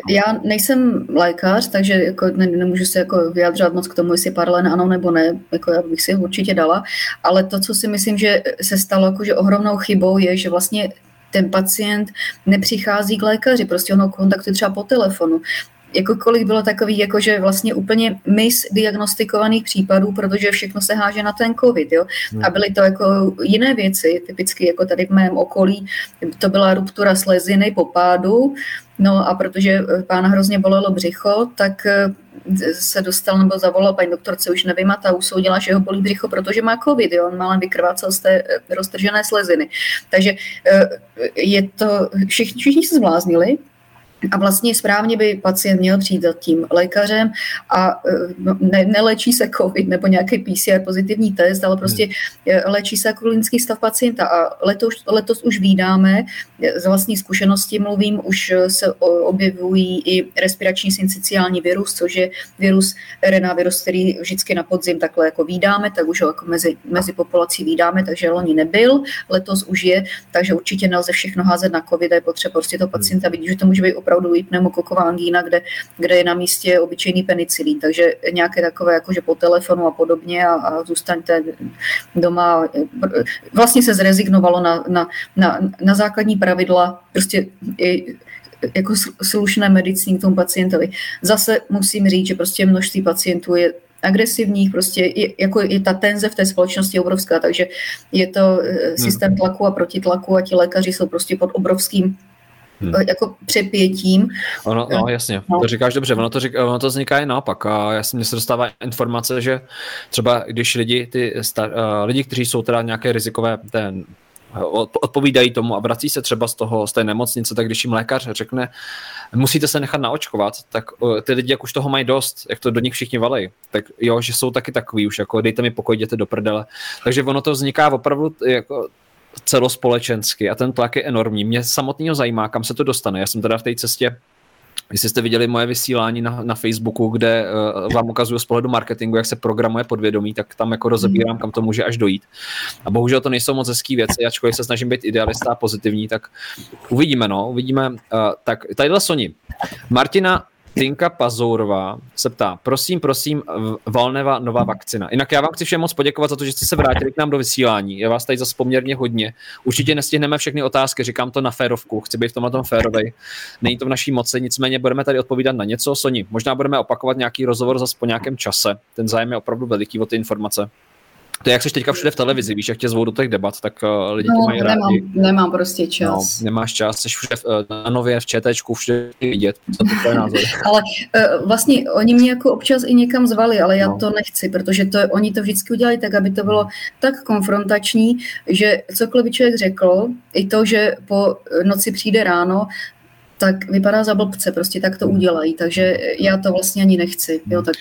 Já nejsem lékař, takže jako ne, nemůžu se jako vyjadřovat moc k tomu, jestli paralen ano nebo ne, jako já bych si určitě dala, ale to, co si myslím, že se stalo jakože ohromnou chybou, je, že vlastně ten pacient nepřichází k lékaři, prostě ono kontaktuje třeba po telefonu. Jako kolik bylo takových jakože vlastně úplně misdiagnostikovaných případů, protože všechno se háže na ten covid, jo. A byly to jako jiné věci, typicky jako tady v mém okolí, to byla ruptura sleziny po pádu, no a protože pána hrozně bolelo břicho, tak eh, se dostal nebo zavolal paní doktorce, už nevím, a ta usoudila, že ho bolí břicho, protože má covid, jo, on má vykrvácel z té eh, roztržené sleziny. Takže eh, je to, všichni, všichni se zbláznili, a vlastně správně by pacient měl přijít za tím lékařem a e, ne, nelečí se COVID nebo nějaký PCR pozitivní test, ale prostě hmm. léčí se jako klinický stav pacienta. A letos, letos už vídáme, z vlastní zkušenosti mluvím, už se objevují i respirační syncyciální virus, což je virus, RNA virus, který vždycky na podzim takhle jako vídáme, tak už ho jako mezi, mezi populací vídáme, takže loni nebyl, letos už je, takže určitě nelze všechno házet na COVID, je potřeba prostě to pacienta vidět, že to může být opravdu i pneumokoková angína, kde, kde je na místě obyčejný penicilín. Takže nějaké takové jakože po telefonu a podobně a, a zůstaňte doma. Vlastně se zrezignovalo na, na, na, na základní pravidla, prostě i, jako slušné medicíny k tomu pacientovi. Zase musím říct, že prostě množství pacientů je agresivních, prostě je, jako je ta tenze v té společnosti obrovská, takže je to eh, systém tlaku a protitlaku a ti lékaři jsou prostě pod obrovským hmm. jako přepětím. Ono, no, jasně, no. to říkáš dobře, ono to, říká, ono to vzniká i naopak a já jsem mě se dostává informace, že třeba když lidi, ty star, uh, lidi, kteří jsou teda nějaké rizikové, ten, odpovídají tomu a vrací se třeba z toho, z té nemocnice, tak když jim lékař řekne, musíte se nechat naočkovat, tak ty lidi, jak už toho mají dost, jak to do nich všichni valí, tak jo, že jsou taky takový už, jako dejte mi pokoj, jděte do prdele. Takže ono to vzniká opravdu jako celospolečensky a ten tlak je enormní. Mě samotného zajímá, kam se to dostane. Já jsem teda v té cestě Jestli jste viděli moje vysílání na, na Facebooku, kde uh, vám ukazuju z pohledu marketingu, jak se programuje podvědomí, tak tam jako rozebírám, kam to může až dojít. A bohužel to nejsou moc hezké věci, ačkoliv se snažím být idealista a pozitivní, tak uvidíme, no, uvidíme. Uh, tak tadyhle Soni. Martina Tinka Pazourová se ptá, prosím, prosím, Valneva nová vakcina. Jinak já vám chci všem moc poděkovat za to, že jste se vrátili k nám do vysílání. Je vás tady zase poměrně hodně. Určitě nestihneme všechny otázky, říkám to na férovku, chci být v tomhle tom férovej. Není to v naší moci, nicméně budeme tady odpovídat na něco. Soni, možná budeme opakovat nějaký rozhovor zase po nějakém čase. Ten zájem je opravdu veliký o ty informace. To je, jak jsi teďka všude v televizi, víš, jak tě zvou do těch debat, tak uh, lidi no, mají nemám, rádi. Nemám prostě čas. No, nemáš čas, jsi všude v, uh, na nově, v četečku, všude vidět, co to je názor. [LAUGHS] ale uh, vlastně oni mě jako občas i někam zvali, ale já no. to nechci, protože to, oni to vždycky udělali tak, aby to bylo tak konfrontační, že cokoliv by člověk řekl, i to, že po noci přijde ráno, tak vypadá za blbce, prostě tak to udělají, takže já to vlastně ani nechci. Jo, tak,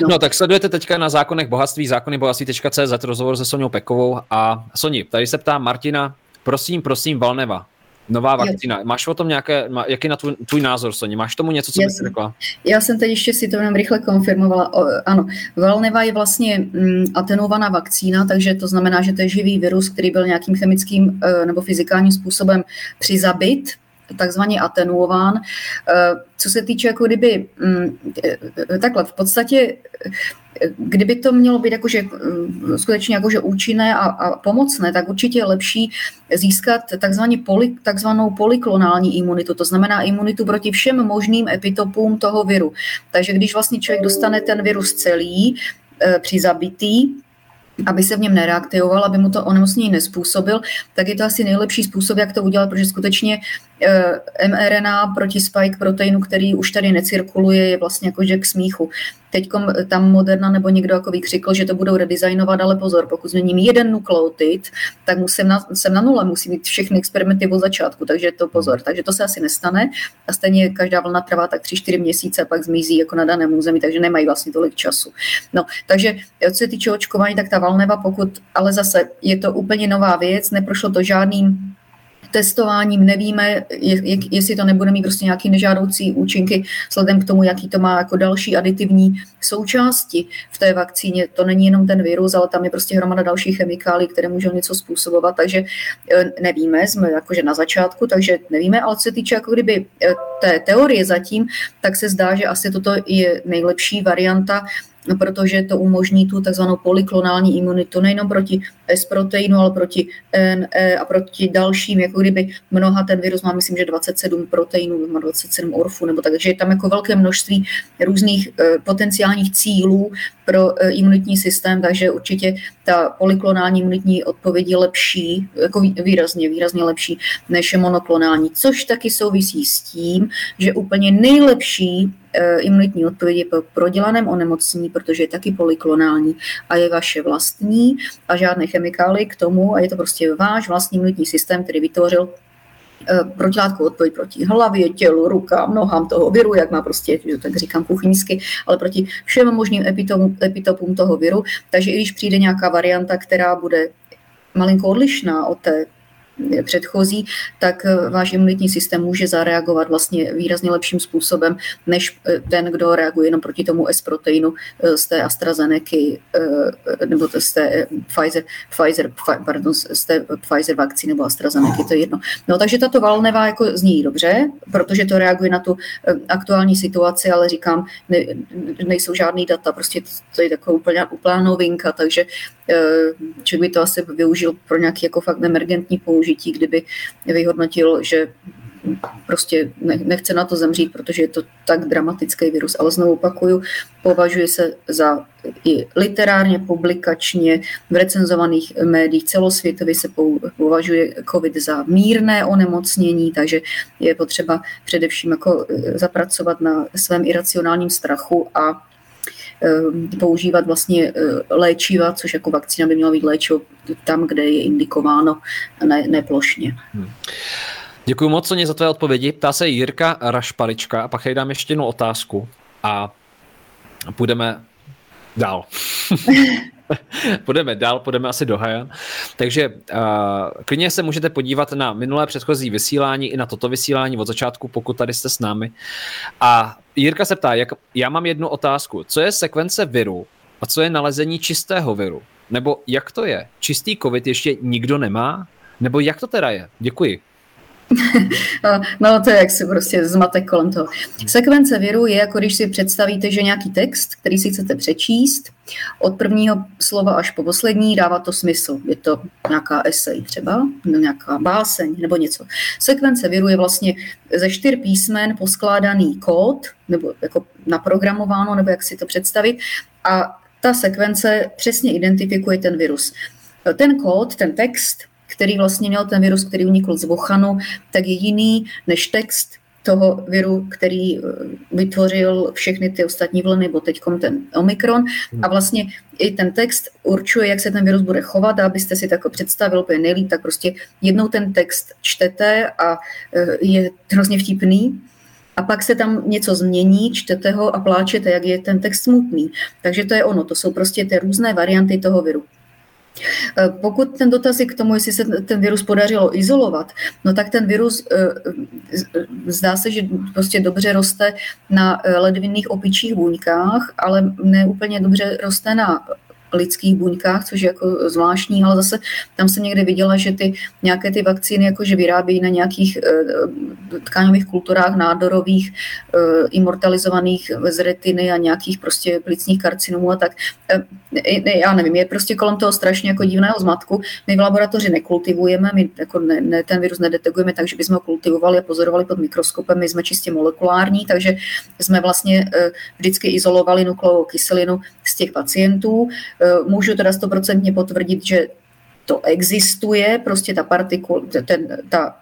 no. no tak sledujete teďka na zákonech bohatství, zákony bohatství.cz rozhovor se Soňou Pekovou a Soni, tady se ptá Martina, prosím, prosím, Valneva, Nová vakcína. Máš o tom nějaké, jaký je na tvůj, tvůj názor, Soni? Máš tomu něco, co bys řekla? Já jsem teď ještě si to jenom rychle konfirmovala. O, ano, Valneva je vlastně mm, atenuovaná vakcína, takže to znamená, že to je živý virus, který byl nějakým chemickým e, nebo fyzikálním způsobem přizabit takzvaně atenuován. Eh, co se týče jako kdyby mm, eh, takhle, v podstatě eh, kdyby to mělo být jakože, skutečně jakože účinné a, a pomocné, tak určitě je lepší získat takzvaný poly, takzvanou polyklonální imunitu, to znamená imunitu proti všem možným epitopům toho viru. Takže když vlastně člověk dostane ten virus celý, při zabitý, aby se v něm nereaktivoval, aby mu to onemocnění nespůsobil, tak je to asi nejlepší způsob, jak to udělat, protože skutečně eh, mRNA proti spike proteinu, který už tady necirkuluje, je vlastně jako že k smíchu. Teď tam Moderna nebo někdo jako vykřikl, že to budou redesignovat, ale pozor, pokud změním jeden nukleotid, tak musím na, jsem na nule, musím mít všechny experimenty od začátku, takže to pozor. Takže to se asi nestane a stejně každá vlna trvá tak 3-4 měsíce a pak zmizí jako na daném území, takže nemají vlastně tolik času. No, takže co se týče očkování, tak ta valneva, pokud, ale zase je to úplně nová věc, neprošlo to žádným testováním nevíme, jestli to nebude mít prostě nějaký nežádoucí účinky vzhledem k tomu, jaký to má jako další aditivní součásti v té vakcíně. To není jenom ten virus, ale tam je prostě hromada dalších chemikálí, které můžou něco způsobovat, takže e, nevíme, jsme jakože na začátku, takže nevíme, ale co se týče jako kdyby e, té teorie zatím, tak se zdá, že asi toto je nejlepší varianta protože to umožní tu takzvanou polyklonální imunitu nejenom proti S-proteinu, ale proti NE a proti dalším, jako kdyby mnoha ten virus má, myslím, že 27 proteinů, má 27 orfů, nebo tak, takže je tam jako velké množství různých e, potenciálních cílů pro e, imunitní systém, takže určitě ta polyklonální imunitní odpověď je lepší, jako výrazně, výrazně lepší než monoklonální, což taky souvisí s tím, že úplně nejlepší Eh, imunitní odpovědi po prodělaném onemocnění, protože je taky polyklonální a je vaše vlastní a žádné chemikály k tomu a je to prostě váš vlastní imunitní systém, který vytvořil eh, protilátku odpověď proti hlavě, tělu, rukám, nohám toho viru, jak má prostě, tak říkám kuchyňsky, ale proti všem možným epitopům, epitopům toho viru. Takže i když přijde nějaká varianta, která bude malinko odlišná od té předchozí, tak eh, váš imunitní systém může zareagovat vlastně výrazně lepším způsobem, než eh, ten, kdo reaguje jenom proti tomu S-proteinu eh, z té AstraZeneca nebo z té Pfizer, Pfizer, pardon, z té Pfizer vakcíny nebo AstraZeneca, to je jedno. No takže tato valneva jako zní dobře, protože to reaguje na tu aktuální situaci, ale říkám, ne, nejsou žádný data, prostě to je taková úplná, úplná novinka, takže člověk by to asi využil pro nějaký jako fakt emergentní použití, kdyby vyhodnotil, že prostě nechce na to zemřít, protože je to tak dramatický virus. Ale znovu opakuju, považuje se za i literárně, publikačně, v recenzovaných médiích celosvětově se považuje COVID za mírné onemocnění, takže je potřeba především jako e, zapracovat na svém iracionálním strachu a Eh, používat vlastně eh, léčiva, což jako vakcína by měla být léčivo tam, kde je indikováno, ne, ne plošně. Hmm. Děkuji moc, Soně, za tvé odpovědi. Ptá se Jirka Rašpalička a pak jej dám ještě jednu otázku a půjdeme dál. [LAUGHS] půjdeme dál, půjdeme asi do Hajan. Takže uh, klidně se můžete podívat na minulé předchozí vysílání i na toto vysílání od začátku, pokud tady jste s námi. A Jirka se ptá, jak, já mám jednu otázku. Co je sekvence viru a co je nalezení čistého viru? Nebo jak to je? Čistý covid ještě nikdo nemá? Nebo jak to teda je? Děkuji. [LAUGHS] no to je jak si prostě zmatek kolem toho. Sekvence viru je jako když si představíte, že nějaký text, který si chcete přečíst, od prvního slova až po poslední dává to smysl. Je to nějaká esej třeba, nějaká báseň nebo něco. Sekvence viru je vlastně ze čtyř písmen poskládaný kód, nebo jako naprogramováno, nebo jak si to představit. A ta sekvence přesně identifikuje ten virus. Ten kód, ten text který vlastně měl ten virus, který unikl z Wuhanu, tak je jiný než text toho viru, který eh, vytvořil všechny ty ostatní vlny, nebo teď ten Omikron. A hmm. vlastně i ten text určuje, jak se ten virus bude chovat, a abyste si tak představil úplně nejlíp, tak prostě jednou ten text čtete a eh, je hrozně vtipný, a pak se tam něco změní, čtete ho a pláčete, jak je ten text smutný. Takže to je ono, to jsou prostě ty různé varianty toho viru. Eh, pokud ten dotaz je k tomu, jestli se ten virus podařilo izolovat, no tak ten virus eh, zdá se, že prostě dobře roste na eh, ledvinných opičích buňkách, ale ne úplně dobře roste na lidských buňkách, což je jako zvláštní, ale zase tam jsem někde viděla, že ty nějaké ty vakcíny jakože vyrábějí na nějakých uh, tkáňových kulturách nádorových, uh, immortalizovaných z retiny a nějakých prostě plicních karcinomů a tak. Uh, já nevím, je prostě kolem toho strašně jako divného zmatku. My v laboratoři nekultivujeme, my jako ne, ne, ten virus nedetekujeme takže bychom ho kultivovali a pozorovali pod mikroskopem, my jsme čistě molekulární, takže jsme vlastně uh, vždycky izolovali nukleovou kyselinu z těch pacientů, Eh, můžu teda stoprocentně potvrdit, že to existuje, prostě ta partikul, ten, ta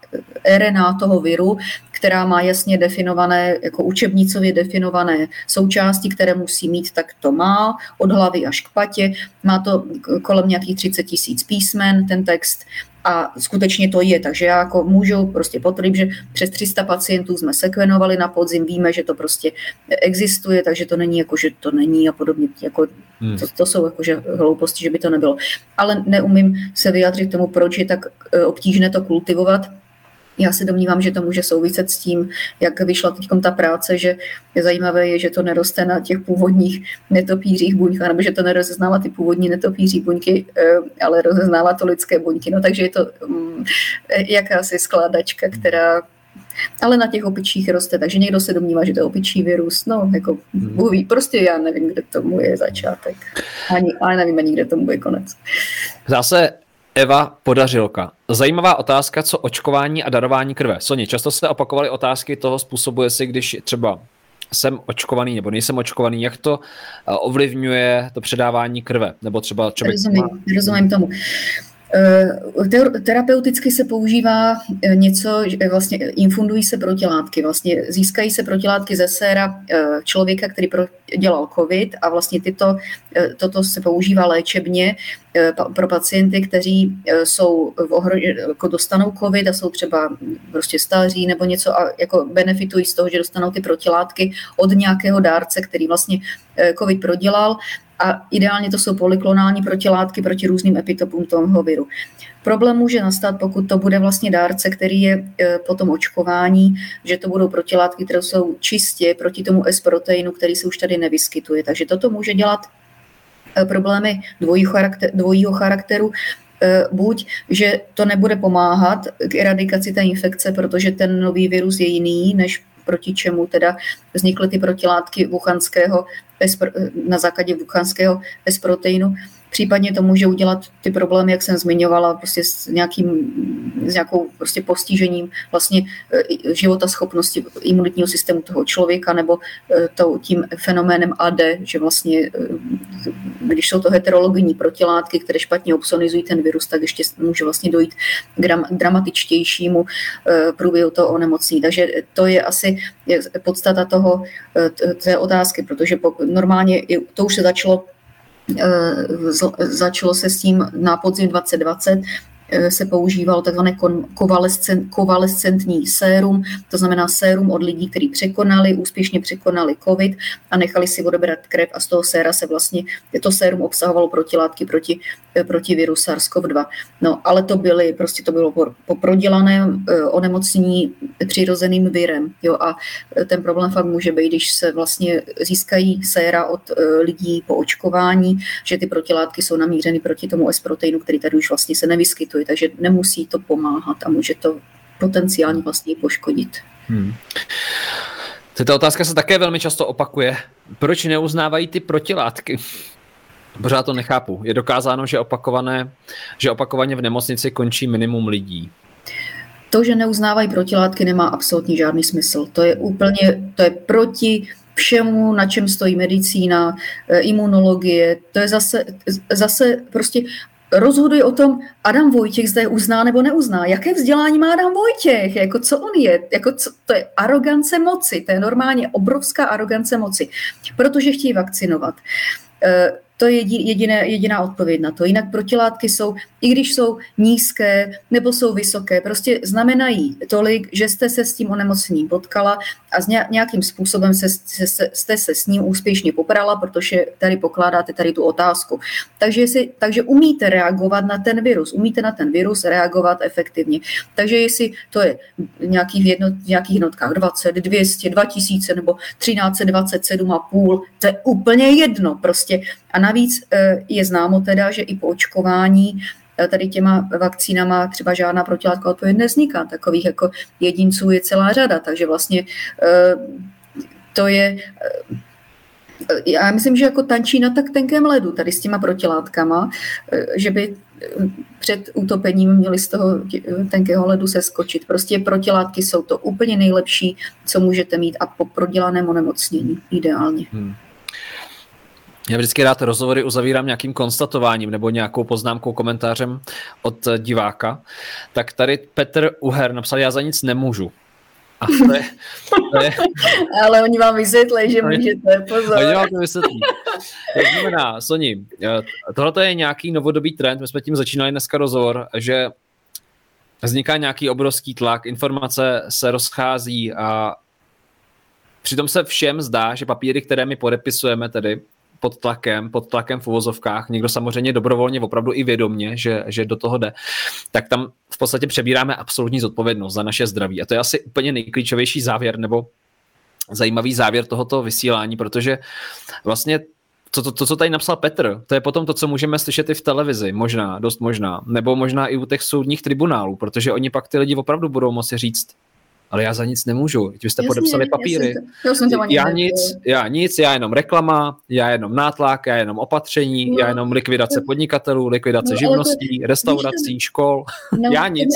RNA toho viru, která má jasně definované, jako učebnicově definované součásti, které musí mít, tak to má od hlavy až k patě. Má to kolem nějakých 30 tisíc písmen, ten text, a skutečně to je, takže já jako můžu prostě potvrdit, že přes 300 pacientů jsme sekvenovali na podzim, víme, že to prostě existuje, takže to není jako, že to není a podobně. Jako, hmm. to, to jsou jako, že hlouposti, že by to nebylo. Ale neumím se vyjádřit k tomu, proč je tak e, obtížné to kultivovat, já se domnívám, že to může souviset s tím, jak vyšla teď ta práce, že je zajímavé je, že to neroste na těch původních netopířích buňkách, nebo že to nerozeznává ty původní netopíří buňky, eh, ale rozeznává to lidské buňky. No takže je to um, jakási skládačka, která ale na těch opičích roste, takže někdo se domnívá, že to je opičí virus, no, jako mluví, mhm. prostě já nevím, kde tomu je začátek, ani, ale nevím ani, kde tomu je konec. Zase Eva Podařilka. Zajímavá otázka, co očkování a darování krve. Soni, často se opakovaly otázky toho způsobu, jestli když třeba jsem očkovaný nebo nejsem očkovaný, jak to eh, ovlivňuje to předávání krve, nebo třeba člověk... Rozumím, rozumím tomu. Eh, terapeuticky se používá eh, něco, vlastně infundují se protilátky, vlastně získají se protilátky ze séra člověka, který dělal COVID a vlastně tyto, toto se používá léčebně pro pacienty, kteří jsou v ohrožení, jako dostanou COVID a jsou třeba prostě staří nebo něco a jako benefitují z toho, že dostanou ty protilátky od nějakého dárce, který vlastně COVID prodělal a ideálně to jsou polyklonální protilátky proti různým epitopům toho viru. Problém může nastat, pokud to bude vlastně dárce, který je po tom očkování, že to budou protilátky, které jsou čistě proti tomu S-proteinu, který se už tady nevyskytuje. Takže toto může dělat problémy dvojího, charakter, dvojího charakteru, e, buď, že to nebude pomáhat k eradikaci té infekce, protože ten nový virus je jiný, než proti čemu teda vznikly ty protilátky wuchanského na základě wuchanského S-proteinu. Případně to může udělat ty problémy, jak jsem zmiňovala, prostě s, nějakým, s nějakou prostě postižením vlastně e, života schopnosti imunitního systému toho člověka nebo e, to, tím fenoménem AD, že vlastně, e, když jsou to heterologenní protilátky, které špatně obsonizují ten virus, tak ještě může vlastně dojít k dramatičtějšímu průběhu toho onemocnění. Takže to je asi podstata toho, té otázky, protože normálně to už se začalo začalo se s tím na podzim 2020 Eh, se používalo. Kovalescent, kovalescentní sérum, to znamená sérum od lidí, kteří překonali, úspěšně překonali COVID a nechali si odebrat krev a z toho séra se vlastně, to sérum obsahovalo protilátky proti, eh, proti viru SARS-CoV-2. No, ale to byly, prostě to bylo po, po prodělaném eh, onemocnění přirozeným virem. Jo, a ten problém fakt může být, když se vlastně získají séra od lidí po očkování, že ty protilátky jsou namířeny proti tomu S-proteinu, který tady už vlastně se nevyskytuje, takže nemusí to pomáhat a může to potenciálně vlastně poškodit. Hmm. Ta otázka se také velmi často opakuje. Proč neuznávají ty protilátky? Pořád to nechápu. Je dokázáno, že, opakované, že opakovaně v nemocnici končí minimum lidí. To, že neuznávají protilátky, nemá absolutně žádný smysl. To je úplně, to je proti všemu, na čem stojí medicína, eh, imunologie. To je zase, zase prostě rozhoduje o tom, Adam Vojtěch zde uzná nebo neuzná. Jaké vzdělání má Adam Vojtěch? Jako co on je? Jako co, to je arogance moci. To je normálně obrovská arogance moci. Protože chtějí vakcinovat. Eh, to je jediné, jediná odpověď na to. Jinak protilátky jsou, i když jsou nízké nebo jsou vysoké, prostě znamenají tolik, že jste se s tím onemocněním potkala a s nějakým způsobem se, se, jste se s ním úspěšně poprala, protože tady pokládáte tady tu otázku. Takže, jestli, takže umíte reagovat na ten virus, umíte na ten virus reagovat efektivně. Takže jestli to je v, jedno, v nějakých jednotkách 20, 200, 2000 nebo 1327,5, to je úplně jedno prostě. A navíc eh, je známo teda, že i po očkování eh, tady těma vakcínama třeba žádná protilátka odpověď nevzniká. Takových jako jedinců je celá řada, takže vlastně eh, to je já myslím, že jako tančí na tak tenkém ledu tady s těma protilátkama, že by před utopením měli z toho tenkého ledu se skočit. Prostě protilátky jsou to úplně nejlepší, co můžete mít a po prodělaném onemocnění ideálně. Hmm. Já vždycky rád rozhovory uzavírám nějakým konstatováním nebo nějakou poznámkou, komentářem od diváka. Tak tady Petr Uher napsal, já za nic nemůžu. A to je, to je... [LAUGHS] Ale oni vám vysvětlí, že můžete, pozor. Oni vám to vysvětlí. To znamená, Soni, eh, tohle je nějaký novodobý trend, my jsme tím začínali dneska rozhovor, že vzniká nějaký obrovský tlak, informace se rozchází a přitom se všem zdá, že papíry, které my podepisujeme tedy, pod tlakem, pod tlakem v uvozovkách, někdo samozřejmě dobrovolně, opravdu i vědomně, že, že do toho jde, tak tam v podstatě přebíráme absolutní zodpovědnost za naše zdraví. A to je asi úplně nejklíčovější závěr, nebo zajímavý závěr tohoto vysílání, protože vlastně to, to, to, co tady napsal Petr, to je potom to, co můžeme slyšet i v televizi, možná, dost možná, nebo možná i u těch soudních tribunálů, protože oni pak ty lidi opravdu budou moci říct, ale já za nic nemůžu. Vy jste jasně, podepsali papíry. Já, jsem to, já, nic, já nic, já jenom reklama, já jenom nátlak, já jenom opatření, no, já jenom likvidace podnikatelů, likvidace no, živností, to, restaurací, víš, škol. [LAUGHS] No, já nic.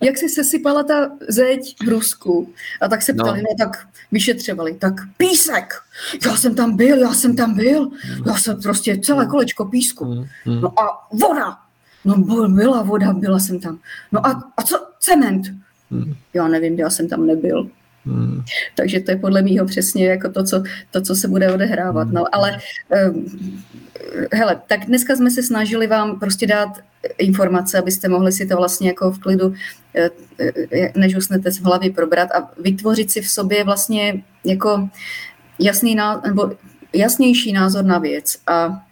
Jak se sesypala ta zeď v Rusku a tak se ptali, no, no tak vyšetřovali, tak písek, já jsem tam byl, já jsem tam byl, já jsem prostě celé mm. kolečko písku. Mm, mm. No a voda, no byla voda, byla jsem tam. No a, a co, cement, Hmm. Já nevím, já jsem tam nebyl. Hmm. Takže to je podle mého přesně jako to co, to, co se bude odehrávat. Hmm. No, ale um, hele, tak dneska jsme se snažili vám prostě dát informace, abyste mohli si to vlastně jako v klidu, eh, eh, než usnete v hlavě probrat a vytvořit si v sobě vlastně jako jasný, nebo jasnější názor na věc. A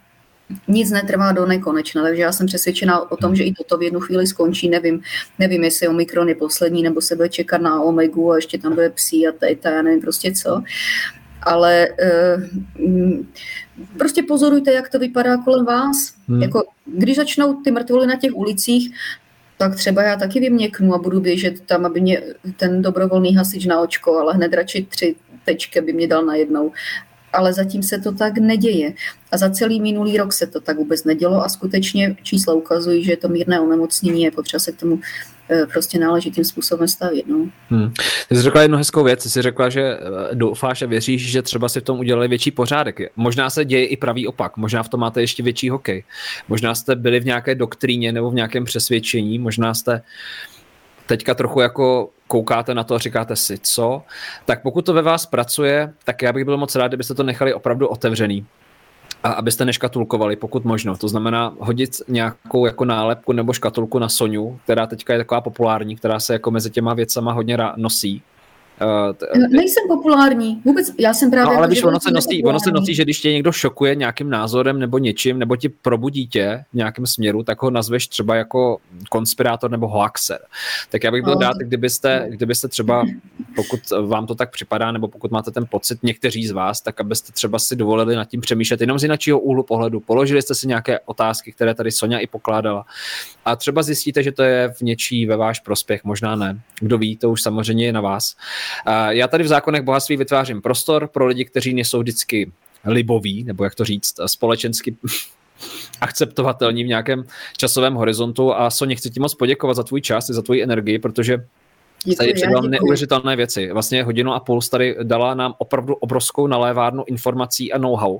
nic netrvá do nekonečna, takže já jsem přesvědčená o tom, že i toto v jednu chvíli skončí. Nevím, nevím jestli Omikron je poslední, nebo se bude čekat na Omegu a ještě tam bude psí a ta, já nevím prostě co. Ale uh, prostě pozorujte, jak to vypadá kolem vás. Hmm. Jako, když začnou ty mrtvoly na těch ulicích, tak třeba já taky vyměknu a budu běžet tam, aby mě ten dobrovolný hasič na očko, ale hned radši tři tečky by mě dal najednou ale zatím se to tak neděje. A za celý minulý rok se to tak vůbec nedělo a skutečně čísla ukazují, že to mírné onemocnění je potřeba se k tomu eh, prostě náležitým způsobem stavit. No. Hmm. Ty jsi řekla jednu hezkou věc, jsi řekla, že eh, doufáš a věříš, že třeba si v tom udělali větší pořádek. Možná se děje i pravý opak, možná v tom máte ještě větší hokej. Možná jste byli v nějaké doktríně nebo v nějakém přesvědčení, možná jste teďka trochu jako koukáte na to a říkáte si, co, tak pokud to ve vás pracuje, tak já bych byl moc rád, kdybyste to nechali opravdu otevřený a abyste neškatulkovali, pokud možno. To znamená hodit nějakou jako nálepku nebo škatulku na Soniu, která teďka je taková populární, která se jako mezi těma věcama hodně nosí. Uh, Nejsem populární, vůbec, já jsem právě... No, ale jako, víš, ono se, nosí, ono se nosí, že když tě někdo šokuje nějakým názorem nebo něčím, nebo ti probudí tě v nějakém směru, tak ho nazveš třeba jako konspirátor nebo hoaxer. Tak já bych byl no, rád, kdybyste, kdybyste třeba, pokud vám to tak připadá, nebo pokud máte ten pocit někteří z vás, tak abyste třeba si dovolili nad tím přemýšlet jenom z jiného úhlu pohledu. Položili jste si nějaké otázky, které tady Sonja i pokládala. A třeba zjistíte, že to je v něčí ve váš prospěch, možná ne. Kdo ví, to už samozřejmě je na vás. Já tady v zákonech bohatství vytvářím prostor pro lidi, kteří nejsou vždycky liboví, nebo jak to říct, společensky [LAUGHS] akceptovatelní v nějakém časovém horizontu. A Soně, chci ti moc poděkovat za tvůj čas, za tvoji energii, protože Děkuji, tady předal neuvěřitelné věci. Vlastně hodinu a půl tady dala nám opravdu obrovskou nalévárnu informací a know-how,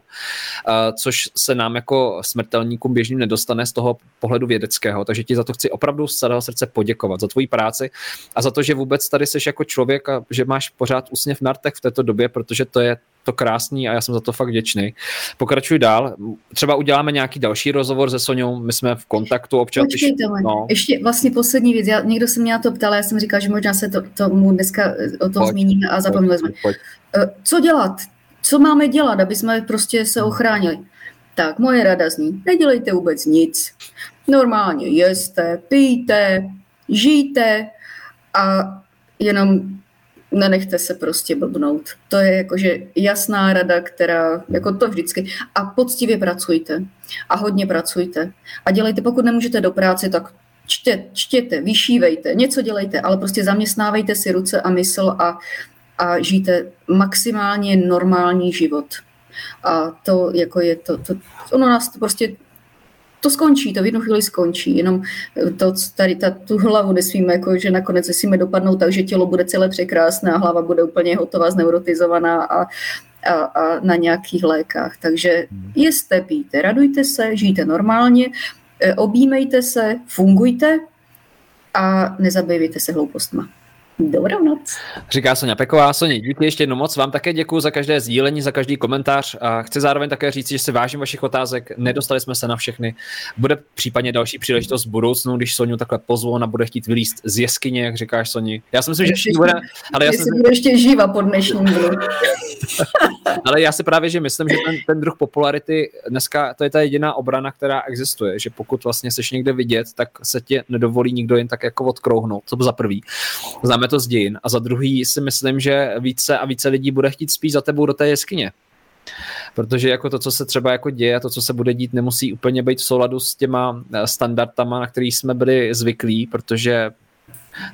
což se nám jako smrtelníkům běžným nedostane z toho pohledu vědeckého. Takže ti za to chci opravdu z celého srdce poděkovat, za tvoji práci a za to, že vůbec tady jsi jako člověk a že máš pořád úsměv na rtech v této době, protože to je to krásný a já jsem za to fakt vděčný. Pokračuji dál. Třeba uděláme nějaký další rozhovor se Soňou, my jsme v kontaktu občas. Počkejte, když, no. ještě vlastně poslední věc. Já, někdo se mě na to ptal, já jsem říkal, že možná se to, tomu dneska eh, o tom zmíníme a zapomněli jsme. Eh, co dělat? Co máme dělat, aby jsme prostě se ochránili? Tak, moje rada zní, nedělejte vůbec nic. Normálně jeste, pijte, žijte a jenom nenechte se prostě blbnout. To je jakože jasná rada, která, jako to vždycky. A poctivě pracujte. A hodně pracujte. A dělejte, pokud nemůžete do práce, tak čtěte, čtěte, vyšívejte, něco dělejte, ale prostě zaměstnávejte si ruce a mysl a, a žijte maximálně normální život. A to jako je to, to ono nás to prostě to skončí, to v jednu chvíli skončí, jenom to, tady ta, tu hlavu nesmíme, jako, že nakonec nesmíme dopadnout tak, že tělo bude celé překrásné a hlava bude úplně hotová, zneurotizovaná a, a, a na nějakých lékách. Takže hmm. jeste, pijte, radujte se, žijte normálně, e, objímejte se, fungujte a nezabývejte se hloupostma. Dobrou noc. Říká Sonja Peková. Soni, díky ještě jednou moc. Vám také děkuji za každé sdílení, za každý komentář. A chci zároveň také říct, že si vážím vašich otázek. Nedostali jsme se na všechny. Bude případně další příležitost v budoucnu, když Soniu takhle pozvu, ona bude chtít vylíst z jeskyně, jak říkáš Soni. Já si myslím, že ještě bude. Ale já si myslím, bude ještě živa po dnešním [LAUGHS] Ale já si právě, že myslím, že ten, ten druh popularity dneska to je ta jediná obrana, která existuje, že pokud vlastně seš někde vidět, tak se tě nedovolí nikdo jen tak jako odkrouhnout. To za prvý. Známe to z dějin. A za druhý si myslím, že více a více lidí bude chtít spíš za tebou do té jeskyně. Protože jako to, co se třeba jako děje a to, co se bude dít, nemusí úplně být v souladu s těma eh, standardama, na který jsme byli zvyklí, protože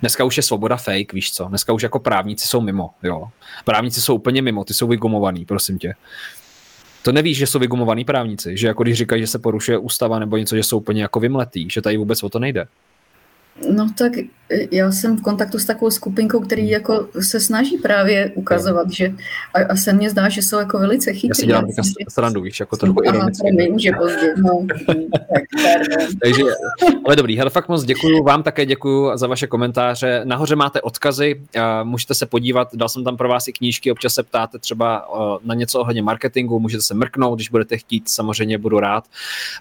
Dneska už je svoboda fake, víš co? Dneska už jako právníci jsou mimo, jo. Právníci jsou úplně mimo, ty jsou vygumovaný, prosím tě. To nevíš, že jsou vygumovaný právníci, že jako když říkají, že se porušuje ústava nebo něco, že jsou úplně jako vymletý, že tady vůbec o to nejde. No tak já jsem v kontaktu s takovou skupinkou, který jako se snaží právě ukazovat, že a, a se mně zdá, že jsou jako velice chytrý. Já si dělám teďka srandu, víš, jako trochu ironicky. Aha, že pozdě, no. tak, [LAUGHS] Takže, ale dobrý, hele, fakt moc děkuju, vám také děkuju za vaše komentáře. Nahoře máte odkazy, můžete se podívat, dal jsem tam pro vás i knížky, občas se ptáte třeba na něco ohledně marketingu, můžete se mrknout, když budete chtít, samozřejmě budu rád.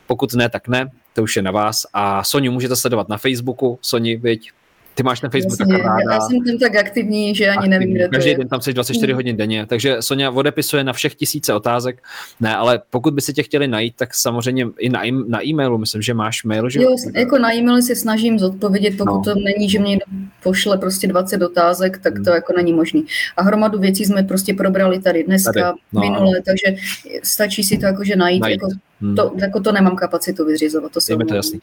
Pokud ne, tak ne, to už je na vás. A Soniu můžete sledovat na Facebooku, Soni, viď, ty máš ten Facebook Jasně, tak ráda. Já jsem tam tak aktivní, že ani aktivní. nevím, kde Každý den tam jsi 24 mm. hodin denně, takže Sonja odepisuje na všech tisíce otázek. Ne, ale pokud by si tě chtěli najít, tak samozřejmě i na, na e-mailu, myslím, že máš mail, že? Jo, jako na e-mail se snažím zodpovědět, pokud no. to není, že mě pošle prostě 20 otázek, tak to hmm. jako není možný. A hromadu věcí jsme prostě probrali tady dneska, tady. No, minule, no. takže stačí si to jakože najít. najít. Jako Hmm. To, jako to nemám kapacitu vyřizovat, to je to jasný.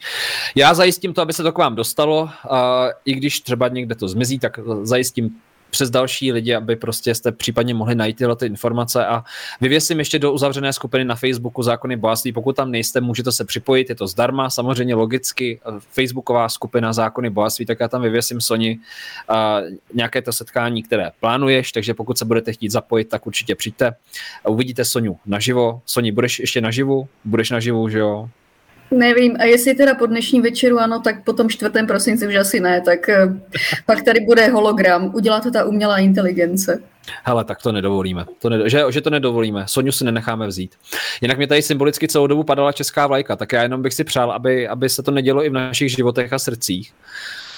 Já zajistím to, aby se to k vám dostalo, a i když třeba někde to zmizí, tak zajistím přes další lidi, aby prostě jste případně mohli najít tyhle ty informace a vyvěsím ještě do uzavřené skupiny na Facebooku Zákony bohatství. Pokud tam nejste, můžete se připojit, je to zdarma, samozřejmě logicky. Facebooková skupina Zákony bohatství, tak já tam vyvěsím Soni a nějaké to setkání, které plánuješ, takže pokud se budete chtít zapojit, tak určitě přijďte. Uvidíte Soniu naživo. Soni, budeš ještě naživu? Budeš naživu, že jo? Nevím, a jestli teda po dnešní večeru ano, tak po tom 4. prosinci už asi ne, tak uh, pak tady bude hologram, udělá to ta umělá inteligence. Hele, tak to nedovolíme. To ne, že, že to nedovolíme. Soňu si nenecháme vzít. Jinak mi tady symbolicky celou dobu padala česká vlajka, tak já jenom bych si přál, aby, aby se to nedělo i v našich životech a srdcích.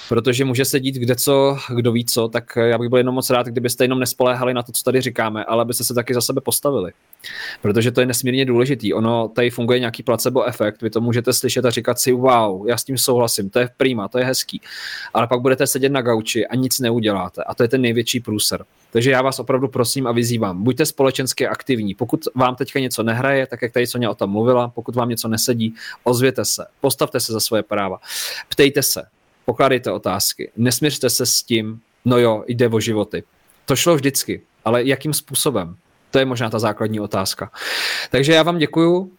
Protože může se dít kde co, kdo ví co, tak já bych byl jenom moc rád, kdybyste jenom nespoléhali na to, co tady říkáme, ale abyste se taky za sebe postavili. Protože to je nesmírně důležitý. Ono tady funguje nějaký placebo efekt, vy to můžete slyšet a říkat si, wow, já s tím souhlasím, to je prima, to je hezký. Ale pak budete sedět na gauči a nic neuděláte. A to je ten největší průser. Takže já vás opravdu prosím a vyzývám, buďte společensky aktivní. Pokud vám teďka něco nehraje, tak jak tady Sonia o tom mluvila, pokud vám něco nesedí, ozvěte se, postavte se za svoje práva, ptejte se, pokládejte otázky, nesměřte se s tím, no jo, jde o životy. To šlo vždycky, ale jakým způsobem? To je možná ta základní otázka. Takže já vám děkuju,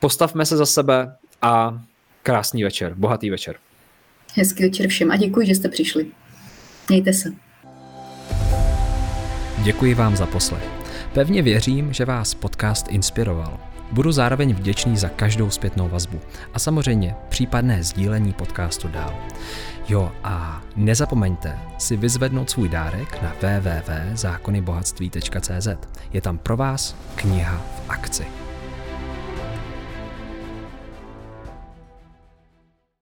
postavme se za sebe a krásný večer, bohatý večer. Hezký večer všem a děkuji, že jste přišli. Mějte se. Děkuji vám za poslech. Pevně věřím, že vás podcast inspiroval. Budu zároveň vděčný za každou zpětnou vazbu a samozřejmě případné sdílení podcastu dál. Jo a nezapomeňte si vyzvednout svůj dárek na www.zákonybohatství.cz. Je tam pro vás kniha v akci.